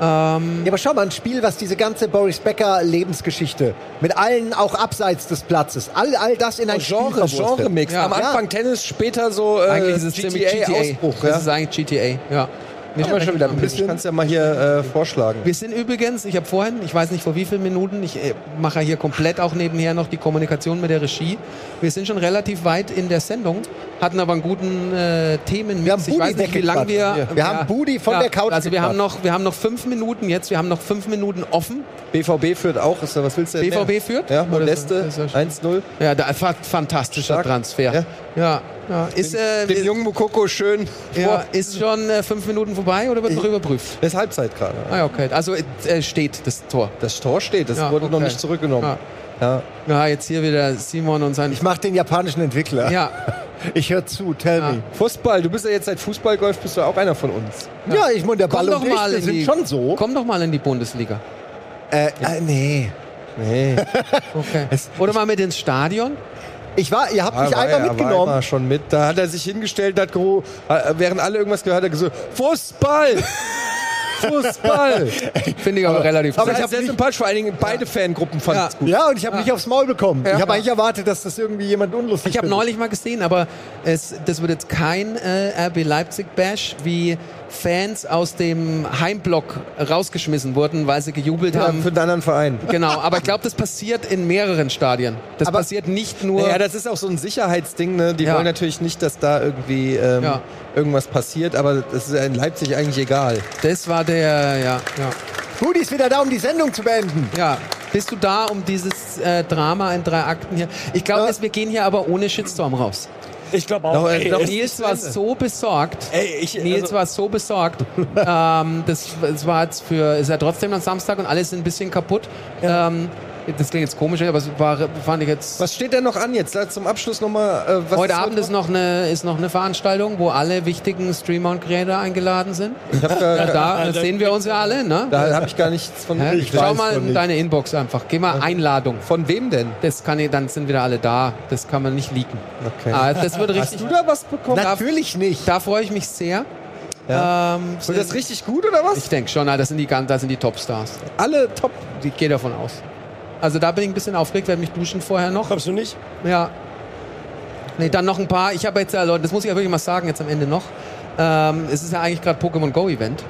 Ähm, Ja, aber schau mal, ein Spiel, was diese ganze Boris Becker Lebensgeschichte mit allen auch abseits des Platzes, all, all das in ein Spiel Genre. Genre-Mix. Ja. Am Anfang Ja. Tennis, später so äh, eigentlich ist es ziemlich GTA. GTA-Ausbruch. Das Ja. ist eigentlich GTA, ja. Nicht mal schon wieder ein bisschen. Kannst ja mal hier äh, vorschlagen. Wir sind übrigens, ich habe vorhin, ich weiß nicht vor wie vielen Minuten, ich äh, mache hier komplett auch nebenher noch die Kommunikation mit der Regie. Wir sind schon relativ weit in der Sendung, hatten aber einen guten äh, Themen. Wir haben ich weiß Budi nicht, wie lange wir. Wir haben Budi von der Couch Also wir haben noch, wir haben noch fünf Minuten jetzt. Wir haben noch fünf Minuten offen. BVB führt auch. Ist, da- was willst du denn BVB mehr? führt? Ja, Modeste, ist das- ist 1-0. Ja, da fa fantastischer Stark. Transfer. Ja. Ja, ja. Ist, äh, Den jungen Mukoko schön ja, ist schon äh, fünf Minuten vorbei oder wird noch überprüft? Das ist Halbzeit gerade. Ah, okay. Also äh, steht das Tor. Das Tor steht, das Ja, wurde noch okay. nicht zurückgenommen. Ja. Ja. Jetzt hier wieder Simon und sein. Ich mache den japanischen Entwickler. ja, Ich höre zu, tell me. Fußball, du bist ja jetzt seit Fußballgolf, bist du auch einer von uns. Ja, ich meine, der komm Ball doch und ich, mal wir in sind die, schon so. Komm doch mal in die Bundesliga. Äh, äh, nee. Nee. Okay. Oder mal mit ins Stadion. Ich war, ihr habt mich war einmal er, mitgenommen. War schon mit. Da hat er sich hingestellt, hat geru- äh, während alle irgendwas gehört, hat er gesagt, Fußball! Fußball! Finde ich aber, relativ. aber Aber ich ich hab sehr nicht- sympathisch, vor allen Dingen beide Fangruppen fanden Ja. es gut. Ja, und ich habe nicht aufs Maul bekommen. Ja. ich habe Ja. eigentlich erwartet, dass das irgendwie jemand unlustig ich habe neulich mal gesehen, aber es, das wird jetzt kein äh, RB Leipzig Bash, wie Fans aus dem Heimblock rausgeschmissen wurden, weil sie gejubelt Ja, haben. für einen anderen Verein. Genau, aber ich glaube, das passiert in mehreren Stadien. Das Aber- passiert nicht nur. Ja, das ist auch so ein Sicherheitsding. Ne? Die Ja. wollen natürlich nicht, dass da irgendwie ähm, Ja. irgendwas passiert, aber das ist in Leipzig eigentlich egal. das war der, ja, ja. Rudi ist wieder da, um die Sendung zu beenden. Ja, bist du da, um dieses äh, Drama in drei Akten hier? Ich glaube, Ja. wir gehen hier aber ohne Shitstorm raus. Ich glaube auch. Doch, ey, es- Nils war so besorgt. Ey, ich- Nils also- war so besorgt. ähm, das, das war jetzt für, ist ja trotzdem am Samstag und alles ein bisschen kaputt. Ähm, das klingt jetzt komisch, aber es war, fand ich jetzt. Was steht denn noch an jetzt? Zum Abschluss nochmal. Äh, Heute Abend ist noch, eine, ist noch eine Veranstaltung, wo alle wichtigen Streamer und Creator eingeladen sind. Ich hab Ja, da sehen wir uns ja alle, ne? da habe ich gar nichts von. Hä? Ich Schau mal in deine Inbox einfach. Geh mal Einladung. Von wem denn? Das kann ich, dann sind wieder alle da. Das kann man nicht leaken. Okay. Ah, das wird Hast richtig. du da was bekommen? Natürlich nicht. Da freue ich mich sehr. Ja. Ähm, Wird das richtig gut oder was? ich denke schon, na, das sind die, ganz- das sind die Topstars. Alle top. Ich gehe davon aus. Also da bin ich ein bisschen aufgeregt, werde mich duschen vorher noch. Glaubst du nicht? Ja. Nee, dann noch ein paar. Ich habe jetzt, ja, Leute, das muss ich ja wirklich mal sagen, jetzt am Ende noch. Ähm, es ist ja eigentlich gerade Pokémon Go Event.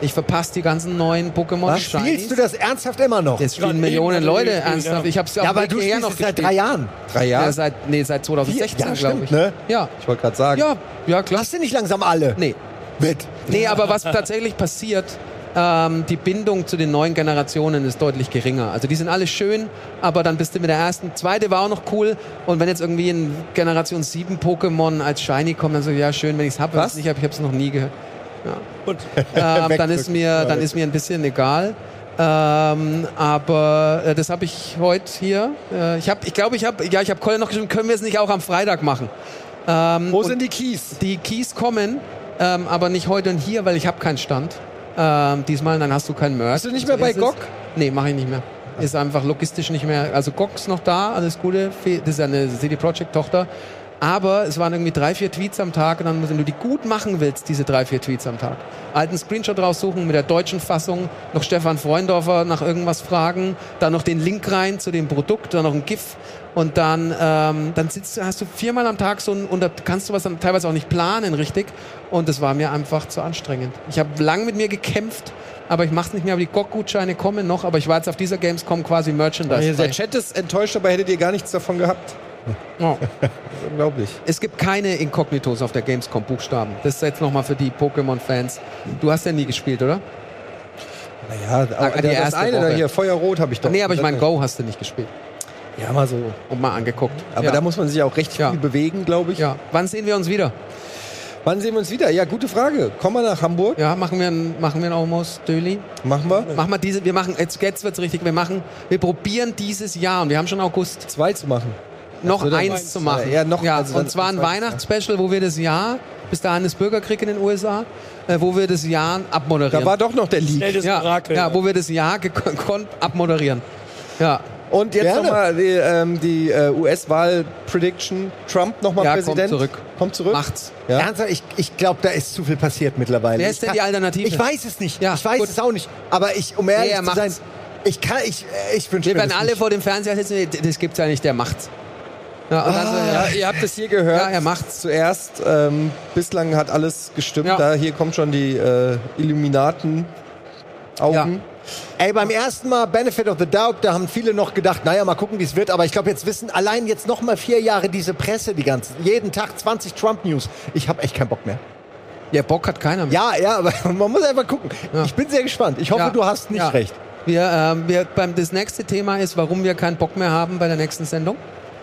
Ich verpasse die ganzen neuen Pokémon Was, spielst du das ernsthaft immer noch? Das spielen Millionen er Leute ernsthaft. ja. Ich habe es ja, aber du spielst es seit drei Jahren. Drei Ja, Jahre? seit, nee, seit 2016, Ja, glaube ich. ne? Ja, Ich wollte gerade sagen. ja, ja, klar. Hast du nicht langsam alle? Nee. Mit. Nee, aber was tatsächlich passiert, ähm, die Bindung zu den neuen Generationen ist deutlich geringer. Also die sind alle schön, aber dann bist du mit der ersten. Zweite war auch noch cool. Und wenn jetzt irgendwie ein Generation 7 Pokémon als Shiny kommt, dann so, ja, schön, wenn ich es habe. Wenn ich es nicht habe, ich habe es noch nie gehört. Und Ähm, dann, ist mir, dann ist mir ein bisschen egal. Ähm, aber äh, das habe ich heute hier. Äh, ich habe, ich glaube, ich habe, ja, ich habe Colin noch geschrieben, können wir es nicht auch am Freitag machen? Ähm, Wo sind die Keys? die Keys kommen, ähm, aber nicht heute und hier, weil ich habe keinen Stand. Ähm, diesmal, dann hast du kein Merch. Bist du nicht mehr bei ist es. GOG? Nee, mache ich nicht mehr. Ist einfach logistisch nicht mehr. Also GOG ist noch da, alles Gute. Das ist eine CD Projekt Tochter. Aber es waren irgendwie drei, vier Tweets am Tag und dann, wenn du die gut machen willst, diese drei, vier Tweets am Tag, alten Screenshot raussuchen mit der deutschen Fassung, noch Stefan Freundorfer nach irgendwas fragen, dann noch den Link rein zu dem Produkt, dann noch ein GIF und dann, ähm, dann sitzt hast du viermal am Tag so ein, und da kannst du was dann teilweise auch nicht planen, richtig. Und das war mir einfach zu anstrengend. Ich habe lang mit mir gekämpft, aber ich mach's nicht mehr, aber die GOG-Gutscheine kommen noch, aber ich war jetzt auf dieser Gamescom quasi Merchandise. Der Chat ist enttäuscht, aber hättet ihr gar nichts davon gehabt. Oh. Unglaublich. Es gibt keine Inkognitos auf der Gamescom Buchstaben. Das ist jetzt nochmal für die Pokémon-Fans. Du hast ja nie gespielt, oder? Naja, Ah, die aber das erste eine da hier, Feuerrot habe ich doch. nee, aber ich meine, Go hast du nicht gespielt. Ja, mal so. Und mal angeguckt. Aber ja. da muss man sich auch recht viel Ja. bewegen, glaube ich. Ja. Wann sehen wir uns wieder? Wann sehen wir uns wieder? Ja, gute Frage. Kommen wir nach Hamburg? Ja, machen wir ein, machen wir ein Almost Döli? Machen wir. Machen wir diese, wir machen, jetzt, jetzt wird's richtig, wir machen, wir probieren dieses Jahr, und wir haben schon August, Zwei zu machen. noch würde eins zu machen. ja, noch- ja, also und zwar ein Weihnachtsspecial, wo wir das Jahr, bis dahin ist Bürgerkrieg in den USA, äh, wo wir das Jahr abmoderieren. Da war doch noch der Leak. Ja, ja, wo wir das Jahr abmoderieren. Ja, Und jetzt nochmal die, ähm, die äh, US-Wahl-Prediction. Trump nochmal Ja, kommt Präsident. zurück. Kommt zurück. macht's. Ja. Ernsthaft, ich, ich glaube, da ist zu viel passiert mittlerweile. Wer Ich ist denn kann- die Alternative? Ich weiß es nicht. Ja, ich weiß gut. es auch nicht. Aber ich, um ehrlich Nee, zu sein, ich kann, ich, ich wünsche Wir mir werden das alle nicht. vor dem Fernseher sitzen, das gibt's ja nicht, der macht's. Ja, und dann so, Ja, ja. ihr habt es hier gehört. Ja, er macht's. Zuerst. Ähm, bislang hat alles gestimmt. Ja. Da hier kommt schon die äh, Illuminaten Augen. Ey, beim ersten Mal Benefit of the Doubt, da haben viele noch gedacht, naja, mal gucken, wie es wird. Aber ich glaube, jetzt wissen allein jetzt noch mal vier Jahre diese Presse, die ganze, jeden Tag 20 Trump-News. Ich habe echt keinen Bock mehr. ja, Bock hat keiner mehr. Ja, ja, aber man muss einfach gucken. Ja. Ich bin sehr gespannt. Ich hoffe, Ja. du hast nicht Ja. recht. Wir, ähm, wir, beim, das nächste Thema ist, warum wir keinen Bock mehr haben bei der nächsten Sendung.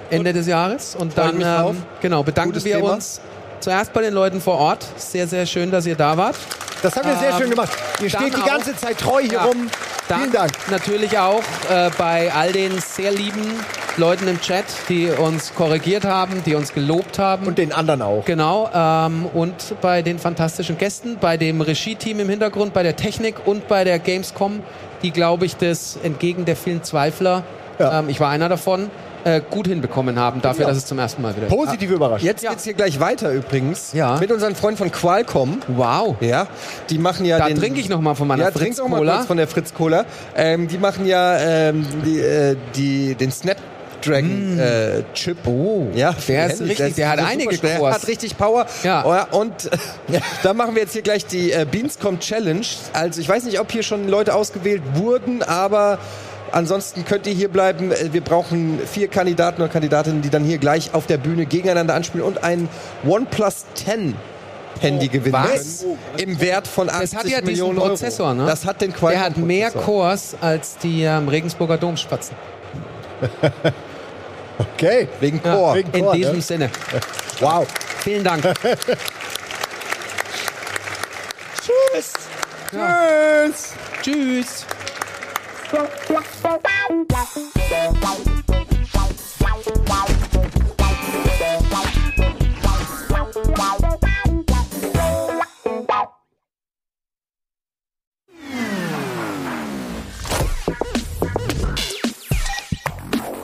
Ende des Jahres. Und dann ähm, genau, bedanken Gutes wir Thema. uns zuerst bei den Leuten vor Ort. Sehr, sehr schön, dass ihr da wart. Das haben wir sehr Ähm, schön gemacht. Ihr steht die ganze Zeit treu hier Ja. rum. Vielen Dank. natürlich auch äh, bei all den sehr lieben Leuten im Chat, die uns korrigiert haben, die uns gelobt haben. Und den anderen auch. Genau, ähm, und bei den fantastischen Gästen, bei dem Regie-Team im Hintergrund, bei der Technik und bei der Gamescom, die, glaube ich, das entgegen der vielen Zweifler, Ja. ähm, ich war einer davon, äh, gut hinbekommen haben, dafür, Ja. dass es zum ersten Mal wieder ist. Positive Überraschung. Jetzt Ja. geht's hier gleich weiter übrigens. Ja. Mit unseren Freunden von Qualcomm. Wow. Ja, die machen ja Da den... trinke ich noch mal von meiner ja, Fritz auch mal Cola. kurz von der Fritz Cola. Ähm, die machen ja ähm, die, äh, die, den Snapdragon äh, Chip. Oh, ja, der ist richtig, der hat super einige schnell, Cores. hat richtig Power. Ja. Oh, ja, und äh, da machen wir jetzt hier gleich die äh, Beanscom Challenge. Also ich weiß nicht, ob hier schon Leute ausgewählt wurden, aber ansonsten könnt ihr hier bleiben. Äh, Wir brauchen vier Kandidaten und Kandidatinnen, die dann hier gleich auf der Bühne gegeneinander anspielen und ein OnePlus 10 Handy gewinnen was? können. Im Wert von 80 Das hat ja diesen Millionen Prozessor, Euro. ne? Das hat den Qualcomm Der hat mehr Prozessor. Cores als die ähm, Regensburger Domspatzen. Okay. Wegen Ja, Core. wegen- In Core, diesem ne? Sinne. Wow. Vielen Dank. Tschüss. Tschüss. Tschüss. Bye.